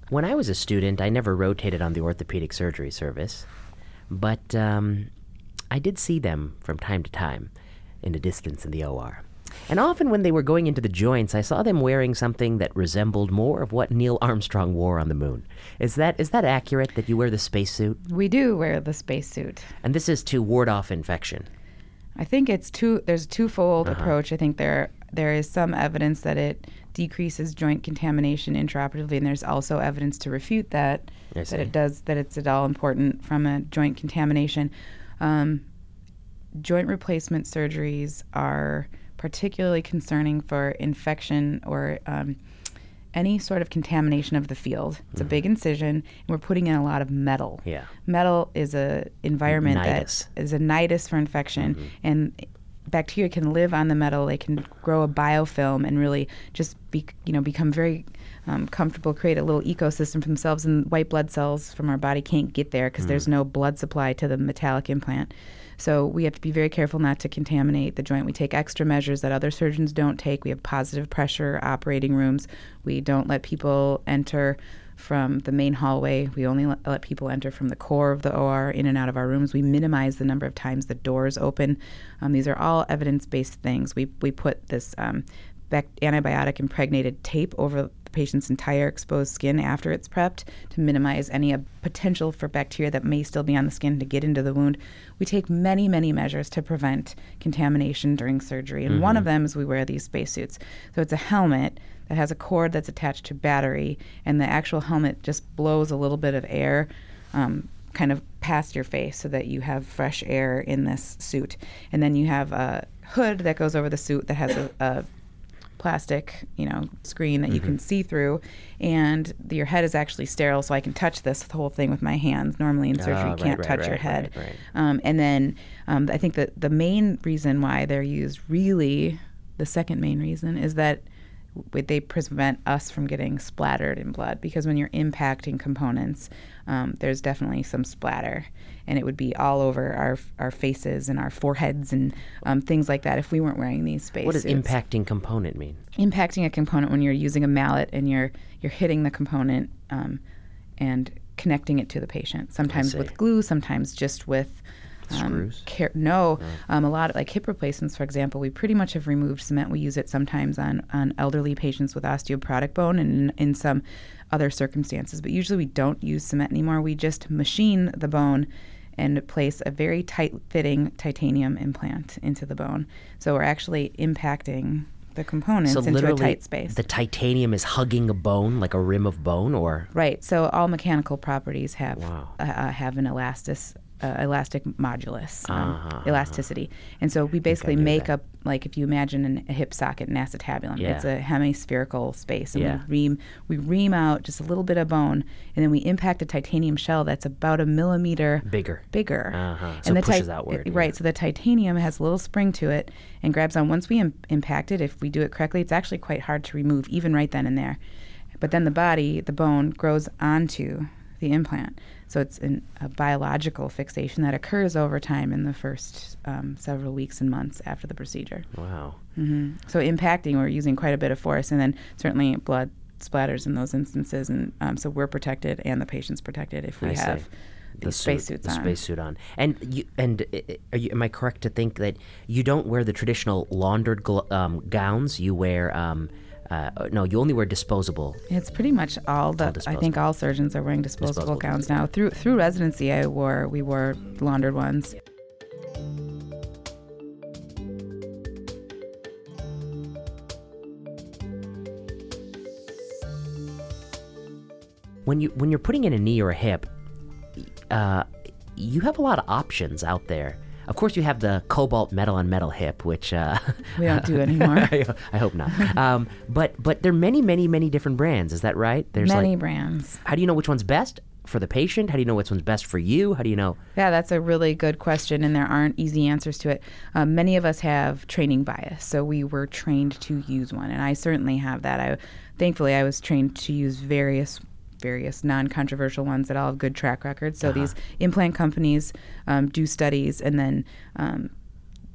When I was a student, I never rotated on the orthopedic surgery service, but um, I did see them from time to time in the distance in the OR. And often when they were going into the joints, I saw them wearing something that resembled more of what Neil Armstrong wore on the moon. Is that is that accurate that you wear the spacesuit? We do wear the spacesuit. And this is to ward off infection. I think it's two. There's a twofold Uh-huh. approach. I think there there is some evidence that it decreases joint contamination intraoperatively, and there's also evidence to refute that that it does that it's at all important from a joint contamination. Um, joint replacement surgeries are particularly concerning for infection or um, any sort of contamination of the field. It's a big incision, and we're putting in a lot of metal. Yeah. Metal is a environment that is a nidus for infection, Mm-hmm. and bacteria can live on the metal. They can grow a biofilm and really just be, you know, become very um, comfortable, create a little ecosystem for themselves. And white blood cells from our body can't get there because Mm. there's no blood supply to the metallic implant. So we have to be very careful not to contaminate the joint. We take extra measures that other surgeons don't take. We have positive pressure operating rooms. We don't let people enter from the main hallway. We only let, people enter from the core of the OR in and out of our rooms. We minimize the number of times the doors open. Um, these are all evidence based things. We, we put this um, antibiotic impregnated tape over patient's entire exposed skin after it's prepped to minimize any uh, potential for bacteria that may still be on the skin to get into the wound. We take many, many measures to prevent contamination during surgery, and mm-hmm. one of them is we wear these spacesuits. So it's a helmet that has a cord that's attached to battery, and the actual helmet just blows a little bit of air. Um, kind of past your face so that you have fresh air in this suit. And then you have a hood that goes over the suit that has a, a plastic, you know, screen that mm-hmm. you can mm-hmm. see through, and the, your head is actually sterile, so I can touch this whole thing with my hands. Normally in surgery, oh, you can't right, touch right, your head. Um, and then um, I think that the main reason why they're used, really, the second main reason, is that they prevent us from getting splattered in blood because when you're impacting components, um, there's definitely some splatter, and it would be all over our our faces and our foreheads and um, things like that if we weren't wearing these spaces. What does impacting component mean? Impacting a component when you're using a mallet and you're you're hitting the component um, and connecting it to the patient. Sometimes with glue, sometimes just with um, Screws? no, um, a lot of like hip replacements, for example, we pretty much have removed cement. We use it sometimes on, on elderly patients with osteoporotic bone and in, in some other circumstances. But usually we don't use cement anymore. We just machine the bone and place a very tight fitting titanium implant into the bone. So we're actually impacting the components so into a tight space. The titanium is hugging a bone, like a rim of bone, or right. So all mechanical properties have wow. uh, uh have an elastic uh, elastic modulus, um, uh-huh, elasticity. Uh-huh. And so we basically make that. up, like if you imagine an, a hip socket, an acetabulum, yeah. it's a hemispherical space. And yeah. we, ream, we ream out just a little bit of bone, and then we impact a titanium shell that's about a millimeter bigger. Bigger. Uh-huh. So and the pushes ti- outward. It, yeah. Right. So the titanium has a little spring to it and grabs on. Once we Im- impact it, if we do it correctly, it's actually quite hard to remove, even right then and there. But then the body, the bone, grows onto the implant. So it's an, a biological fixation that occurs over time in the first um, several weeks and months after the procedure. Wow. Mm-hmm. So impacting, we're using quite a bit of force, and then certainly blood splatters in those instances, and um, so we're protected and the patient's protected if we I have. See. The spacesuits on. The spacesuit on, and you, and uh, you, am I correct to think that you don't wear the traditional laundered gl- um, gowns? You wear um, uh, no, you only wear disposable. It's pretty much all the. All I think all surgeons are wearing disposable, disposable gowns now. Through through residency, I wore we wore laundered ones. When you when you're putting in a knee or a hip, uh, you have a lot of options out there. Of course, you have the cobalt metal on metal hip, which uh, we don't do anymore. I, I, hope not. Um, but but there are many many many different brands. Is that right? There's many like, brands. How do you know which one's best? for the patient? How do you know which one's best for you? How do you know? Yeah, that's a really good question, and there aren't easy answers to it. Um, many of us have training bias, so we were trained to use one, and I certainly have that. I, thankfully, I was trained to use various various non-controversial ones that all have good track records. So uh-huh. these implant companies um, do studies, and then um,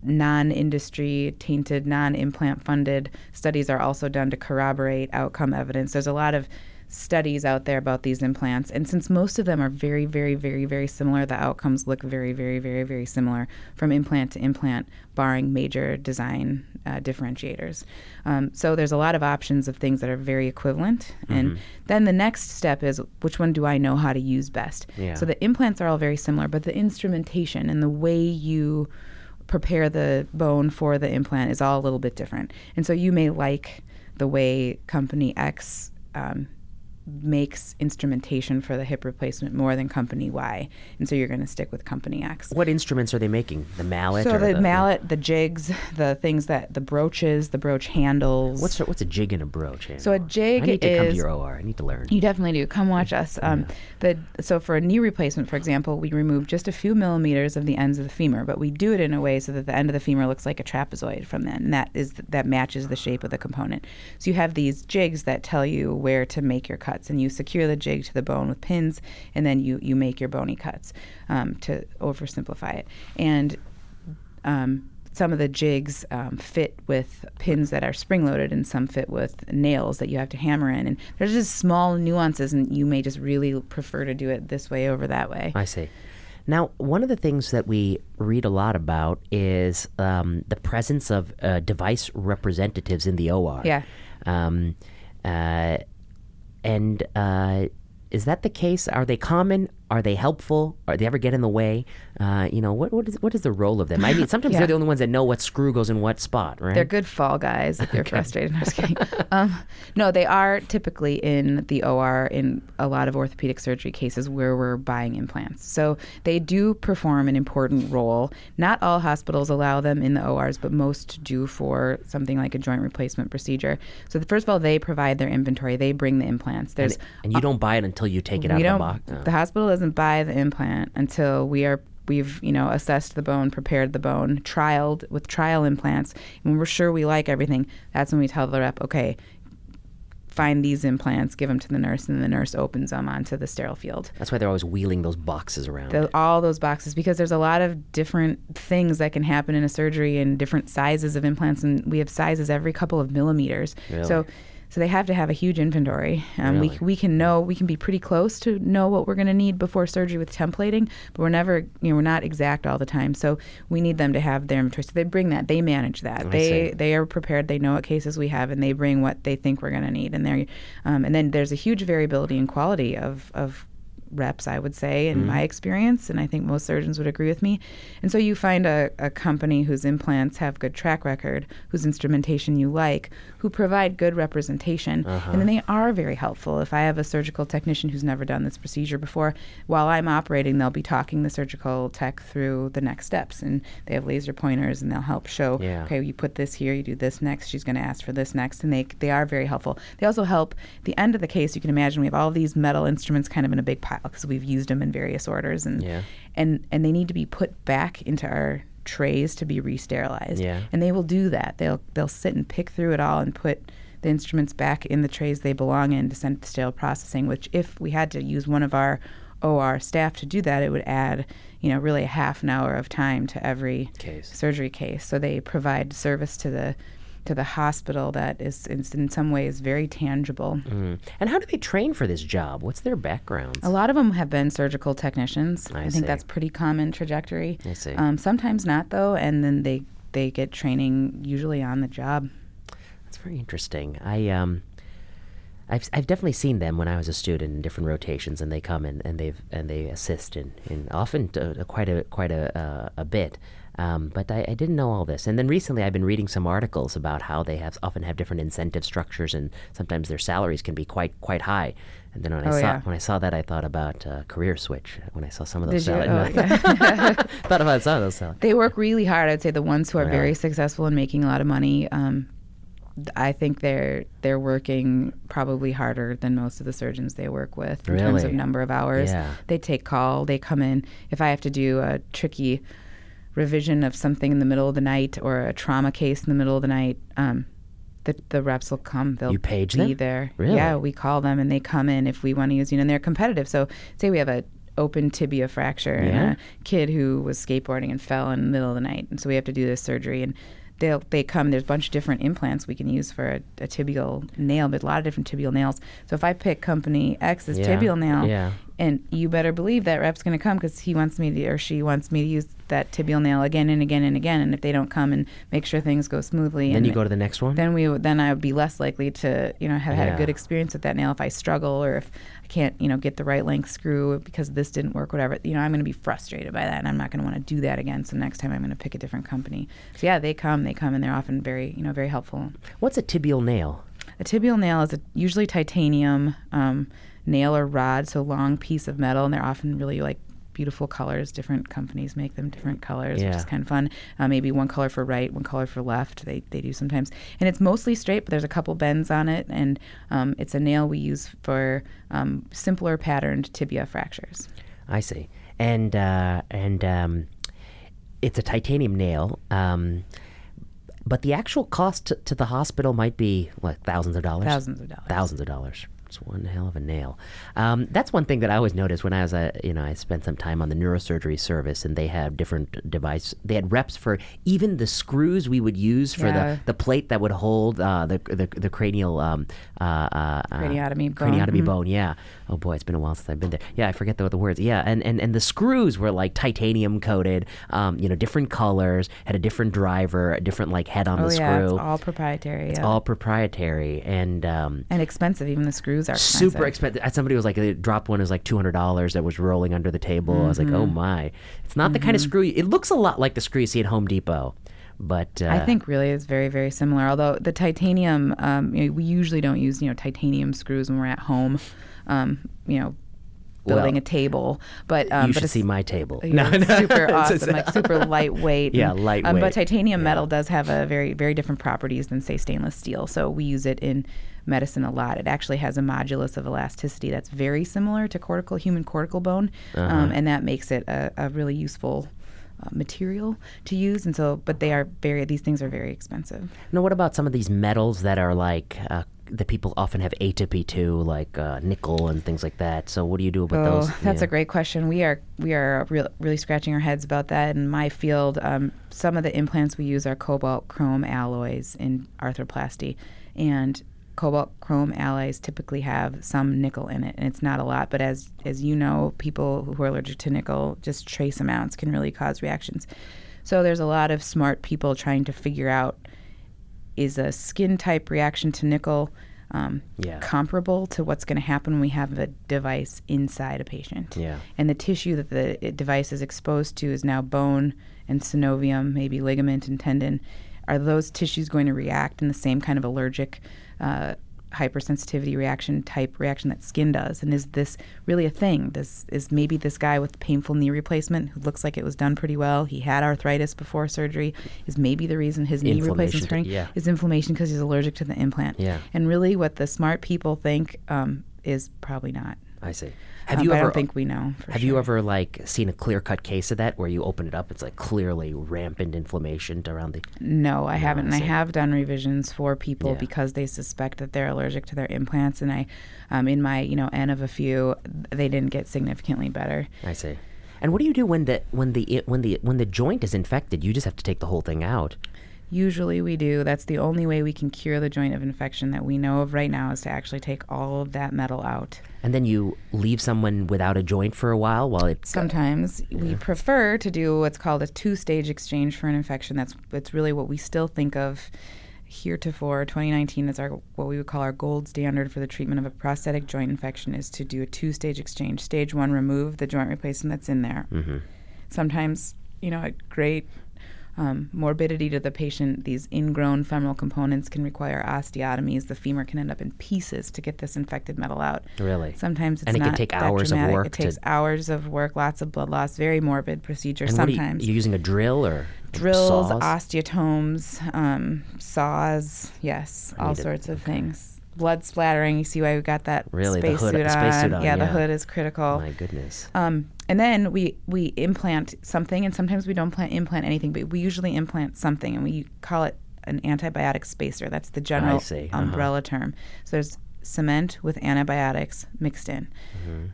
non-industry tainted, non-implant funded studies are also done to corroborate outcome evidence. There's a lot of studies out there about these implants. And since most of them are very, very, very, very similar, the outcomes look very, very, very, very similar from implant to implant, barring major design uh, differentiators. Um, so there's a lot of options of things that are very equivalent. Mm-hmm. And then the next step is which one do I know how to use best? Yeah. So the implants are all very similar, but the instrumentation and the way you prepare the bone for the implant is all a little bit different. And so you may like the way company X um, makes instrumentation for the hip replacement more than company Y, and so you're going to stick with company X. What instruments are they making? The mallet? So the, the, mallet, the jigs, the things that the broaches, the broach handles. What's a, what's a jig and a broach? Handle? So a jig I need is, to come to your OR. I need to learn. You definitely do. Come watch us. Um. The so for a knee replacement, for example, we remove just a few millimeters of the ends of the femur, but we do it in a way so that the end of the femur looks like a trapezoid from then, and that is that matches the shape of the component. So you have these jigs that tell you where to make your cuts, and you secure the jig to the bone with pins, and then you, you make your bony cuts um, to oversimplify it. And um, some of the jigs um, fit with pins that are spring loaded and some fit with nails that you have to hammer in. And there's just small nuances, and you may just really prefer to do it this way over that way. I see. Now, one of the things that we read a lot about is um, the presence of uh, device representatives in the OR. Yeah. Um, uh, and uh, is that the case? Are they common? Are they helpful? Are they ever get in the way? Uh, you know, what what is what is the role of them? I mean, sometimes Yeah. they're the only ones that know what screw goes in what spot, right? They're good fall guys if you're frustrated. No, just kidding. Um, no, they are typically in the OR in a lot of orthopedic surgery cases where we're buying implants. So they do perform an important role. Not all hospitals allow them in the ORs, but most do for something like a joint replacement procedure. So first of all, they provide their inventory. They bring the implants. There's and you don't buy it until you take it out of the box. The hospital doesn't buy the implant until we are we've you know assessed the bone, prepared the bone, trialed with trial implants. When we're sure we like everything, that's when we tell the rep, okay, find these implants, give them to the nurse, and the nurse opens them onto the sterile field. That's why they're always wheeling those boxes around. The, all those boxes because there's a lot of different things that can happen in a surgery and different sizes of implants, and we have sizes every couple of millimeters. Really? So. So they have to have a huge inventory. Um, Really? We we can know we can be pretty close to know what we're going to need before surgery with templating, but we're never you know we're not exact all the time. So we need them to have their inventory. So they bring that, they manage that. I they see. they are prepared. They know what cases we have, and they bring what they think we're going to need. And they um, and then there's a huge variability in quality of of reps, I would say, in my mm-hmm. experience, and I think most surgeons would agree with me. And so you find a, a company whose implants have good track record, whose instrumentation you like, who provide good representation, and then they are very helpful. If I have a surgical technician who's never done this procedure before, while I'm operating, they'll be talking the surgical tech through the next steps, and they have laser pointers, and they'll help show, Yeah. okay, you put this here, you do this next. She's going to ask for this next, and they they are very helpful. They also help the end of the case. You can imagine we have all these metal instruments kind of in a big pile because we've used them in various orders, and Yeah. and and they need to be put back into our trays to be re-sterilized. Yeah. And they will do that. They'll they'll sit and pick through it all and put the instruments back in the trays they belong in to send to sterile processing. Which, if we had to use one of our OR staff to do that, it would add, you know, really a half an hour of time to every Case. surgery case. So they provide service to the to the hospital that is, is in some ways very tangible. Mm. And how do they train for this job? What's their background? A lot of them have been surgical technicians. I I, think that's pretty common trajectory. I see. Um, sometimes not though, and then they they get training usually on the job. That's very interesting. I um, I've I've definitely seen them when I was a student in different rotations, and they come in and they've and they assist in, in often uh, quite a quite a uh, a bit. Um, but I, I didn't know all this, and then recently I've been reading some articles about how they have often have different incentive structures, and sometimes their salaries can be quite quite high. And then when I Oh, saw yeah. when I saw that, I thought about uh, career switch. When I saw some of those Did salaries, Oh, yeah. thought about some of those salaries. They work really hard. I'd say the ones who are Really? very successful in making a lot of money. Um, I think they're they're working probably harder than most of the surgeons they work with in terms of number of hours. Yeah. They take call. They come in. If I have to do a tricky revision of something in the middle of the night or a trauma case in the middle of the night, um, the the reps will come. They'll You page be them? there. Really? Yeah, we call them and they come in if we want to use. You know, and they're competitive. So say we have a open tibia fracture Yeah. and a kid who was skateboarding and fell in the middle of the night, and so we have to do this surgery and. They'll, they come. There's a bunch of different implants we can use for a, a tibial nail, but a lot of different tibial nails. So if I pick company X's Yeah, tibial nail, yeah. And you better believe that rep's going to come because he wants me to, or she wants me to use that tibial nail again and again and again. And if they don't come and make sure things go smoothly, Then and you go to the next one. then we then I would be less likely to you know have had a good experience with that nail if I struggle or if I can't you know get the right length screw because this didn't work whatever you know I'm going to be frustrated by that and I'm not going to want to do that again so next time I'm going to pick a different company so yeah they come they come and they're often very you know very helpful What's a tibial nail? a tibial nail is a, usually titanium um, nail or rod so long piece of metal and they're often really like beautiful colors different companies make them different colors which is kind of fun uh, maybe one color for right one color for left they, they do sometimes and it's mostly straight but there's a couple bends on it and um, it's a nail we use for um, simpler patterned tibia fractures I see. And uh, and um, it's a titanium nail. Um, but the actual cost to, to the hospital might be like thousands of dollars. thousands of dollars Thousands of dollars. It's one hell of a nail. Um, that's one thing that I always noticed when I was, uh, you know, I spent some time on the neurosurgery service, and they have different device. They had reps for even the screws we would use for Yeah. the, the plate that would hold uh, the, the the cranial um, uh, uh, uh, Craniotomy bone. craniotomy bone. Yeah. Oh boy, it's been a while since I've been there. Yeah, I forget the, the words. Yeah, and, and and the screws were like titanium coated. Um, you know, different colors, had a different driver, a different like head on Oh the yeah, screw. it's all proprietary. yeah. all proprietary and. Um, and expensive. Even the screws are expensive. super expensive. Somebody was like, they dropped one. It was like two hundred dollars that was rolling under the table. I was like, oh Mm-hmm. my! It's not the kind of screw. You, it looks a lot like the screw you see at Home Depot, but uh, I think really is very very similar. Although the titanium, um, you know, we usually don't use you know titanium screws when we're at home, um, you know, building Well, a table. But um, you should see my table. Yeah, it's super It's awesome, just- like super lightweight. Yeah, and- Um, lightweight. but titanium metal does have a very, very different properties than say stainless steel. So we use it in medicine a lot. It actually has a modulus of elasticity that's very similar to cortical human cortical bone, Uh-huh. um, and that makes it a, a really useful. Uh, material to use and so but they are very these things are very expensive Now, what about some of these metals that are like uh, that people often have atopy to, like uh, nickel and things like that? So, what do you do about Oh, those? that's Yeah. a great question. We are we are real, really scratching our heads about that. In my field, um, some of the implants we use are cobalt chrome alloys in arthroplasty, and cobalt chrome alloys typically have some nickel in it, and it's not a lot. But as as you know, people who are allergic to nickel, just trace amounts can really cause reactions. So there's a lot of smart people trying to figure out is a skin type reaction to nickel um, Yeah. comparable to what's going to happen when we have a device inside a patient. Yeah. And the tissue that the device is exposed to is now bone and synovium, maybe ligament and tendon. Are those tissues going to react in the same kind of allergic uh, hypersensitivity reaction type reaction that skin does? And is this really a thing? This is maybe this guy with painful knee replacement who looks like it was done pretty well. He had arthritis before surgery. Is maybe the reason his knee replacement is Inflammation, hurting yeah. is inflammation because he's allergic to the implant. Yeah. And really, what the smart people think um, is probably not. I see. Have Um, you ever? I don't think we know. For have you ever like seen a clear cut case of that where you open it up? It's like clearly rampant inflammation around the. No, I haven't. And I have done revisions for people Yeah. because they suspect that they're allergic to their implants. And I, um, in my you know n of a few, they didn't get significantly better. I see. And what do you do when the when the when the when the joint is infected? You just have to take the whole thing out. Usually we do. That's the only way we can cure the joint of infection that we know of right now is to actually take all of that metal out. And then you leave someone without a joint for a while while it. Sometimes we prefer to do what's called a two-stage exchange for an infection. That's that's really what we still think of heretofore. 2019 is our what we would call our gold standard for the treatment of a prosthetic joint infection is to do a two-stage exchange. Stage one, remove the joint replacement that's in there. Mm-hmm. Sometimes, you know, at great um, morbidity to the patient, these ingrown femoral components can require osteotomies. The femur can end up in pieces to get this infected metal out. Really? Sometimes it's And it can not take that hours of dramatic. work It takes hours of work, lots of blood loss, very morbid procedure. And are you- Sometimes you're using a drill or drills, saws? osteotomes, um, saws, yes, all sorts of things. Blood splattering. You see why we got that Really? The space, hood- suit the space on, Yeah, the hood is critical. My goodness. Um, and then we we implant something, and sometimes we don't plant, implant anything, but we usually implant something, and we call it an antibiotic spacer. That's the general. Uh-huh. umbrella term. So there's cement with antibiotics mixed in. Mm-hmm.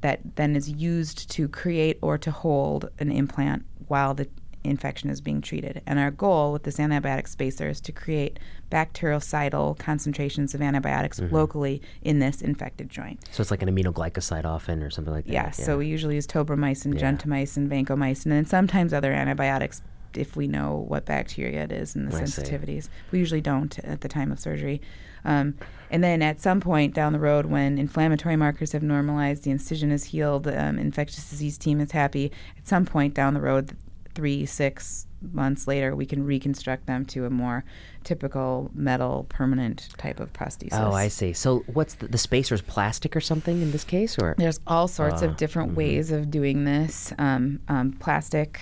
That then is used to create or to hold an implant while the infection is being treated. And our goal with this antibiotic spacer is to create bactericidal concentrations of antibiotics Mm-hmm. locally in this infected joint. So it's like an aminoglycoside often or something like that. Yeah, so we usually use tobramycin, Yeah. gentamicin, vancomycin, and then sometimes other antibiotics if we know what bacteria it is and the I see. sensitivities. We usually don't at the time of surgery. Um, and then at some point down the road, when inflammatory markers have normalized, the incision is healed, the um, infectious disease team is happy, at some point down the road, three, six months later, we can reconstruct them to a more typical metal permanent type of prosthesis. Oh, I see. So what's the, the spacer's plastic or something in this case, or There's all sorts Ah, of different mhm. ways of doing this. Um, um, plastic,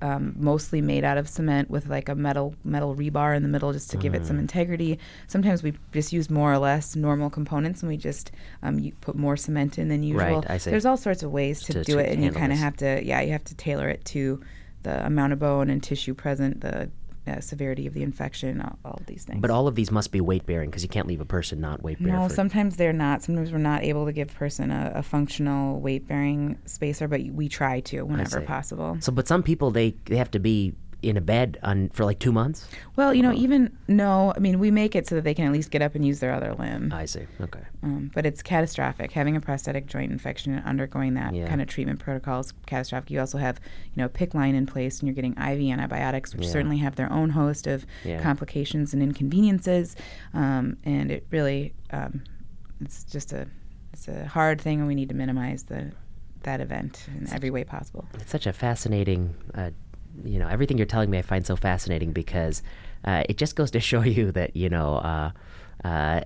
um, mostly made out of cement with like a metal metal rebar in the middle just to give it Mm. some integrity. Sometimes we just use more or less normal components and we just um, you put more cement in than usual. Right, I see. There's all sorts of ways to, To- do to it, and you kind of have to yeah you have to tailor it to the amount of bone and tissue present, the uh, severity of the infection, all, all these things. But all of these must be weight bearing because you can't leave a person not weight bearing. no, for- sometimes they're not. Sometimes we're not able to give a person a, a functional weight bearing spacer, but we try to whenever possible. So, but some people they they have to be in a bed on for like two months. Well, you know, even no, I mean, we make it so that they can at least get up and use their other limb. I see. Okay. Um, but it's catastrophic. Having a prosthetic joint infection and undergoing that Yeah. kind of treatment protocol is catastrophic. You also have, you know, PICC line in place, and you're getting IV antibiotics, which Yeah. certainly have their own host of Yeah. complications and inconveniences. Um, and it really, um, it's just a, it's a hard thing, and we need to minimize the that event in every way possible. It's such a fascinating, uh, you know, everything you're telling me I find so fascinating because uh, it just goes to show you that, you know, uh, uh,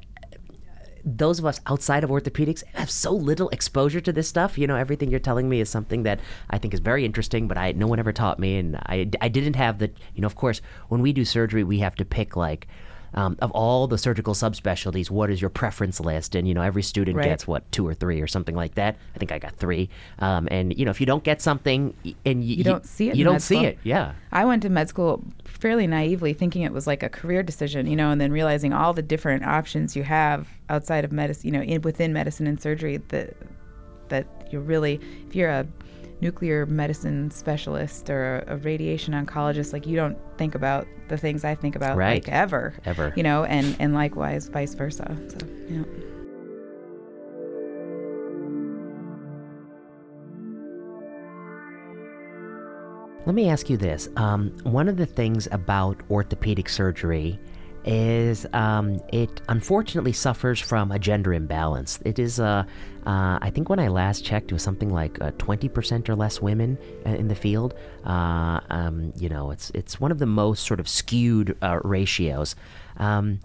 those of us outside of orthopedics have so little exposure to this stuff. You know, everything you're telling me is something that I think is very interesting, but I no one ever taught me, and I, I didn't have the. You know, of course, when we do surgery, we have to pick like. Um, of all the surgical subspecialties, what is your preference list? And you know, every student Right. gets what two or three or something like that. I think I got three. Um, and you know, if you don't get something, and y- You don't see it you don't see school. it. Yeah, I went to med school fairly naively, thinking it was like a career decision, you know, and then realizing all the different options you have outside of medicine, you know, in, within medicine and surgery. That that you're really, if you're a nuclear medicine specialist or a, radiation oncologist, like you don't think about the things I think about, Right. like ever, Ever. you know, and and likewise, vice versa. So, know. Let me ask you this. Um, one of the things about orthopedic surgery is um, it unfortunately suffers from a gender imbalance. It is, uh, uh, I think when I last checked, it was something like uh, 20% or less women uh, in the field. Uh, um, you know, it's, it's one of the most sort of skewed uh, ratios. Um,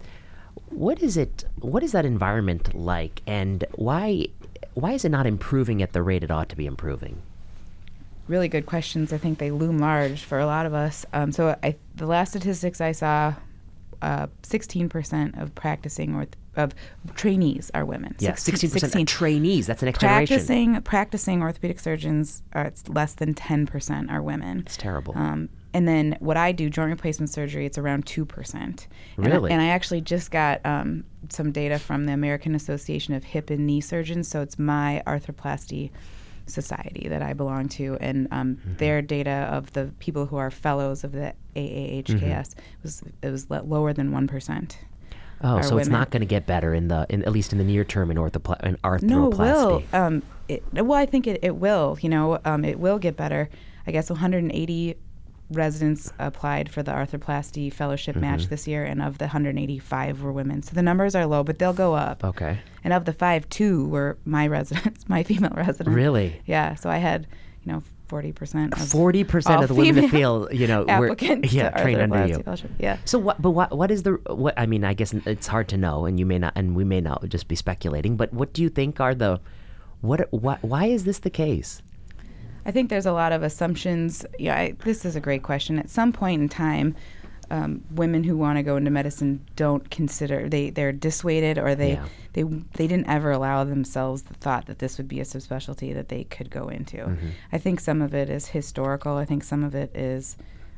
what is it? What is that environment like, and why why is it not improving at the rate it ought to be improving? really good questions. I think they loom large for a lot of us. Um, so I, the last statistics I saw, uh, 16% of practicing or of trainees are women. Yeah, Six- sixteen percent 16. trainees. That's the next generation. Practicing practicing orthopedic surgeons are it's less than 10% are women. It's terrible. Um, and then what I do, joint replacement surgery, it's around 2%. And I- Really? And I, actually just got um, some data from the American Association of Hip and Knee Surgeons. So it's my arthroplasty society that I belong to. And um, Mm-hmm. their data of the people who are fellows of the AAHKS Mm-hmm. was it was lower than 1%. oh, are so it's not going to get better in the, in, at least in the near term in, orthopla- in arthroplasty. No, it will. Um, it, well, I think it, it will. You know, um, it will get better. I guess 180 residents applied for the arthroplasty fellowship Mm-hmm. match this year, and of the 185 were women. So the numbers are low, but they'll go up. Okay. And of the five, two were my residents, my female residents. Really? Yeah. So I had, you know, 40% of Forty percent of the women in the field, you know, were applicants yeah trained under you. fellowship. Yeah. So what? But what? What is the? What? I mean, I guess it's hard to know, and you may not, and we may not just be speculating. But what do you think are the? What? Why, why is this the case? I think there's a lot of assumptions. Yeah, I, this is a great question. At some point in time, um, women who want to go into medicine don't consider they they're dissuaded or they Yeah. they they didn't ever allow themselves the thought that this would be a subspecialty that they could go into. Mm-hmm. I think some of it is historical. I think some of it is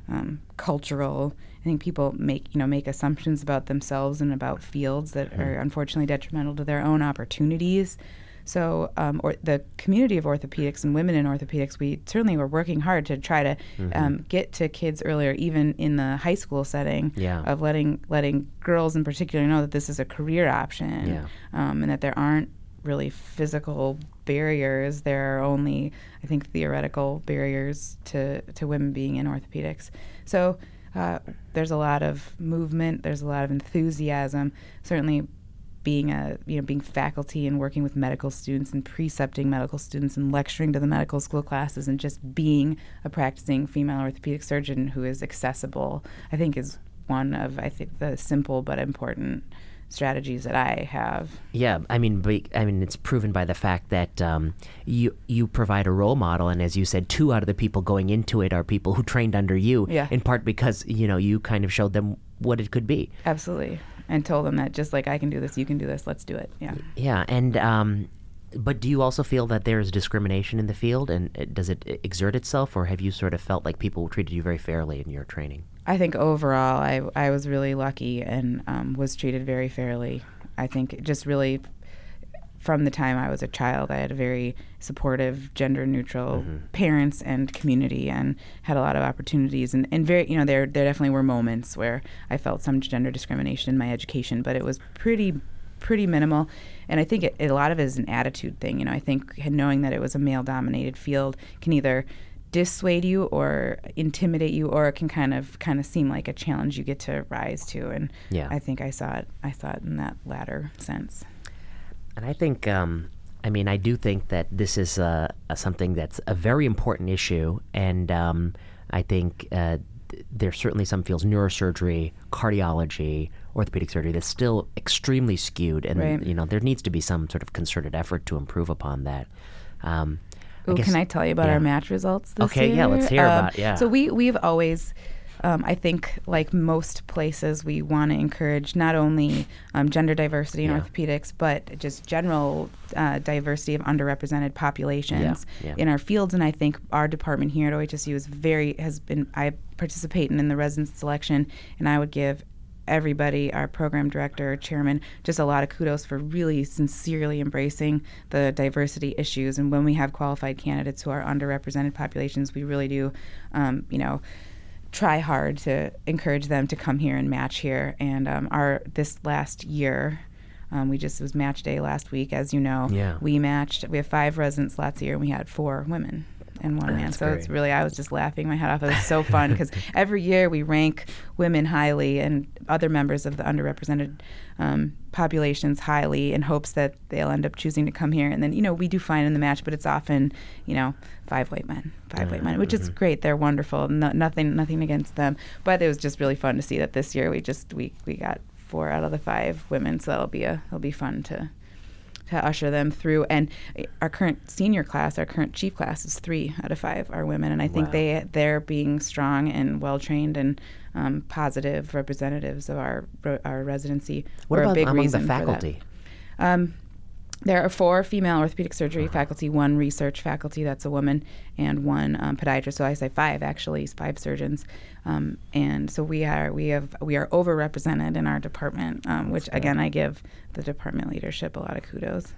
um, cultural. I think people make you know make assumptions about themselves and about fields that Mm-hmm. are unfortunately detrimental to their own opportunities. So, um, or the community of orthopedics and women in orthopedics, we certainly were working hard to try to Mm-hmm. um, get to kids earlier, even in the high school setting, Yeah. of letting letting girls in particular know that this is a career option, Yeah. um, and that there aren't really physical barriers. There are only, I think, theoretical barriers to to women being in orthopedics. So. Uh, there's a lot of movement. There's a lot of enthusiasm. Certainly, being a you know being faculty and working with medical students and precepting medical students and lecturing to the medical school classes and just being a practicing female orthopedic surgeon who is accessible I think is one of I think the simple but important strategies that I have Yeah, I mean, I mean, it's proven by the fact that um, you you provide a role model, and as you said, two out of the people going into it are people who trained under you. Yeah. In part because you know you kind of showed them what it could be. absolutely and told them that just like I can do this you can do this let's do it yeah Yeah, and um, but do you also feel that there is discrimination in the field, and does it exert itself, or have you sort of felt like people treated you very fairly in your training? I think overall, I I was really lucky and um, was treated very fairly. I think just really from the time I was a child, I had a very supportive, gender neutral Mm-hmm. parents and community, and had a lot of opportunities. And, and very, you know, there there definitely were moments where I felt some gender discrimination in my education, but it was pretty pretty minimal. And I think it, a lot of it is an attitude thing. You know, I think knowing that it was a male dominated field can either dissuade you or intimidate you or it can kind of kind of seem like a challenge you get to rise to and Yeah. I think I saw it I saw it in that latter sense. And I think, um, I mean, I do think that this is uh, a, something that's a very important issue. And um, I think uh, th- there's certainly some fields, neurosurgery, cardiology, orthopedic surgery, that's still extremely skewed. And, Right. you know, there needs to be some sort of concerted effort to improve upon that. Um, Ooh, guess- can I tell you about yeah. our match results this Okay, year? yeah, let's hear Um, about- yeah. So we we've always, um, I think, like most places, we want to encourage not only um, gender diversity in Yeah. orthopedics, but just general uh, diversity of underrepresented populations yeah. in our fields. And I think our department here at OHSU is very has been. I participate in the resident selection, and I would give everybody, our program director, chairman, just a lot of kudos for really sincerely embracing the diversity issues. And when we have qualified candidates who are underrepresented populations, we really do, um, you know, try hard to encourage them to come here and match here. And um, our this last year. Um, we just it was match day last week, as you know. Yeah. We matched. We have five resident slots a year, and we had four women and one man. That's So it's really I was just laughing my head off. It was so fun because every year we rank women highly and other members of the underrepresented um, populations highly in hopes that they'll end up choosing to come here. And then you know we do fine in the match, but it's often you know five white men, 5 white men, which is great. They're wonderful. No, nothing nothing against them, but it was just really fun to see that this year we just we we got four out of the five women. So that'll be a it'll be fun to to usher them through. And our current senior class, our current chief class, is three out of five are women, and I think Wow. they they're being strong and well trained and um, positive representatives of our our residency. what about big among the reason for that. faculty? Um, there are four female orthopedic surgery faculty, one research faculty that's a woman, and one um, podiatrist. So I say five actually, five surgeons, um, and so we are we have we are overrepresented in our department, um, which again I give the department leadership a lot of kudos.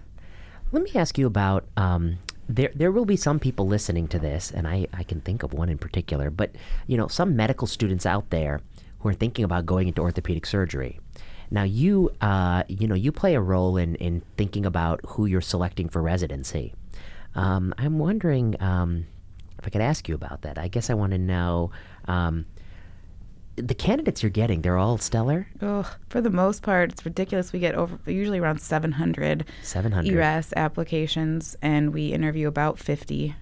Let me ask you about um, there. There will be some people listening to this, and I, I can think of one in particular. But you know, some medical students out there who are thinking about going into orthopedic surgery. Now, you uh, you know you play a role in in thinking about who you're selecting for residency. Um, I'm wondering um, if I could ask you about that. I guess I want to know. Um, the candidates you're getting, they're all stellar. Ugh, for the most part, it's ridiculous. We get over usually around 700 700. ERAS applications, and we interview about 50.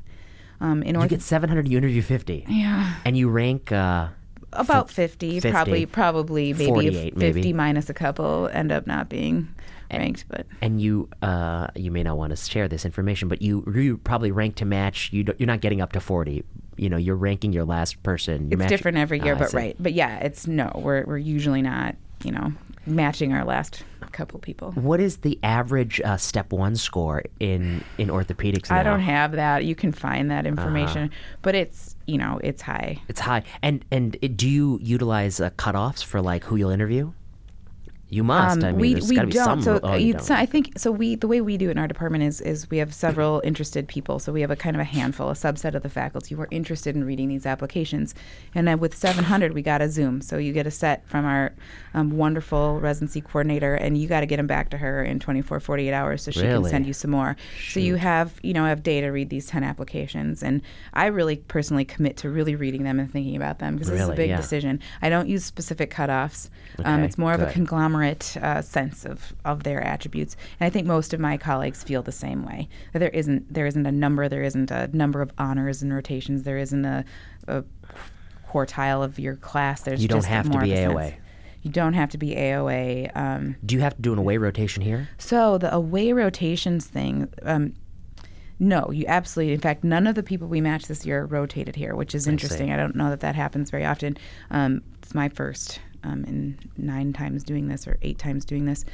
Um, in You ortho- get 700, you interview 50. yeah, And you rank uh, about 50, 50. probably probably maybe 50 maybe. minus a couple end up not being ranked, but and you uh, you may not want to share this information, but you you probably rank to match. You you're not getting up to forty. You know, you're ranking your last person. It's different every year. I but right, but yeah, it's no. We're we're usually not you know matching our last couple people. What is the average uh, step one score in in orthopedics? Now? I don't have that. You can find that information, Uh-huh. but it's you know it's high. It's high. And and do you utilize uh, cutoffs for like who you'll interview? You must. I mean, Um, we we don't. some. so, oh, you don't. so I think so. We the way we do it in our department is is we have several interested people. So we have a kind of a handful, a subset of the faculty who are interested in reading these applications. And then with 700, we got a Zoom. So you get a set from our um, wonderful residency coordinator, and you got to get them back to her in 24, 48 hours so she can send you some more. So you have you know have day to read these 10 applications, and I really personally commit to really reading them and thinking about them because this is Really? a big Yeah. decision. I don't use specific cutoffs. um, Okay, it's more of a good. Conglomerate uh, sense of, of their attributes, and I think most of my colleagues feel the same way. That there isn't there isn't a number, there isn't a number of honors and rotations, there isn't a, a quartile of your class. There's You don't have to be of a sense. AOA. You don't have to be AOA. Um, do you have to do an away rotation here? so the away rotations thing. Um, no, you absolutely. In fact, none of the people we matched this year rotated here, which is interesting. I, don't know that that happens very often. Um, it's my first um, in nine times doing this or eight times doing this.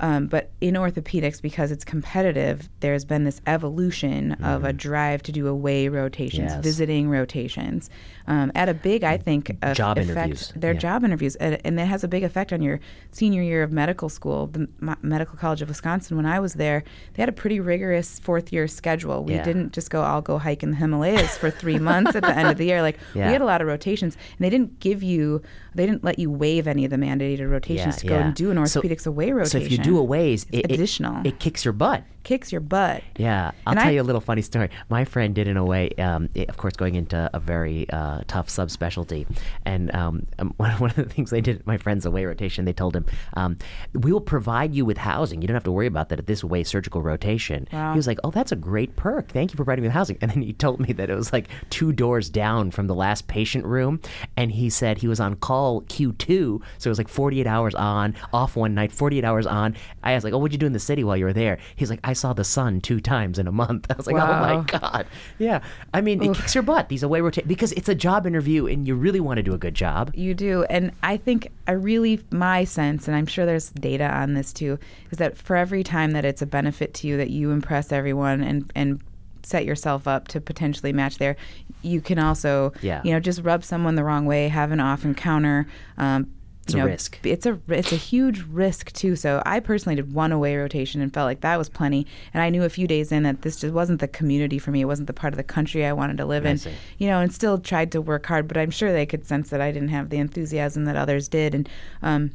Um, but in orthopedics, because it's competitive, there's been this evolution mm-hmm. of a mm-hmm. drive to do away rotations, yes. visiting rotations. Um, at a big, I think, job effect, interviews. Their yeah. job interviews, and that has a big effect on your senior year of medical school. The M- Medical College of Wisconsin, when I was there, they had a pretty rigorous fourth year schedule. We yeah. didn't just go, I'll go hike in the Himalayas for three months at the end of the year. Like yeah. we had a lot of rotations, and they didn't give you, they didn't let you waive any of the mandated rotations to go and do an orthopedics so, away rotation. So do aways, it, additional. It, it kicks your butt kicks your butt. Yeah, I'll and tell I, you a little funny story. My friend did in a way, um, it, of course, going into a very uh, tough subspecialty, and um, um one, one of the things they did at my friend's away rotation, they told him, um, "We will provide you with housing. You don't have to worry about that at this away surgical rotation." Wow. He was like, "Oh, that's a great perk. Thank you for providing me with housing." And then he told me that it was like two doors down from the last patient room, and he said he was on call Q two, so it was like 48 hours on, off one night, 48 hours on. I was like, "Oh, what'd you do in the city while you were there?" He's like, "I saw the sun two times in a month. I was like, wow. oh my god, yeah. I mean, Oof. it kicks your butt. These away rotate because it's a job interview, and you really want to do a good job. You do, and I think I really my sense, and I'm sure there's data on this too, is that for every time that it's a benefit to you that you impress everyone and and set yourself up to potentially match there. You can also, yeah. you know, just rub someone the wrong way, have an off encounter, um, it's you know, a risk. It's a it's a huge risk too. So I personally did one away rotation and felt like that was plenty. And I knew a few days in that this just wasn't the community for me. It wasn't the part of the country I wanted to live I in. See. You know, and still tried to work hard, but I'm sure they could sense that I didn't have the enthusiasm that others did. And um,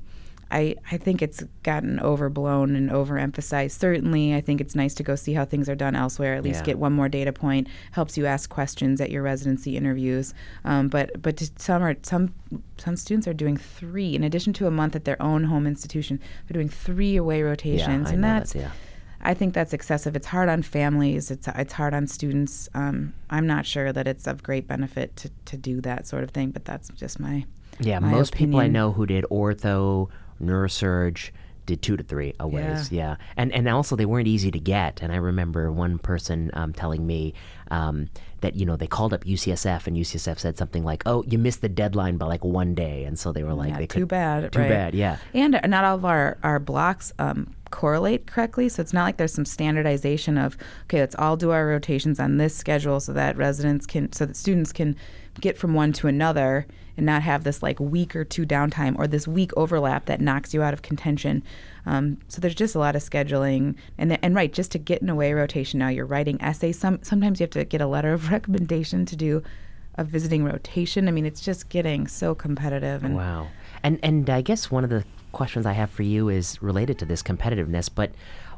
I, I think it's gotten overblown and overemphasized. Certainly, I think it's nice to go see how things are done elsewhere. At least yeah. get one more data point. Helps you ask questions at your residency interviews. Um, but but some are some some students are doing three in addition to a month at their own home institution. They're doing three away rotations, yeah, and that's that, yeah. I think that's excessive. It's hard on families. It's it's hard on students. Um, I'm not sure that it's of great benefit to, to do that sort of thing, but that's just my yeah. My most opinion. people I know who did ortho neurosurge did two to three a ways, yeah. yeah. And and also they weren't easy to get. And I remember one person um, telling me um, that you know they called up UCSF and UCSF said something like, "Oh, you missed the deadline by like one day," and so they were like, yeah, they "Too could, bad, too right. bad, yeah." And not all of our our blocks. Um, correlate correctly so it's not like there's some standardization of okay let's all do our rotations on this schedule so that residents can so that students can get from one to another and not have this like week or two downtime or this week overlap that knocks you out of contention. Um, so there's just a lot of scheduling, and the, and right, just to get in away rotation now, you're writing essays. Some sometimes you have to get a letter of recommendation to do a visiting rotation. I mean, it's just getting so competitive. And wow, and and I guess one of the questions I have for you is related to this competitiveness, but.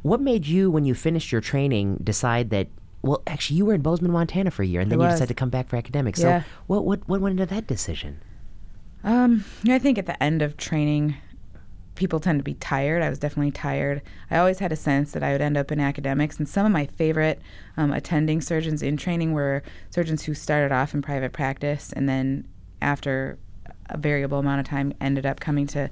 What made you, when you finished your training, decide that well, actually, you were in Bozeman, Montana for a year, and then you decided to come back for academics. Yeah. So, what what what went into that decision? Um, I think at the end of training, people tend to be tired. I was definitely tired. I always had a sense that I would end up in academics, and some of my favorite um, attending surgeons in training were surgeons who started off in private practice and then, after a variable amount of time, ended up coming to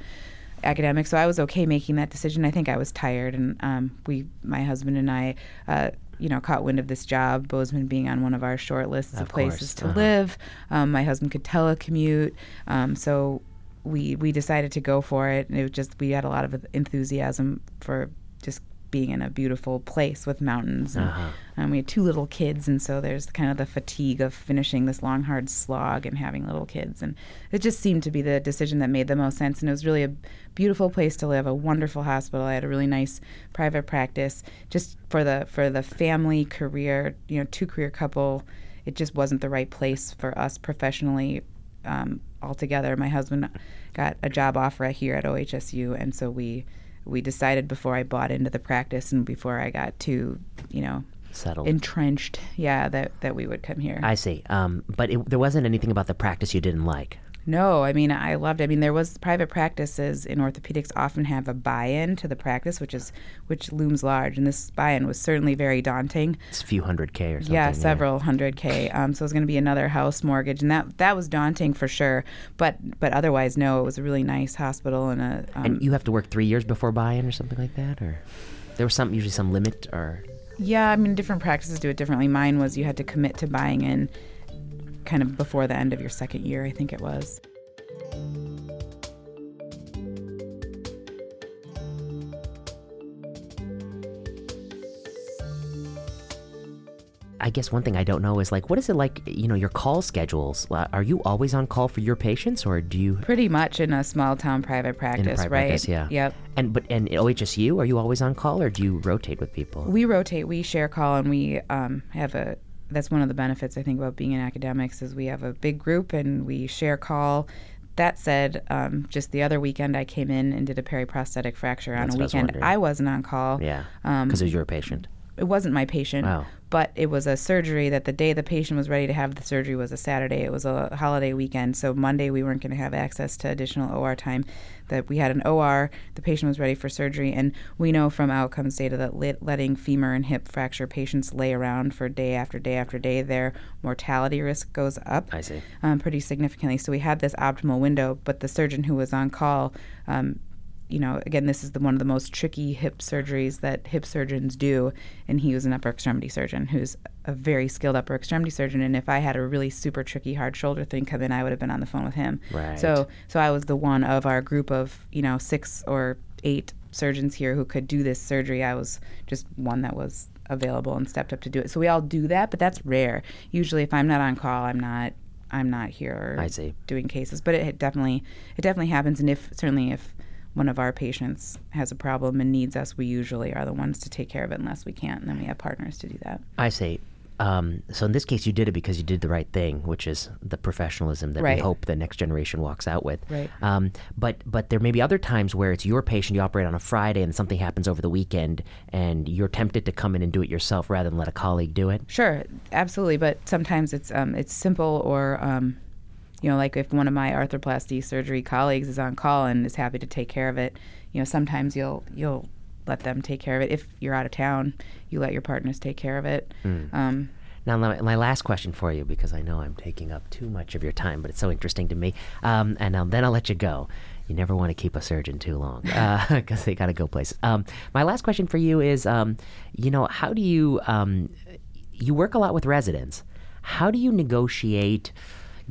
academics. So I was okay making that decision. I think I was tired, and um, we, my husband and I, uh, you know, caught wind of this job, Bozeman being on one of our short lists of, of places to uh-huh. live. Um, my husband could telecommute, um, so we we decided to go for it. And it was just we had a lot of enthusiasm for just being in a beautiful place with mountains. And, uh-huh. um, we had two little kids, and so there's kind of the fatigue of finishing this long, hard slog and having little kids. And it just seemed to be the decision that made the most sense. And it was really a beautiful place to live, a wonderful hospital. I had a really nice private practice. Just for the for the family career, you know, two career couple, it just wasn't the right place for us professionally. Um, altogether, my husband got a job offer here at OHSU, and so we we decided before I bought into the practice and before I got too, you know, settled, entrenched, yeah, that that we would come here. I see. Um, but it, there wasn't anything about the practice you didn't like. No, I mean I loved. It. I mean there was private practices in orthopedics often have a buy-in to the practice, which is which looms large, and this buy-in was certainly very daunting. It's a few hundred k or something. Yeah, several yeah. hundred k. Um, so it was going to be another house mortgage, and that that was daunting for sure. But but otherwise, no, it was a really nice hospital and a. Um, and you have to work three years before buy-in or something like that, or there was some usually some limit or. Yeah, I mean different practices do it differently. Mine was you had to commit to buying in kind of before the end of your second year, I think it was. I guess one thing I don't know is like, what is it like, you know, your call schedules? Are you always on call for your patients or do you? Pretty much in a small town private practice, private right? Practice, yeah. Yep. And, but, and OHSU, are you always on call or do you rotate with people? We rotate, we share call and we um, have a that's one of the benefits I think about being in academics is we have a big group and we share call. That said, um, just the other weekend I came in and did a periprosthetic fracture on That's a what I was weekend. I wasn't on call. yeah, Um, because you're a patient. it wasn't my patient, Wow. But it was a surgery that the day the patient was ready to have the surgery was a Saturday. It was a holiday weekend, so Monday we weren't going to have access to additional OR time. That we had an OR, the patient was ready for surgery, and we know from outcomes data that lit, letting femur and hip fracture patients lay around for day after day after day, their mortality risk goes up I see. um, pretty significantly. So we had this optimal window, but the surgeon who was on call, um, you know, again, this is the, one of the most tricky hip surgeries that hip surgeons do, and he was an upper extremity surgeon who's a very skilled upper extremity surgeon. And if I had a really super tricky hard shoulder thing come in, I would have been on the phone with him. Right. So, so I was the one of our group of you know six or eight surgeons here who could do this surgery. I was just one that was available and stepped up to do it. So we all do that, but that's rare. Usually, if I'm not on call, I'm not. I'm not here I see. doing cases, but it definitely it definitely happens. And if certainly if one of our patients has a problem and needs us, we usually are the ones to take care of it unless we can't, and then we have partners to do that. I see. Um, so in this case, you did it because you did the right thing, which is the professionalism that we hope the next generation walks out with. Right. Um, but but there may be other times where it's your patient, you operate on a Friday, and something happens over the weekend, and you're tempted to come in and do it yourself rather than let a colleague do it. Sure, absolutely, but sometimes it's um, it's simple or um, you know, like if one of my arthroplasty surgery colleagues is on call and is happy to take care of it, you know, sometimes you'll you'll let them take care of it. If you're out of town, you let your partners take care of it. Um, Now, my, last question for you, because I know I'm taking up too much of your time, but it's so interesting to me. Um, and um, then I'll let you go. You never want to keep a surgeon too long because they got to go places. Um, my last question for you is, um, you know, how do you um, you work a lot with residents? How do you negotiate?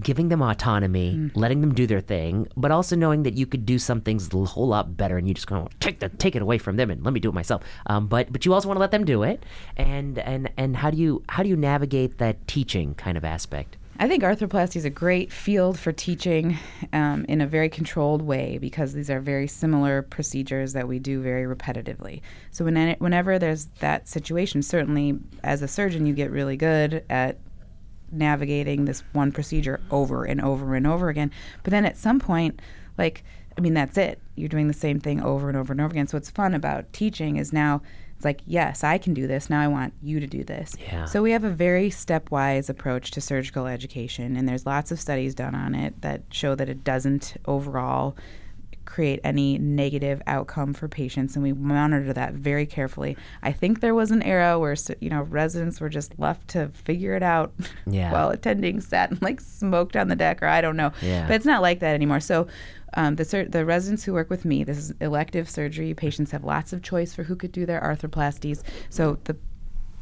Giving them autonomy, letting them do their thing, but also knowing that you could do some things a whole lot better, and you just going to take the take it away from them and let me do it myself. Um, but but you also want to let them do it, and and and how do you how do you navigate that teaching kind of aspect? I think arthroplasty is a great field for teaching um, in a very controlled way because these are very similar procedures that we do very repetitively. So when, whenever there's that situation, certainly as a surgeon, you get really good at navigating this one procedure over and over and over again. But then at some point, like, I mean, that's it. You're doing the same thing over and over and over again. So what's fun about teaching is now it's like, yes, I can do this. Now I want you to do this. Yeah. So we have a very stepwise approach to surgical education, and there's lots of studies done on it that show that it doesn't overall create any negative outcome for patients and we monitor that very carefully. I think there was an era where you know residents were just left to figure it out Yeah. while attending sat and like smoked on the deck or I don't know. Yeah. But it's not like that anymore. So um, the sur- the residents who work with me, this is elective surgery. Patients have lots of choice for who could do their arthroplasties. So the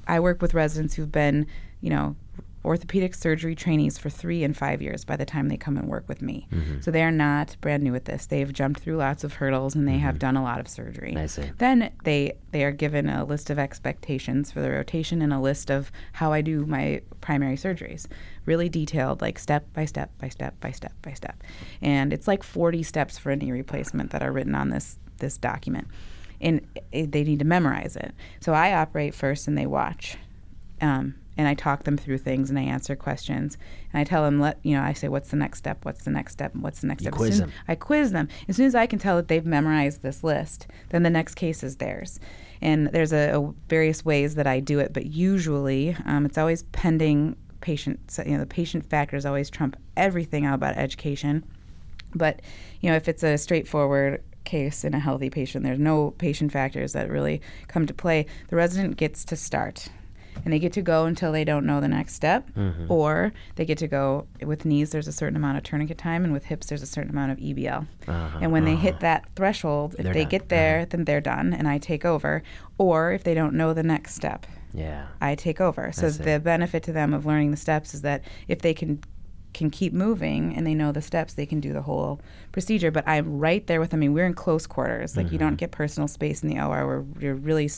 I work with residents who've been, you know, orthopedic surgery trainees for three and five years by the time they come and work with me. Mm-hmm. So they are not brand new at this. They've jumped through lots of hurdles and they have done a lot of surgery. Mm-hmm. I see. Then they they are given a list of expectations for the rotation and a list of how I do my primary surgeries. Really detailed, like step by step by step by step by step. And it's like 40 steps for a knee replacement that are written on this this document. And it, they need to memorize it. So I operate first and they watch. Um, and I talk them through things and I answer questions. And I tell them let you know I say what's the next step? What's the next step? What's the next You step? quiz them. I quiz them. As soon as I can tell that they've memorized this list then the next case is theirs. And there's a, a various ways that I do it but usually um, it's always pending patient you know the patient factors always trump everything out about education. But you know if it's a straightforward case in a healthy patient there's no patient factors that really come to play. The resident gets to start and they get to go until they don't know the next step Mm-hmm. or they get to go with knees there's a certain amount of tourniquet time and with hips there's a certain amount of ebl Uh-huh, and when they hit that threshold if They're they done. get there then they're done and i take over or if they don't know the next step Yeah. I take over. So the benefit to them of learning the steps is that if they can can keep moving and they know the steps, they can do the whole procedure. But I'm right there with them. I mean, we're in close quarters. Like you don't get personal space in the OR. We're you're really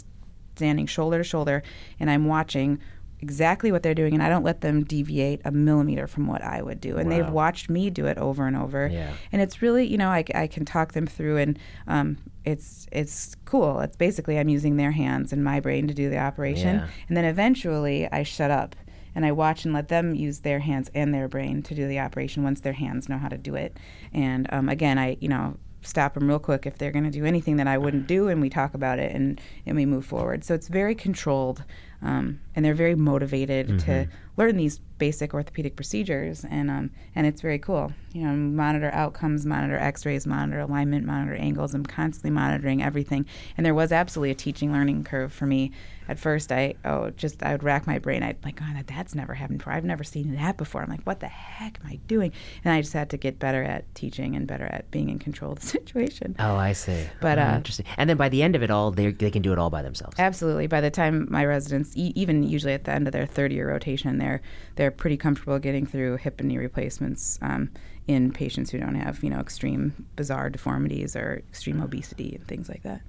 standing shoulder to shoulder, and I'm watching exactly what they're doing and I don't let them deviate a millimeter from what I would do. And Wow. they've watched me do it over and over. Yeah. And it's really, you know, I, I can talk them through and um, it's it's cool. It's basically I'm using their hands and my brain to do the operation. Yeah. And then eventually I shut up and I watch and let them use their hands and their brain to do the operation once their hands know how to do it. And um, again, I, you know, stop them real quick if they're going to do anything that I wouldn't do, and we talk about it and, and we move forward. So it's very controlled, um, and they're very motivated to learn these basic orthopedic procedures, and um, and it's very cool. You know, monitor outcomes, monitor X-rays, monitor alignment, monitor angles. I'm constantly monitoring everything, and there was absolutely a teaching learning curve for me. At first, I oh just I would rack my brain. I'd like, oh, that's never happened before. I've never seen that before. I'm like, what the heck am I doing? And I just had to get better at teaching and better at being in control of the situation. Oh, I see. But, Oh, uh, interesting. And then by the end of it all, they they can do it all by themselves. Absolutely. By the time my residents, e- even usually at the end of their third year rotation, they're they're pretty comfortable getting through hip and knee replacements um, in patients who don't have you know extreme bizarre deformities or extreme obesity and things like that.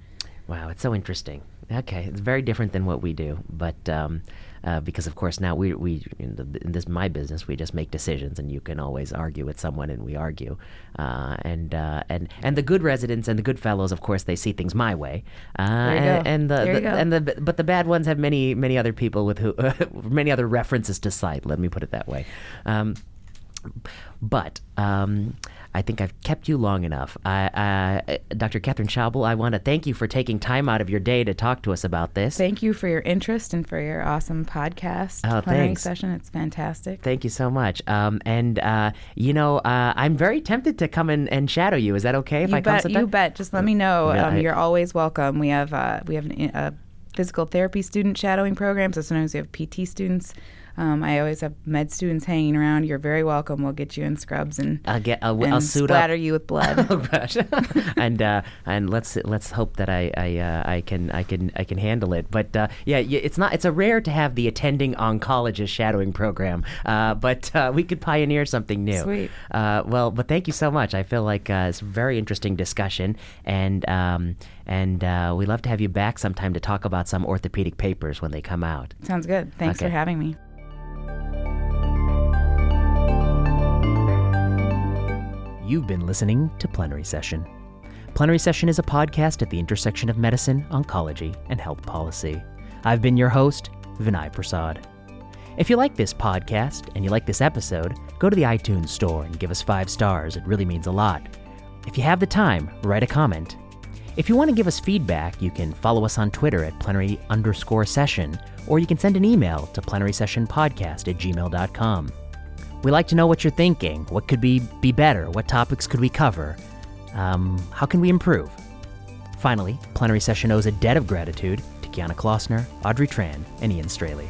Wow, it's so interesting. Okay, it's very different than what we do, but um, uh, because of course now we we in, the, in this my business we just make decisions, and you can always argue with someone, and we argue, uh, and uh, and and the good residents and the good fellows, of course, they see things my way, uh, and, and the, the and the but the bad ones have many many other people with who many other references to cite. Let me put it that way. Um, but um, I think I've kept you long enough. I, I, Dr. Catherine Schabel, I want to thank you for taking time out of your day to talk to us about this. Thank you for your interest and for your awesome podcast Oh, plenary thanks. session. It's fantastic. Thank you so much. Um, and, uh, you know, uh, I'm very tempted to come in and shadow you. Is that okay if you I come bet. sometime? You bet. Just let me know. Yeah, um, I- you're always welcome. We have uh, we have an, a physical therapy student shadowing program. So sometimes we have PT students. Um, I always have med students hanging around. You're very welcome. We'll get you in scrubs and I'll get. I'll, and I'll suit splatter up. you with blood. oh gosh, and uh, and let's let's hope that I I, uh, I can I can I can handle it. But uh, yeah, it's not it's a rare to have the attending oncologist shadowing program. Uh, but uh, we could pioneer something new. Sweet. Uh, well, but thank you so much. I feel like uh, it's a very interesting discussion, and um, and uh, we love to have you back sometime to talk about some orthopedic papers when they come out. Sounds good. Thanks Okay. for having me. You've been listening to Plenary Session. Plenary Session is a podcast at the intersection of medicine, oncology, and health policy. I've been your host, Vinay Prasad. If you like this podcast and you like this episode, go to the iTunes store and give us five stars. It really means a lot. If you have the time, write a comment. If you want to give us feedback, you can follow us on Twitter at plenary underscore session, or you can send an email to plenarysessionpodcast at gmail.com. We like to know what you're thinking. What could be, be better? What topics could we cover? Um, how can we improve? Finally, Plenary Session owes a debt of gratitude to Kiana Klossner, Audrey Tran, and Ian Straley.